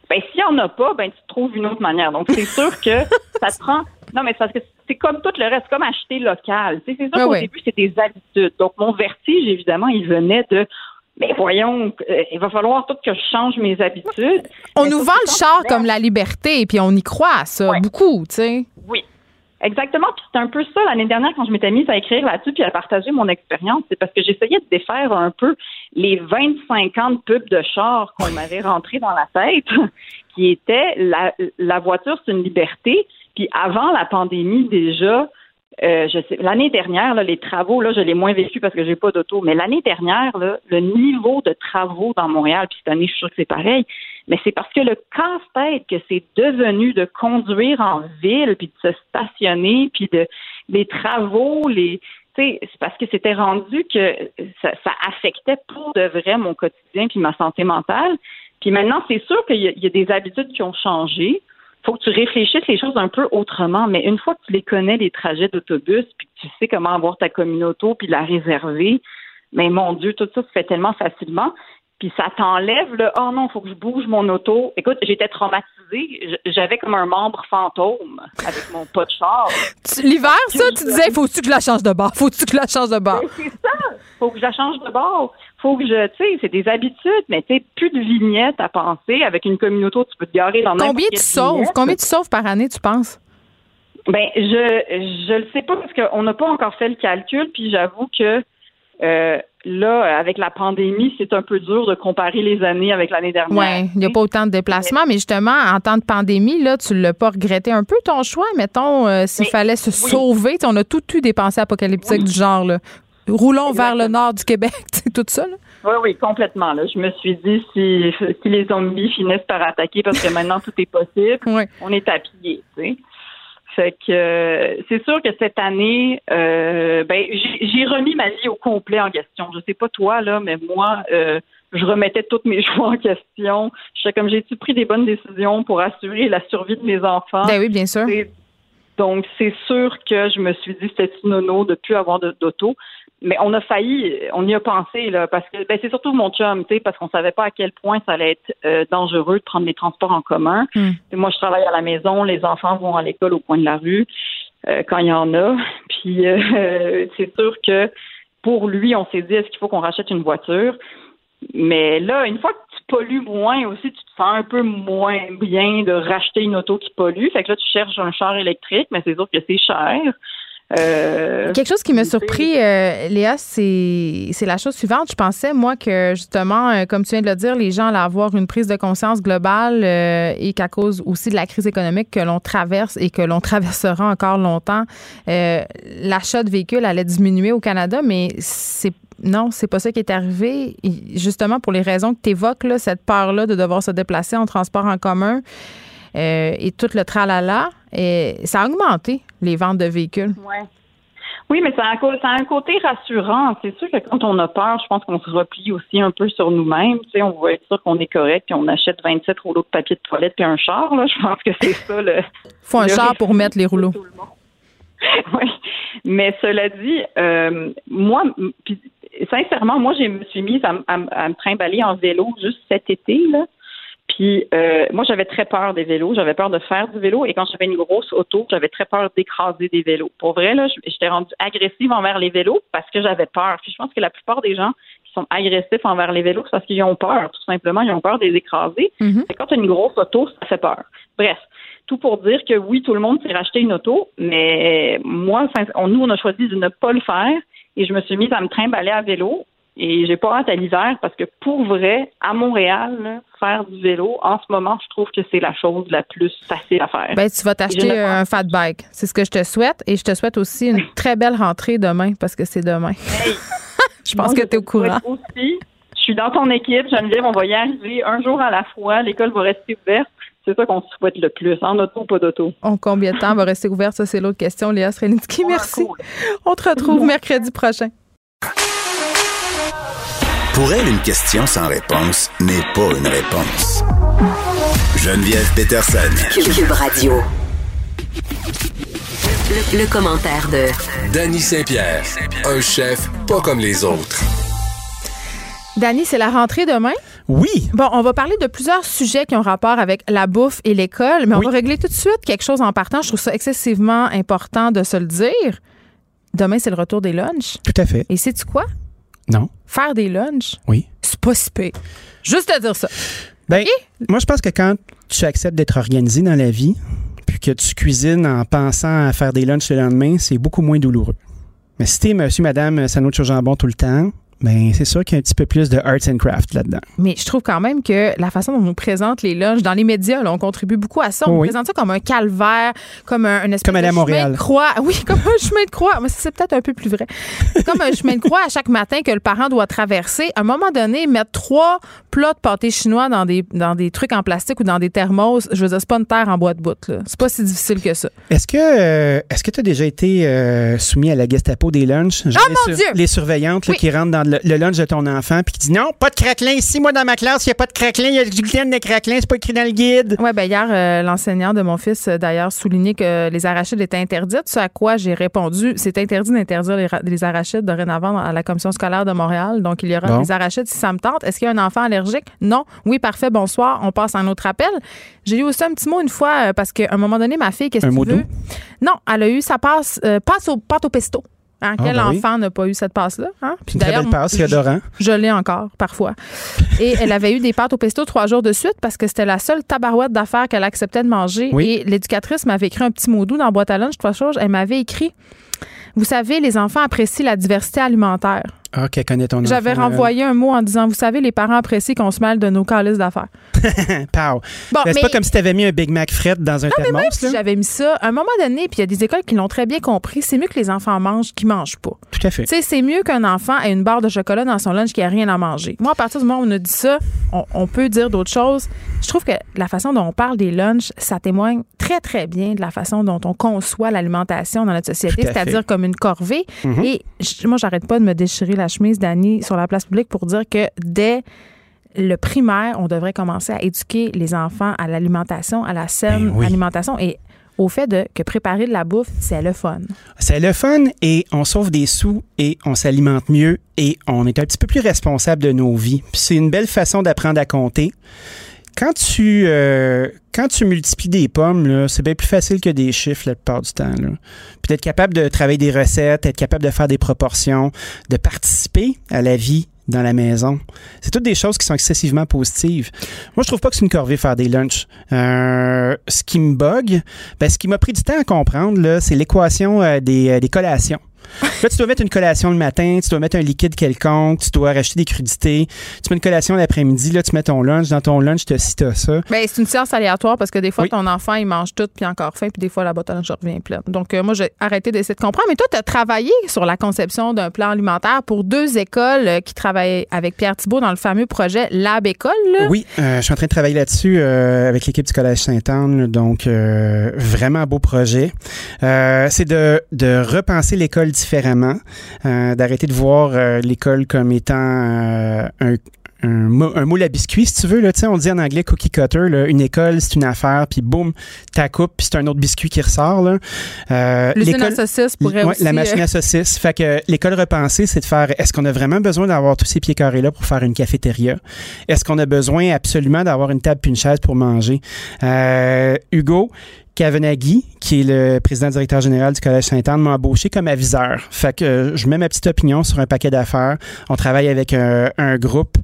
Ben, s'il n'y en a pas, ben, tu trouves une autre manière. Donc, c'est sûr que (laughs) ça te prend. Non, mais c'est parce que c'est comme tout le reste, comme acheter local. c'est sûr qu'au début, c'est des habitudes. Donc, mon vertige, évidemment, il venait de. Mais voyons, euh, il va falloir tout que je change mes habitudes. On nous vend le char comme la liberté, puis on y croit ça, beaucoup, tu sais. Oui, Exactement. C'est un peu ça l'année dernière quand je m'étais mise à écrire là-dessus puis à partager mon expérience. C'est parce que j'essayais de défaire un peu les 25 ans de pubs de char qu'on m'avait rentré dans la tête, (laughs) qui était la, la voiture, c'est une liberté. Puis avant la pandémie déjà, euh, l'année dernière, les travaux, là, je l'ai moins vécu parce que j'ai pas d'auto, mais l'année dernière, le niveau de travaux dans Montréal, puis cette année, je suis sûre que c'est pareil, mais c'est parce que le casse-tête que c'est devenu de conduire en ville, puis de se stationner, puis de les travaux, les c'est parce que c'était rendu que ça, affectait pour de vrai mon quotidien puis ma santé mentale. Puis maintenant, c'est sûr qu'il y, a des habitudes qui ont changé faut que tu réfléchisses les choses un peu autrement. Mais une fois que tu les connais, les trajets d'autobus, puis que tu sais comment avoir ta communauté, puis la réserver, mais mon Dieu, tout ça se fait tellement facilement. Puis ça t'enlève le oh non, faut que je bouge mon auto. Écoute, j'étais traumatisée. J'avais comme un membre fantôme avec mon pot de char. (laughs) L'hiver, ça, tu disais, faut-tu que je la change de bord? Faut-tu que je la change de bord? Ben, c'est ça. Faut que je la change de bord. Faut que je, tu sais, c'est des habitudes, mais tu sais, plus de vignettes à penser. Avec une communauté, tu peux te garer dans Combien tu sauves? Combien tu sauves par année, tu penses? Ben, je, je le sais pas parce qu'on n'a pas encore fait le calcul, puis j'avoue que euh, là, avec la pandémie, c'est un peu dur de comparer les années avec l'année dernière. Oui, il n'y a pas autant de déplacements, mais justement, en temps de pandémie, là, tu l'as pas regretté un peu ton choix, mettons, euh, s'il fallait se sauver. On a tout eu des pensées apocalyptiques du genre, là. Roulons vers le nord du Québec, (laughs) tout ça, là. Oui, oui, complètement. Là. Je me suis dit, si, si les zombies finissent par attaquer, parce que maintenant tout est possible, (laughs) on est à pied, tu sais. Fait que euh, c'est sûr que cette année, euh, ben j'ai remis ma vie au complet en question. Je sais pas toi là, mais moi, euh, je remettais toutes mes (laughs) choix en question. Je sais comme j'ai-tu pris des bonnes décisions pour assurer la survie de mes enfants? Ben oui, bien sûr. donc c'est sûr que je me suis dit c'était nono de plus avoir d'auto mais on a failli, on y a pensé là, parce que ben, c'est surtout mon chum, tu sais, parce qu'on savait pas à quel point ça allait être euh, dangereux de prendre les transports en commun. Hmm. Moi, je travaille à la maison, les enfants vont à l'école au coin de la rue euh, quand il y en a. (laughs) Puis euh, (laughs) c'est sûr que pour lui, on s'est dit est-ce qu'il faut qu'on rachète une voiture? Mais là, une fois que tu pollues moins aussi, tu te sens un peu moins bien de racheter une auto qui pollue. Fait que là, tu cherches un char électrique, mais c'est sûr que c'est cher. Euh, Quelque chose qui m'a surpris, euh, Léa, c'est la chose suivante. Je pensais, moi, que justement, euh, comme tu viens de le dire, les gens allaient avoir une prise de conscience globale et qu'à cause aussi de la crise économique que l'on traverse et que l'on (laughs) traversera encore longtemps, l'achat de véhicules allait diminuer au Canada, mais c'est non, c'est pas ça qui est arrivé. justement, pour les raisons que tu évoques, cette peur-là de devoir se déplacer en transport en commun, et tout le tralala. Et ça a augmenté les ventes de véhicules. Ouais. Oui, mais ça a, un côté rassurant. C'est sûr que quand on a peur, je pense qu'on se replie aussi un peu sur nous-mêmes. Tu sais, on va être sûr qu'on est correct, puis on achète 27 rouleaux de papier de toilette puis un char. Là. Je pense que c'est ça le. (laughs) faut un char pour mettre les rouleaux. (laughs) oui, mais cela dit, euh, moi, sincèrement, moi, je me suis mise à, à, me trimballer en vélo juste cet été là. Puis euh, moi, j'avais très peur des vélos. J'avais peur de faire du vélo. Et quand j'avais une grosse auto, j'avais très peur d'écraser des vélos. Pour vrai, là, j'étais rendue agressive envers les vélos parce que j'avais peur. Puis je pense que la plupart des gens qui sont agressifs envers les vélos, c'est parce qu'ils ont peur, tout simplement. Ils ont peur de les écraser. Mm-hmm. Quand tu as une grosse auto, ça fait peur. Bref, tout pour dire que oui, tout le monde s'est racheté une auto, mais moi, nous, on a choisi de ne pas le faire. Et je me suis mise à me trimballer à vélo et j'ai pas hâte à l'hiver parce que pour vrai, à Montréal, faire du vélo, en ce moment, je trouve que c'est la chose la plus facile à faire. Ben, tu vas t'acheter un fat bike. C'est ce que je te souhaite. Et je te souhaite aussi une (laughs) très belle rentrée demain parce que c'est demain. (laughs) je pense que tu es au courant. Aussi, je suis dans ton équipe, Geneviève, on va y arriver un jour à la fois. L'école va rester ouverte. C'est ça qu'on souhaite le plus, en auto ou pas d'auto? En combien de temps va rester ouverte? Ça, c'est l'autre question. Léa Srelinski, merci. On te retrouve mercredi prochain. Pour elle, une question sans réponse n'est pas une réponse. Geneviève Peterson. Cube Radio. Le, commentaire de Danny Saint-Pierre, un chef pas comme les autres. Dani, c'est la rentrée demain? Oui. Bon, on va parler de plusieurs sujets qui ont rapport avec la bouffe et l'école, mais on va régler tout de suite quelque chose en partant. Je trouve ça excessivement important de se le dire. Demain, c'est le retour des lunchs. Tout à fait. Et sais-tu quoi? Non. Faire des lunchs? Oui. C'est pas si pire. Juste à dire ça. Ben, moi, je pense que quand tu acceptes d'être organisé dans la vie, puis que tu cuisines en pensant à faire des lunchs le lendemain, c'est beaucoup moins douloureux. Mais si t'es monsieur, madame, sandwich au jambon tout le temps, ben, c'est sûr qu'il y a un petit peu plus de arts and craft là-dedans. Mais je trouve quand même que la façon dont on nous présente les lunchs dans les médias, là, on contribue beaucoup à ça. On nous présente ça comme un calvaire, comme un, une espèce comme de chemin de croix. (laughs) Oui, comme un chemin de croix. Mais c'est peut-être un peu plus vrai. comme un chemin de croix à chaque matin que le parent doit traverser. À un moment donné, mettre trois plats de pâté chinois dans des, dans des trucs en plastique ou dans des thermos, je veux dire, c'est pas une terre en bois de bout. C'est pas si difficile que ça. Est-ce que euh, est-ce que tu as déjà été euh, soumis à la Gestapo des lunchs? oh, mon Dieu! Les surveillantes qui rentrent dans le, le lunch de ton enfant puis qui dit non, pas de craquelin ici. Moi, dans ma classe, il n'y a pas de craquelin. Il y a du gluten de craquelin. C'est pas écrit dans le guide. Oui, ben hier, euh, l'enseignant de mon fils, euh, d'ailleurs, soulignait que les arachides étaient interdites. Ce à quoi j'ai répondu, c'est interdit d'interdire les, arachides dorénavant à la commission scolaire de Montréal. Donc, il y aura des arachides si ça me tente. Est-ce qu'il y a un enfant allergique? Non. Oui, parfait. Bonsoir. On passe à un autre appel. J'ai eu aussi un petit mot une fois euh, parce qu'à un moment donné, ma fille, qu'est-ce que tu veux? Non, elle a eu sa passe, passe au pâte au pesto. Hein, quel ben enfant n'a pas eu cette passe-là? Hein? Puis belle passe, adorant. Je, je l'ai encore, parfois. (laughs) Et elle avait eu des pâtes au pesto trois jours de suite parce que c'était la seule tabarouette d'affaires qu'elle acceptait de manger. Et l'éducatrice m'avait écrit un petit mot doux dans la boîte à lunch, trois choses. Elle m'avait écrit Vous savez, les enfants apprécient la diversité alimentaire. Ah, qu'elle connaît ton J'avais renvoyé un mot en disant Vous savez, les parents apprécient qu'on se mêle de nos calices d'affaires. (laughs) Pow. Bon, c'est pas comme si tu avais mis un Big Mac fret dans un non, thermos. Mais même si j'avais mis ça, à un moment donné, puis il y a des écoles qui l'ont très bien compris, c'est mieux que les enfants mangent qu'ils mangent pas. Tout à fait. Tu sais, c'est mieux qu'un enfant ait une barre de chocolat dans son lunch qui a rien à manger. Moi, à partir du moment où on a dit ça, on, on peut dire d'autres choses. Je trouve que la façon dont on parle des lunchs, ça témoigne très, très bien de la façon dont on conçoit l'alimentation dans notre société, c'est-à-dire comme une corvée. Mhm. Et moi, j'arrête pas de me déchirer la chemise d'Annie sur la place publique pour dire que dès le primaire, on devrait commencer à éduquer les enfants à l'alimentation, à la saine Ben oui. alimentation et au fait de que préparer de la bouffe, c'est le fun. C'est le fun et on sauve des sous et on s'alimente mieux et on est un petit peu plus responsable de nos vies. C'est une belle façon d'apprendre à compter. Quand tu, euh, quand tu multiplies des pommes, c'est bien plus facile que des chiffres la plupart du temps. Là. Puis d'être capable de travailler des recettes, être capable de faire des proportions, de participer à la vie dans la maison. C'est toutes des choses qui sont excessivement positives. Moi, je trouve pas que c'est une corvée faire des lunchs. Euh, ce qui me bug, ben, ce qui m'a pris du temps à comprendre, c'est l'équation euh, des, euh, des collations. Là, tu dois mettre une collation le matin, tu dois mettre un liquide quelconque, tu dois racheter des crudités, tu mets une collation l'après-midi, là, tu mets ton lunch, dans ton lunch, tu as ci, tu ça. Ben, c'est une science aléatoire parce que des fois, ton enfant, il mange tout puis encore faim, puis des fois, la boîte à lunch revient pleine. Donc, euh, moi, j'ai arrêté d'essayer de comprendre. Mais toi, tu as travaillé sur la conception d'un plan alimentaire pour deux écoles euh, qui travaillent avec Pierre Thibault dans le fameux projet Lab École. là. Oui, euh, je suis en train de travailler là-dessus avec l'équipe du Collège Sainte-Anne. Donc, vraiment beau projet. C'est de, de repenser l'école différemment, euh, d'arrêter de voir euh, l'école comme étant euh, un un, mou- un moule à biscuits, si tu veux. Là, on dit en anglais cookie cutter. là, une école, c'est une affaire, puis boum, ta coupe, puis c'est un autre biscuit qui ressort. Là. Euh, L'usine à saucisses pourrait Ouais, aussi, La machine à saucisses. Fait que l'école repensée, c'est de faire est-ce qu'on a vraiment besoin d'avoir tous ces pieds carrés-là pour faire une cafétéria? Est-ce qu'on a besoin absolument d'avoir une table puis une chaise pour manger? Euh, Hugo, Kavanaghi, qui est le président directeur général du Collège Sainte-Anne, m'a embauché comme aviseur. Fait que euh, je mets ma petite opinion sur un paquet d'affaires. On travaille avec un, un groupe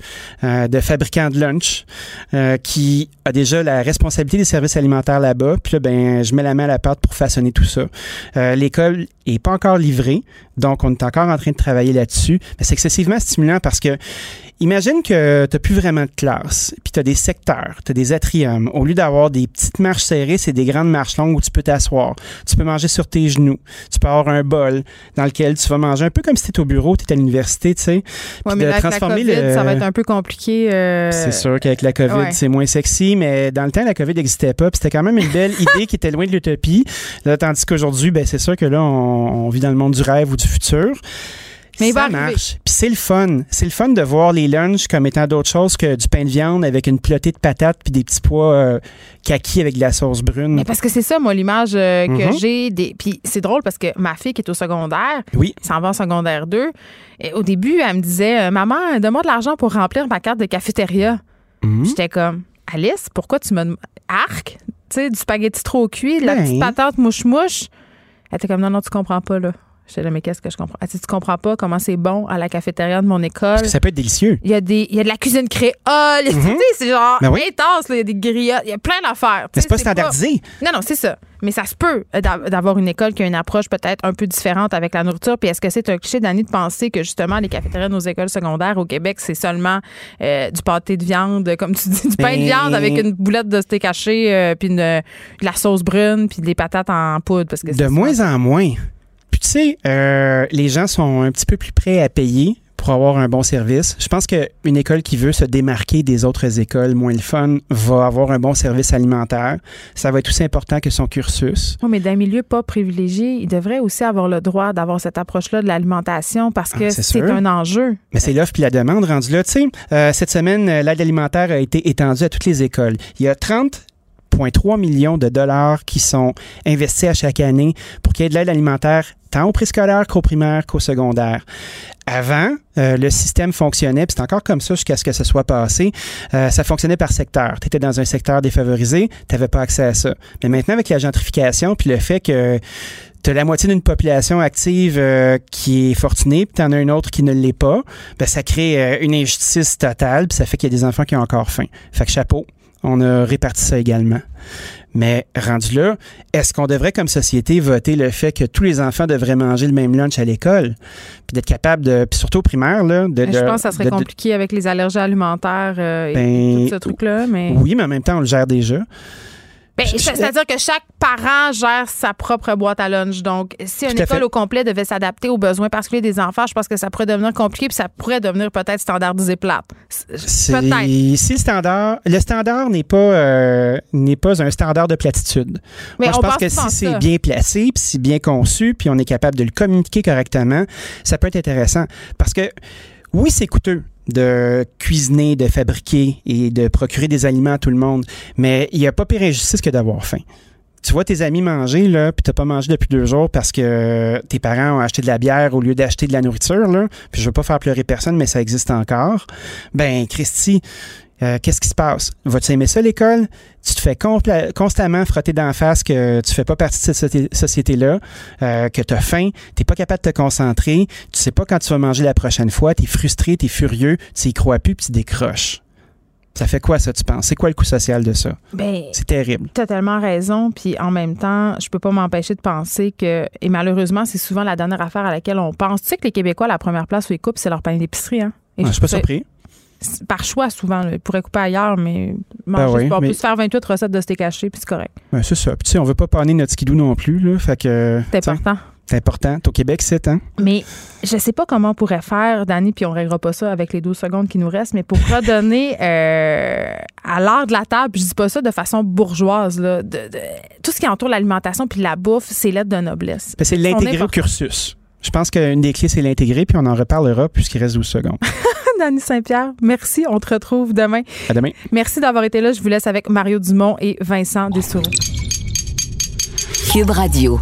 euh, de fabricants de lunch euh, qui a déjà la responsabilité des services alimentaires là-bas. Puis là, ben, je mets la main à la pâte pour façonner tout ça. Euh, L'école est pas encore livrée, donc on est encore en train de travailler là-dessus. C'est excessivement stimulant parce que Imagine que tu n'as plus vraiment de classe, puis tu as des secteurs, tu as des atriums. Au lieu d'avoir des petites marches serrées, c'est des grandes marches longues où tu peux t'asseoir. Tu peux manger sur tes genoux. Tu peux avoir un bol dans lequel tu vas manger un peu comme si tu étais au bureau, tu es à l'université, tu sais. Ouais, mais de avec la transformer COVID, le- ça va être un peu compliqué. euh, c'est sûr qu'avec la COVID, ouais. c'est moins sexy, mais dans le temps, la COVID n'existait pas. Puis c'était quand même une belle (laughs) idée qui était loin de l'utopie. Là, tandis qu'aujourd'hui, ben, c'est sûr que là, on, on vit dans le monde du rêve ou du futur. Mais ça marche. Puis c'est le fun. C'est le fun de voir les lunchs comme étant d'autres choses que du pain de viande avec une plotée de patates puis des petits pois euh, kaki avec de la sauce brune. Mais parce que c'est ça, moi, l'image euh, que mm-hmm. j'ai. Des... Puis c'est drôle parce que ma fille qui est au secondaire, oui. s'en va en secondaire 2, et au début, elle me disait euh, Maman, donne-moi de l'argent pour remplir ma carte de cafétéria. Mm-hmm. J'étais comme Alice, pourquoi tu me. Arc? Tu sais, du spaghetti trop cuit, de la ben. petite patate mouche-mouche. Elle était comme Non, non, tu comprends pas, là. J'étais là, mais qu'est-ce que je comprends? Ah, tu comprends pas comment c'est bon à la cafétéria de mon école. Parce que ça peut être délicieux. Il y a, des, il y a de la cuisine créole. Mhm. C'est genre ben intense. Il y a des griottes. Il y a plein d'affaires. Mais c'est pas standardisé. Non, non, c'est ça. Mais ça se peut euh, d'avoir une école qui a une approche peut-être un peu différente avec la nourriture. Puis est-ce que c'est un cliché d'année de penser que justement les cafétérias de nos écoles secondaires au Québec, c'est seulement euh, du pâté de viande, comme tu dis, du pain de viande avec une boulette de steak haché, euh, puis de la sauce brune, puis des patates en poudre? Parce que de moins en moins tu sais, euh, les gens sont un petit peu plus prêts à payer pour avoir un bon service. Je pense qu'une école qui veut se démarquer des autres écoles moins le fun va avoir un bon service alimentaire. Ça va être aussi important que son cursus. Oui, mais d'un milieu pas privilégié, il devrait aussi avoir le droit d'avoir cette approche-là de l'alimentation parce que ah, c'est un enjeu. Mais c'est l'offre puis la demande rendue là. Tu sais, euh, cette semaine, l'aide alimentaire a été étendue à toutes les écoles. Il y a 30 3 millions de dollars qui sont investis à chaque année pour qu'il y ait de l'aide alimentaire tant au préscolaire qu'au primaire qu'au secondaire. Avant, euh, le système fonctionnait, puis c'est encore comme ça jusqu'à ce que ça soit passé, euh, ça fonctionnait par secteur. Tu étais dans un secteur défavorisé, tu n'avais pas accès à ça. Mais maintenant, avec la gentrification, puis le fait que tu as la moitié d'une population active euh, qui est fortunée, puis tu en as une autre qui ne l'est pas, ben, ça crée une injustice totale, puis ça fait qu'il y a des enfants qui ont encore faim. Fait que chapeau, on a réparti ça également. Mais rendu là, est-ce qu'on devrait, comme société, voter le fait que tous les enfants devraient manger le même lunch à l'école? Puis d'être capable de. Puis surtout au primaire, là. De, je pense que ça serait compliqué avec les allergies alimentaires euh, et ben, tout ce truc-là. Mais... Oui, mais en même temps, on le gère déjà. Ben, c'est-à-dire que chaque parent gère sa propre boîte à lunch. Donc, si une école au complet devait s'adapter aux besoins particuliers des enfants, je pense que ça pourrait devenir compliqué puis ça pourrait devenir peut-être standardisé plate. Peut-être. Si le standard, le standard n'est pas euh, n'est pas un standard de platitude. Mais Moi, je pense que si c'est bien placé, puis si bien conçu, puis on est capable de le communiquer correctement, ça peut être intéressant. Parce que oui, c'est coûteux de cuisiner, de fabriquer et de procurer des aliments à tout le monde. Mais il n'y a pas pire injustice que d'avoir faim. Tu vois tes amis manger, là, puis t'as pas mangé depuis deux jours parce que tes parents ont acheté de la bière au lieu d'acheter de la nourriture, là. Puis je veux pas faire pleurer personne, mais ça existe encore. Ben, Christy, euh, qu'est-ce qui se passe? Vas-tu aimer ça, l'école? Tu te fais constamment frotter d'en face que tu fais pas partie de cette société-là, euh, que tu as faim, tu pas capable de te concentrer, tu sais pas quand tu vas manger la prochaine fois, tu es frustré, tu es furieux, tu y crois plus, puis tu décroches. Ça fait quoi, ça, tu penses? C'est quoi le coût social de ça? Ben, c'est terrible. Tu as tellement raison. Puis en même temps, je peux pas m'empêcher de penser que, et malheureusement, c'est souvent la dernière affaire à laquelle on pense. Tu sais que les Québécois, la première place où ils coupent, c'est leur pain d'épicerie. Hein? Ah, je suis pas surpris par choix souvent. Là. Ils pourraient couper ailleurs, mais manger, ben on peut se faire 28 recettes de steak haché, puis c'est correct. Ben, c'est ça. Puis, tu sais, on veut pas paner notre skidoo non plus. Là, fait que, c'est important. C'est important. Au Québec, c'est, hein? Mais je sais pas comment on pourrait faire, Danny, puis on réglera pas ça avec les 12 secondes qui nous restent, mais pour redonner (laughs) euh, à l'heure de la table, je dis pas ça de façon bourgeoise, là, de, tout ce qui entoure l'alimentation puis la bouffe, c'est l'aide de noblesse. Ben, c'est l'intégrer au cursus. Je pense qu'une des clés, c'est l'intégrer, puis on en reparlera puisqu'il reste 12 secondes. (laughs) Dani Saint-Pierre, merci. On te retrouve demain. À demain. Merci d'avoir été là. Je vous laisse avec Mario Dumont et Vincent Dessoureau. Cube Radio.